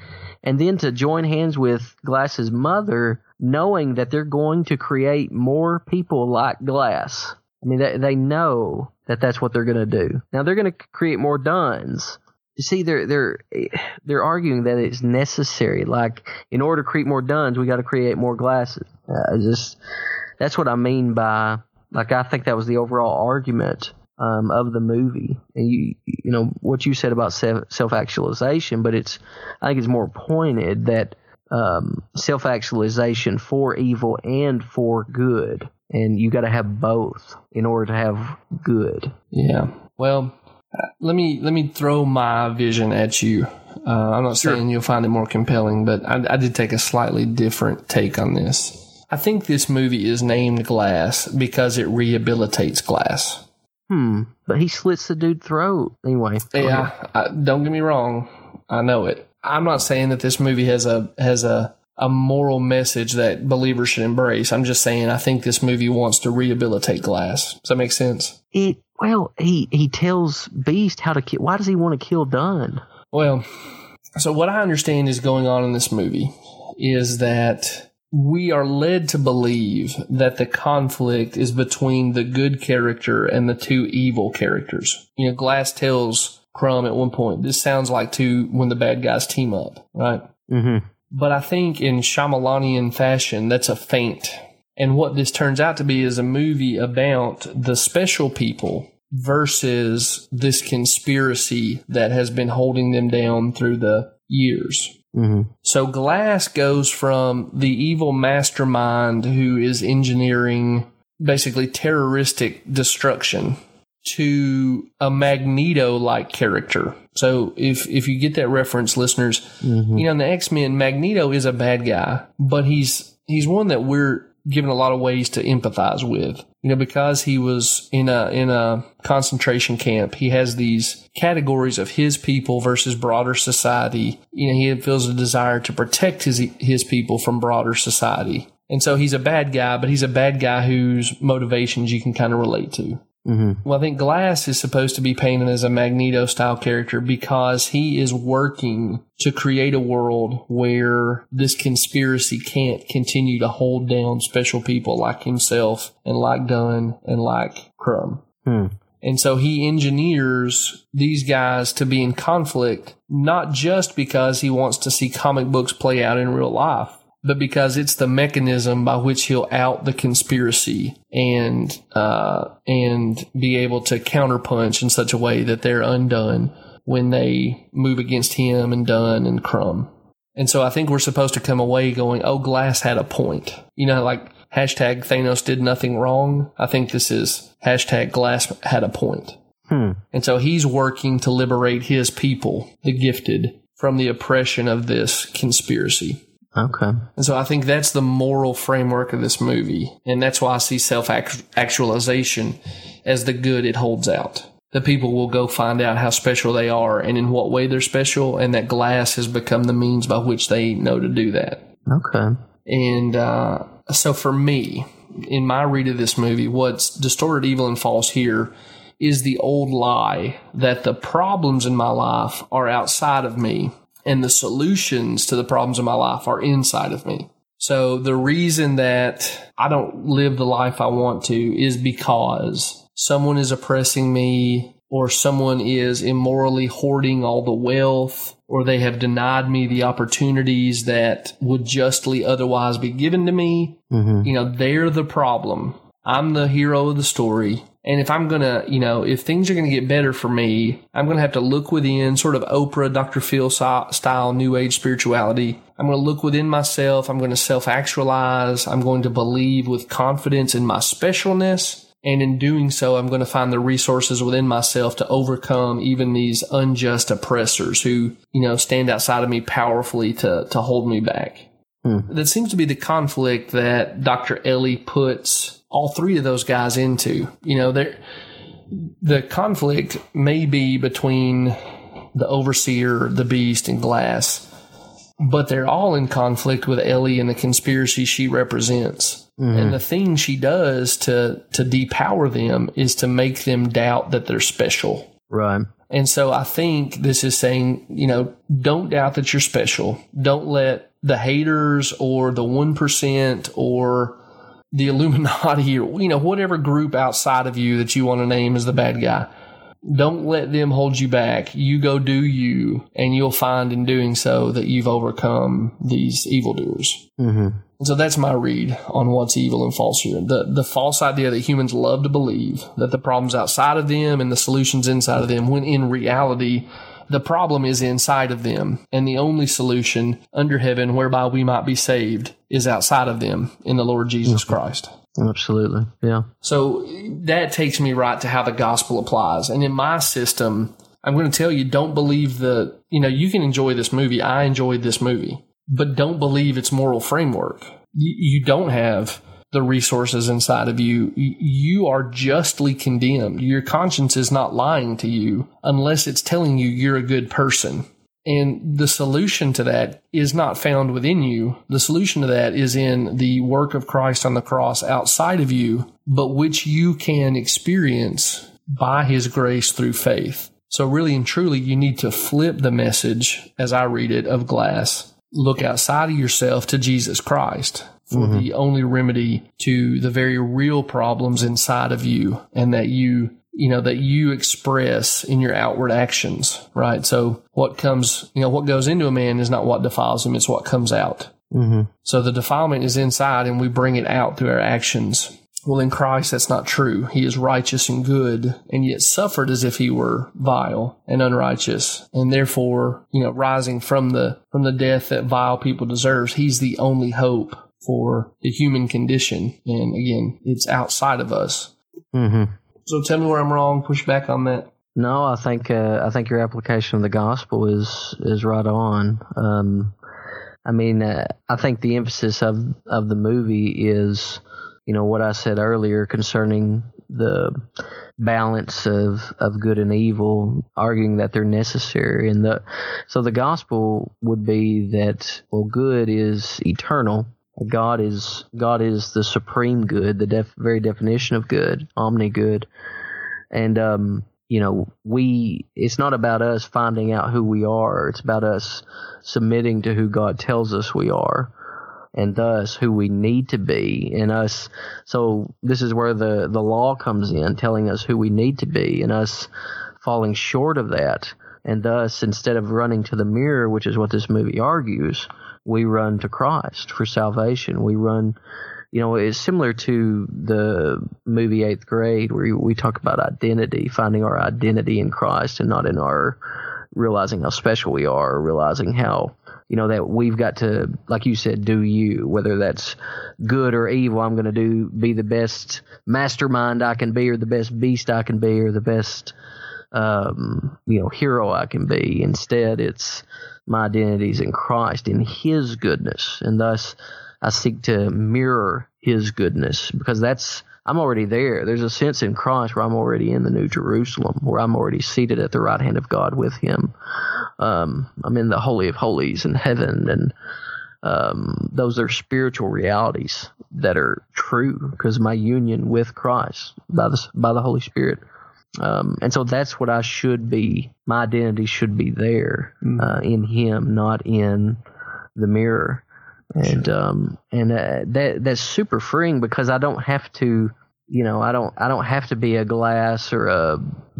and then to join hands with Glass's mother, knowing that they're going to create more people like Glass. I mean, they, they know that that's what they're going to do. Now they're going to create more Dunns. You see, they're they're they're arguing that it's necessary. Like, in order to create more Dunns, we got to create more glasses. Uh, just that's what I mean by like I think that was the overall argument um, of the movie. And you you know what you said about self actualization, but it's I think it's more pointed that um, self actualization for evil and for good, and you got to have both in order to have good. Yeah. Well, let me let me throw my vision at you. Uh, I'm not saying you'll find it more compelling, but I, I did take a slightly different take on this. I think this movie is named Glass because it rehabilitates Glass. Hmm. But he slits the dude throat anyway. Yeah, I, don't get me wrong. I know it. I'm not saying that this movie has a has a a moral message that believers should embrace. I'm just saying I think this movie wants to rehabilitate Glass. Does that make sense? It well, he he tells Beast how to kill. Why does he want to kill Dunn? Well, so what I understand is going on in this movie is that we are led to believe that the conflict is between the good character and the two evil characters. You know, Glass tells Crumb at one point, this sounds like two when the bad guys team up, right? Mm-hmm. But I think in Shyamalanian fashion, that's a feint. And what this turns out to be is a movie about the special people versus this conspiracy that has been holding them down through the years. Mm-hmm. So Glass goes from the evil mastermind who is engineering basically terroristic destruction to a Magneto like character. So if if you get that reference, listeners, Mm-hmm. you know, in the X Men, Magneto is a bad guy, but he's he's one that we're given a lot of ways to empathize with. You know, because he was in a in a concentration camp, he has these categories of his people versus broader society. You know, he feels a desire to protect his his people from broader society. And so he's a bad guy, but he's a bad guy whose motivations you can kind of relate to. Mm-hmm. Well, I think Glass is supposed to be painted as a Magneto style character because he is working to create a world where this conspiracy can't continue to hold down special people like himself and like Dunn and like Crumb. Hmm. And so he engineers these guys to be in conflict, not just because he wants to see comic books play out in real life, but because it's the mechanism by which he'll out the conspiracy and uh, and be able to counterpunch in such a way that they're undone when they move against him and Dunn and Crumb. And so I think we're supposed to come away going, "Oh, Glass had a point." You know, like hashtag Thanos did nothing wrong. I think this is hashtag Glass had a point. Hmm. And so he's working to liberate his people, the gifted, from the oppression of this conspiracy. Okay. And so I think that's the moral framework of this movie. And that's why I see self actualization as the good it holds out. The people will go find out how special they are and in what way they're special, and that glass has become the means by which they know to do that. Okay. And uh, so for me, in my read of this movie, what's distorted, evil, and false here is the old lie that the problems in my life are outside of me and the solutions to the problems in my life are inside of me. So the reason that I don't live the life I want to is because someone is oppressing me or someone is immorally hoarding all the wealth or they have denied me the opportunities that would justly otherwise be given to me. Mm-hmm. You know, they're the problem. I'm the hero of the story. And if I'm going to, you know, if things are going to get better for me, I'm going to have to look within sort of Oprah, Dr. Phil style new age spirituality. I'm going to look within myself. I'm going to self actualize. I'm going to believe with confidence in my specialness. And in doing so, I'm going to find the resources within myself to overcome even these unjust oppressors who, you know, stand outside of me powerfully to, to hold me back. Hmm. That seems to be the conflict that Dr. Ellie puts all three of those guys into. You know, there the conflict may be between the overseer, the beast, and Glass, but they're all in conflict with Ellie and the conspiracy she represents. Mm-hmm. And the thing she does to to depower them is to make them doubt that they're special. Right. And so I think this is saying, you know, don't doubt that you're special. Don't let the haters or the 1% or the Illuminati or, you know, whatever group outside of you that you want to name as the bad guy. Don't let them hold you back. You go do you, and you'll find in doing so that you've overcome these evildoers. Mm-hmm. And so that's my read on what's evil and false here. The the false idea that humans love to believe that the problems outside of them and the solutions inside of them, when in reality the problem is inside of them, and the only solution under heaven whereby we might be saved is outside of them in the Lord Jesus mm-hmm. Christ. Absolutely. Yeah. So that takes me right to how the gospel applies. And in my system, I'm going to tell you don't believe the, you know, you can enjoy this movie. I enjoyed this movie, but don't believe its moral framework. You, you don't have the resources inside of you. You are justly condemned. Your conscience is not lying to you unless it's telling you you're a good person. And the solution to that is not found within you. The solution to that is in the work of Christ on the cross outside of you, but which you can experience by his grace through faith. So really and truly, you need to flip the message as I read it of glass. Look outside of yourself to Jesus Christ for mm-hmm. the only remedy to the very real problems inside of you and that you you know, that you express in your outward actions, right? So what comes, you know, what goes into a man is not what defiles him, it's what comes out. Mm-hmm. So the defilement is inside and we bring it out through our actions. Well, in Christ, that's not true. He is righteous and good and yet suffered as if he were vile and unrighteous. And therefore, you know, rising from the, from the death that vile people deserves, he's the only hope for the human condition. And again, it's outside of us. Mm-hmm. So tell me where I'm wrong. Push back on that. No, I think uh, I think your application of the gospel is is right on. Um, I mean, uh, I think the emphasis of of the movie is, you know, what I said earlier concerning the balance of of good and evil, arguing that they're necessary, and the so the gospel would be that well, good is eternal. God is God is the supreme good, the def, very definition of good, omni good, and um, you know, we it's not about us finding out who we are. It's about us submitting to who God tells us we are and thus who we need to be and us. So this is where the the law comes in telling us who we need to be and us falling short of that. And thus instead of running to the mirror which is what this movie argues we run to Christ for salvation we run you know, it's similar to the movie Eighth Grade, where we talk about identity, finding our identity in Christ and not in our realizing how special we are, realizing how, you know, that we've got to, like you said, do you, whether that's good or evil. I'm going to do, be the best mastermind I can be, or the best beast I can be, or the best, um, you know, hero I can be. Instead, it's my identity is in Christ, in His goodness, and thus I seek to mirror His goodness because that's I'm already there. There's a sense in Christ where I'm already in the New Jerusalem, where I'm already seated at the right hand of God with Him. Um, I'm in the Holy of Holies in heaven, and um, those are spiritual realities that are true because my union with Christ by the by the Holy Spirit. Um, and so that's what I should be. My identity should be there uh, in Him, not in the mirror and um and uh, that that's super freeing because I don't have to you know I don't I don't have to be a glass or a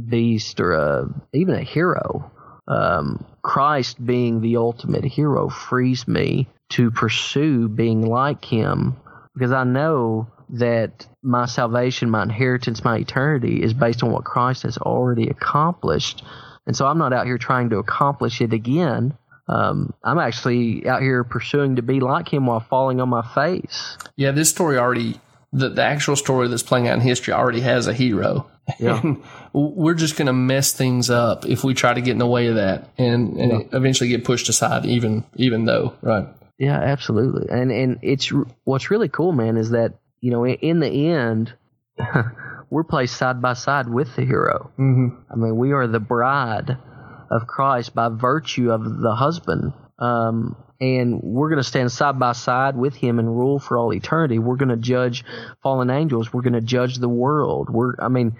beast or a even a hero. Um, Christ being the ultimate hero frees me to pursue being like Him because I know that my salvation, my inheritance, my eternity is based on what Christ has already accomplished. And so I'm not out here trying to accomplish it again um, I'm actually out here pursuing to be like him while falling on my face. Yeah, this story already, the, the actual story that's playing out in history already has a hero. Yeah. And we're just going to mess things up if we try to get in the way of that and, and Yeah. eventually get pushed aside, even, even though, right? Yeah, absolutely. And and it's what's really cool, man, is that you know in, in the end, we're placed side by side with the hero. Mm-hmm. I mean, we are the bride of Christ by virtue of the husband. Um, and we're going to stand side by side with him and rule for all eternity. We're going to judge fallen angels. We're going to judge the world. We're, I mean,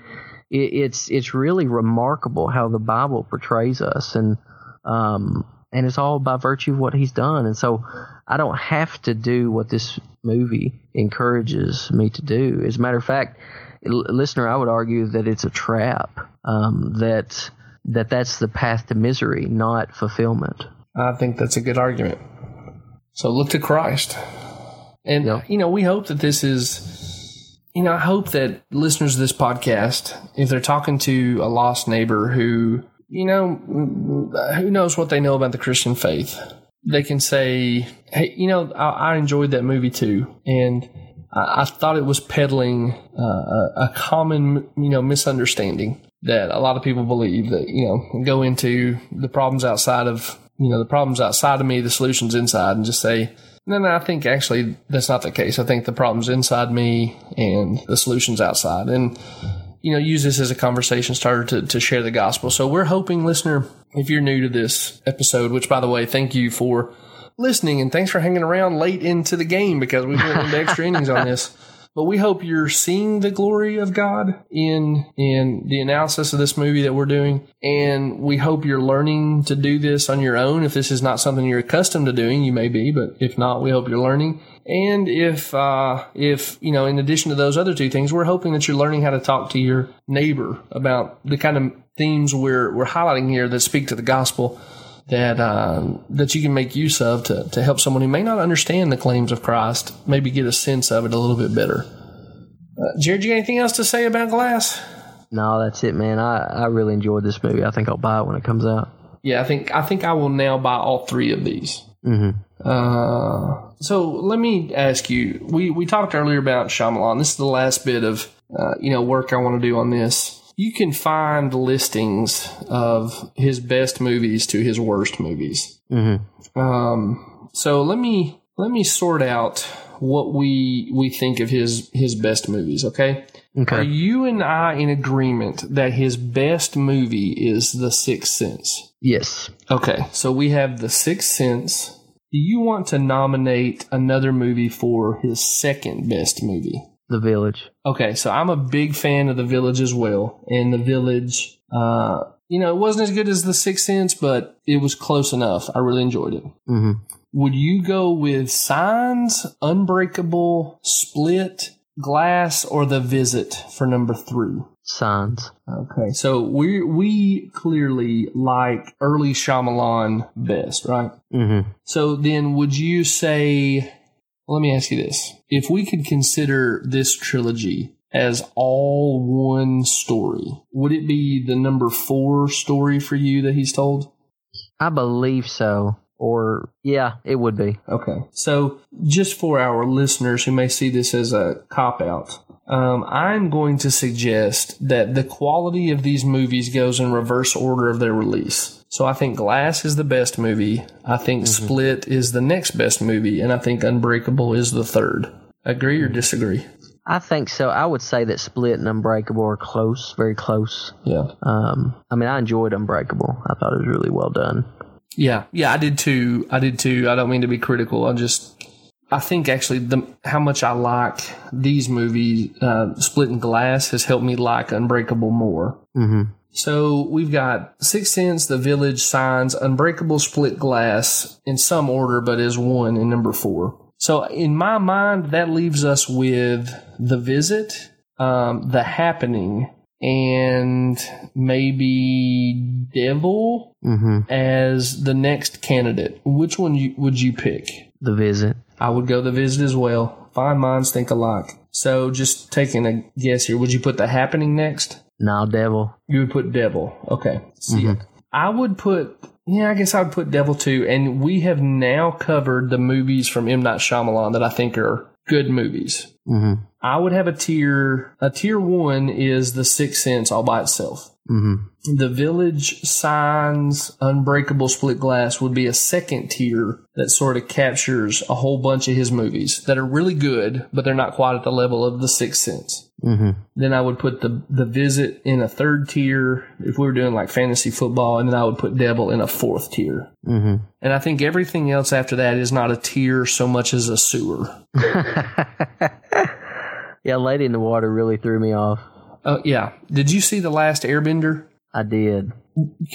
it, it's it's really remarkable how the Bible portrays us, and um, and it's all by virtue of what He's done. And so, I don't have to do what this movie encourages me to do. As a matter of fact, l- listener, I would argue that it's a trap. Um, that that that's the path to misery, not fulfillment. I think that's a good argument. So look to Christ. And, Yeah. you know, we hope that this is, you know, I hope that listeners of this podcast, if they're talking to a lost neighbor who, you know, who knows what they know about the Christian faith, they can say, hey, you know, I, I enjoyed that movie too. And I, I thought it was peddling uh, a, a common, you know, misunderstanding that a lot of people believe that, you know, go into the problems outside of, you know, the problems outside of me, the solutions inside, and just say, no, no, I think actually that's not the case. I think the problem's inside me and the solution's outside. And, you know, use this as a conversation starter to, to share the gospel. So we're hoping, listener, if you're new to this episode, which by the way, thank you for listening and thanks for hanging around late into the game because we went into extra innings on this. But we hope you're seeing the glory of God in in the analysis of this movie that we're doing, and we hope you're learning to do this on your own. If this is not something you're accustomed to doing, you may be, but if not, we hope you're learning. And if uh, if you know, in addition to those other two things, we're hoping that you're learning how to talk to your neighbor about the kind of themes we're we're highlighting here that speak to the gospel that um, that you can make use of to, to help someone who may not understand the claims of Christ maybe get a sense of it a little bit better. Uh, Jared, you got anything else to say about Glass? No, that's it, man. I, I really enjoyed this movie. I think I'll buy it when it comes out. Yeah, I think I think I will now buy all three of these. Mm-hmm. Uh, so let me ask you. We we talked earlier about Shyamalan. This is the last bit of uh, you know work I want to do on this. You can find listings of his best movies to his worst movies. Mm-hmm. Um, So let me let me sort out what we we think of his his best movies. Okay. Okay. Are you and I in agreement that his best movie is The Sixth Sense? Yes. Okay, so we have The Sixth Sense. Do you want to nominate another movie for his second best movie? The Village. Okay, so I'm a big fan of The Village as well. And The Village, uh, you know, it wasn't as good as The Sixth Sense, but it was close enough. I really enjoyed it. hmm Would you go with Signs, Unbreakable, Split, Glass, or The Visit for number three? Signs. Okay, so we we clearly like early Shyamalan best, right? hmm So then, would you say? Let me ask you this: If we could consider this trilogy as all one story, would it be the number four story for you that he's told? I believe so. Or yeah, it would be. Okay. So, just for our listeners who may see this as a cop out, um, I'm going to suggest that the quality of these movies goes in reverse order of their release. So, I think Glass is the best movie. I think Split is the next best movie. And I think Unbreakable is the third. Agree or disagree? I think so. I would say that Split and Unbreakable are close, very close. Yeah. Um, I mean, I enjoyed Unbreakable. I thought it was really well done. Yeah. Yeah. I did too. I did too. I don't mean to be critical. I just. I think actually the how much I like these movies, uh, Split and Glass, has helped me like Unbreakable more. hmm So we've got Six Sense, The Village, Signs, Unbreakable, Split Glass in some order, but as one in number four. So in my mind, that leaves us with The Visit, um, The Happening, and maybe Devil hmm as the next candidate. Which one you, would you pick? The Visit. I would go The Visit as well. Fine minds think alike. So just taking a guess here, would you put The Happening next? Now Devil. You would put Devil. Okay. See, I would put, yeah, I guess I would put Devil too. And we have now covered the movies from M. Night Shyamalan that I think are good movies. hmm I would have a tier, a tier one is The Sixth Sense all by itself. hmm The Village, Signs, Unbreakable, Split Glass would be a second tier that sort of captures a whole bunch of his movies that are really good, but they're not quite at the level of The Sixth Sense. hmm Then I would put the the visit in a third tier if we were doing like fantasy football, and then I would put Devil in a fourth tier. hmm And I think everything else after that is not a tier so much as a sewer. yeah, Lady in the Water really threw me off. Uh, yeah. Did you see the last Airbender? I did.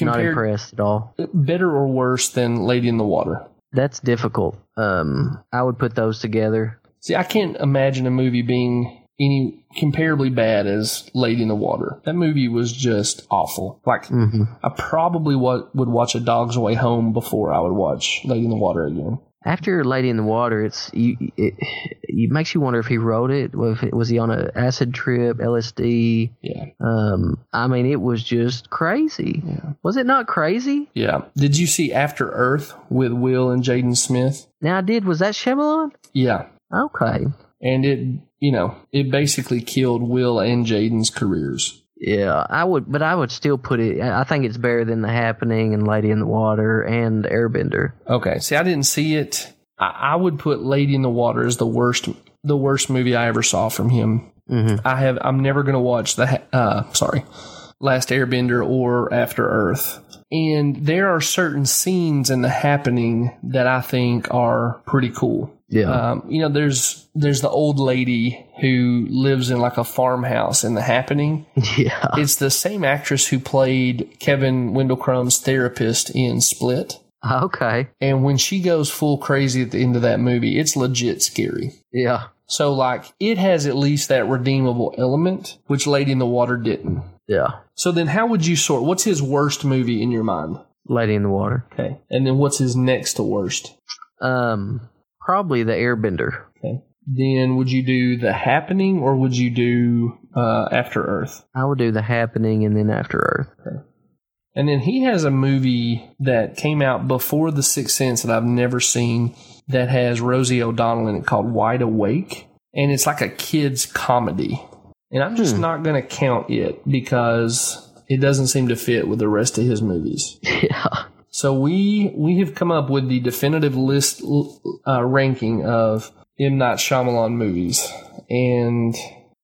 Not impressed at all. better or worse than Lady in the Water? That's difficult. Um, I would put those together. See, I can't imagine a movie being any comparably bad as Lady in the Water. That movie was just awful. Like hmm I probably wa- would watch A Dog's Way Home before I would watch Lady in the Water again. After Lady in the Water, it's you. It, it makes you wonder if he wrote it. Was, was he on an acid trip, LSD? Yeah. Um, I mean, it was just crazy. Yeah. Was it not crazy? Yeah. Did you see After Earth with Will and Jaden Smith? Now I did. Was that Shyamalan? Yeah. Okay. And it, you know, it basically killed Will and Jaden's careers. Yeah, I would, but I would still put it. I think it's better than The Happening and Lady in the Water and Airbender. Okay. See, I didn't see it. I, I would put Lady in the Water as the worst, the worst movie I ever saw from him. hmm I have. I'm never going to watch the. Uh, sorry, Last Airbender or After Earth. And there are certain scenes in the happening that I think are pretty cool. Yeah. Um, you know, there's there's the old lady who lives in like a farmhouse in the happening. yeah. It's the same actress who played Kevin Wendell Crumb's therapist in Split. Okay. And when she goes full crazy at the end of that movie, it's legit scary. Yeah. So like it has at least that redeemable element, which Lady in the Water didn't. Yeah. So then how would you sort what's his worst movie in your mind? Lady in the Water. Okay. And then what's his next to worst? Um, probably the Airbender. Okay. Then would you do The Happening or would you do uh, After Earth? I would do The Happening and then After Earth. Okay. And then he has a movie that came out before The Sixth Sense that I've never seen that has Rosie O'Donnell in it called Wide Awake. And it's like a kid's comedy. And I'm just not going to count it because it doesn't seem to fit with the rest of his movies. Yeah. So we we have come up with the definitive list uh, ranking of M Night Shyamalan movies, and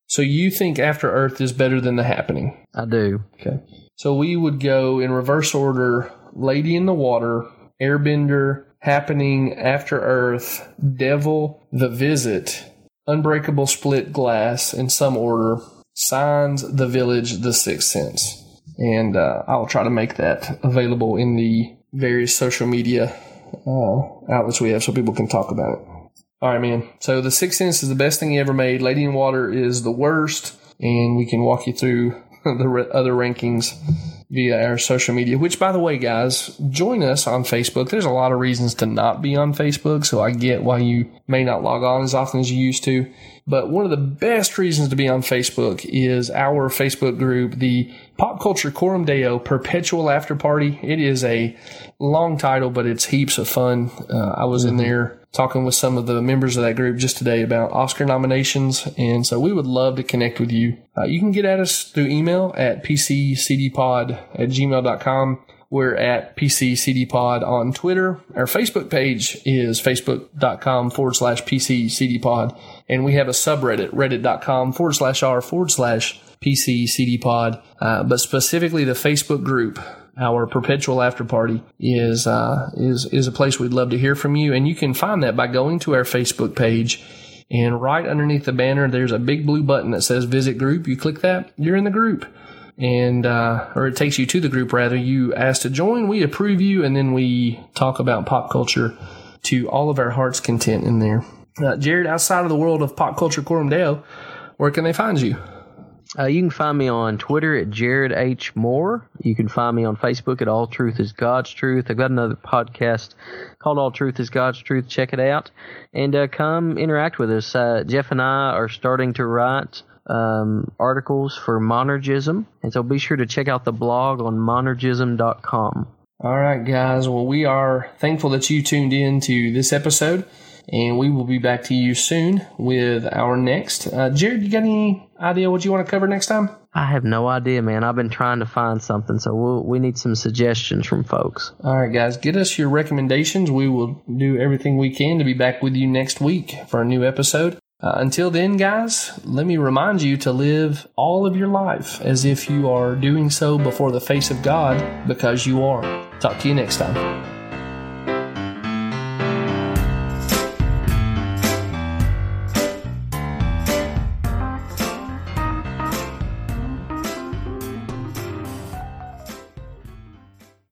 so you think After Earth is better than The Happening? I do. Okay. So we would go in reverse order: Lady in the Water, Airbender, Happening, After Earth, Devil, The Visit, Unbreakable Split Glass, in some order. Signs, The Village, The Sixth Sense, and uh, I'll try to make that available in the various social media uh, outlets we have so people can talk about it. All right, man. So The Sixth Sense is the best thing he ever made. Lady in Water is the worst, and we can walk you through the other rankings via our social media. Which, by the way, guys, join us on Facebook. There's a lot of reasons to not be on Facebook, so I get why you may not log on as often as you used to. But one of the best reasons to be on Facebook is our Facebook group, the Pop Culture Coram Deo Perpetual After Party. It is a long title, but it's heaps of fun. Uh, I was in there talking with some of the members of that group just today about Oscar nominations. And so we would love to connect with you. Uh, you can get at us through email at pccdpod at gmail.com. We're at PCCDPod on Twitter. Our Facebook page is facebook.com forward slash PCCDPod. And we have a subreddit, reddit.com forward slash r forward slash PCCDPod. Uh, but specifically the Facebook group, our perpetual after party is, uh, is, is a place we'd love to hear from you. And you can find that by going to our Facebook page and right underneath the banner, there's a big blue button that says visit group. You click that, you're in the group and uh, or it takes you to the group rather. You ask to join, we approve you, and then we talk about pop culture to all of our heart's content in there. Uh, Jared, outside of the world of pop culture Coram Deo, where can they find you? Uh, you can find me on Twitter at Jared H. Moore. You can find me on Facebook at All Truth is God's Truth. I've got another podcast called All Truth is God's Truth. Check it out. And uh, come interact with us. Uh, Jeff and I are starting to write um, articles for Monergism. And so be sure to check out the blog on monergism.com. All right, guys. Well, we are thankful that you tuned in to this episode, and we will be back to you soon with our next. Uh, Jared, you got any idea what you want to cover next time? I have no idea, man. I've been trying to find something, so we'll, we need some suggestions from folks. All right, guys, get us your recommendations. We will do everything we can to be back with you next week for a new episode. Uh, until then, guys, let me remind you to live all of your life as if you are doing so before the face of God because you are. Talk to you next time.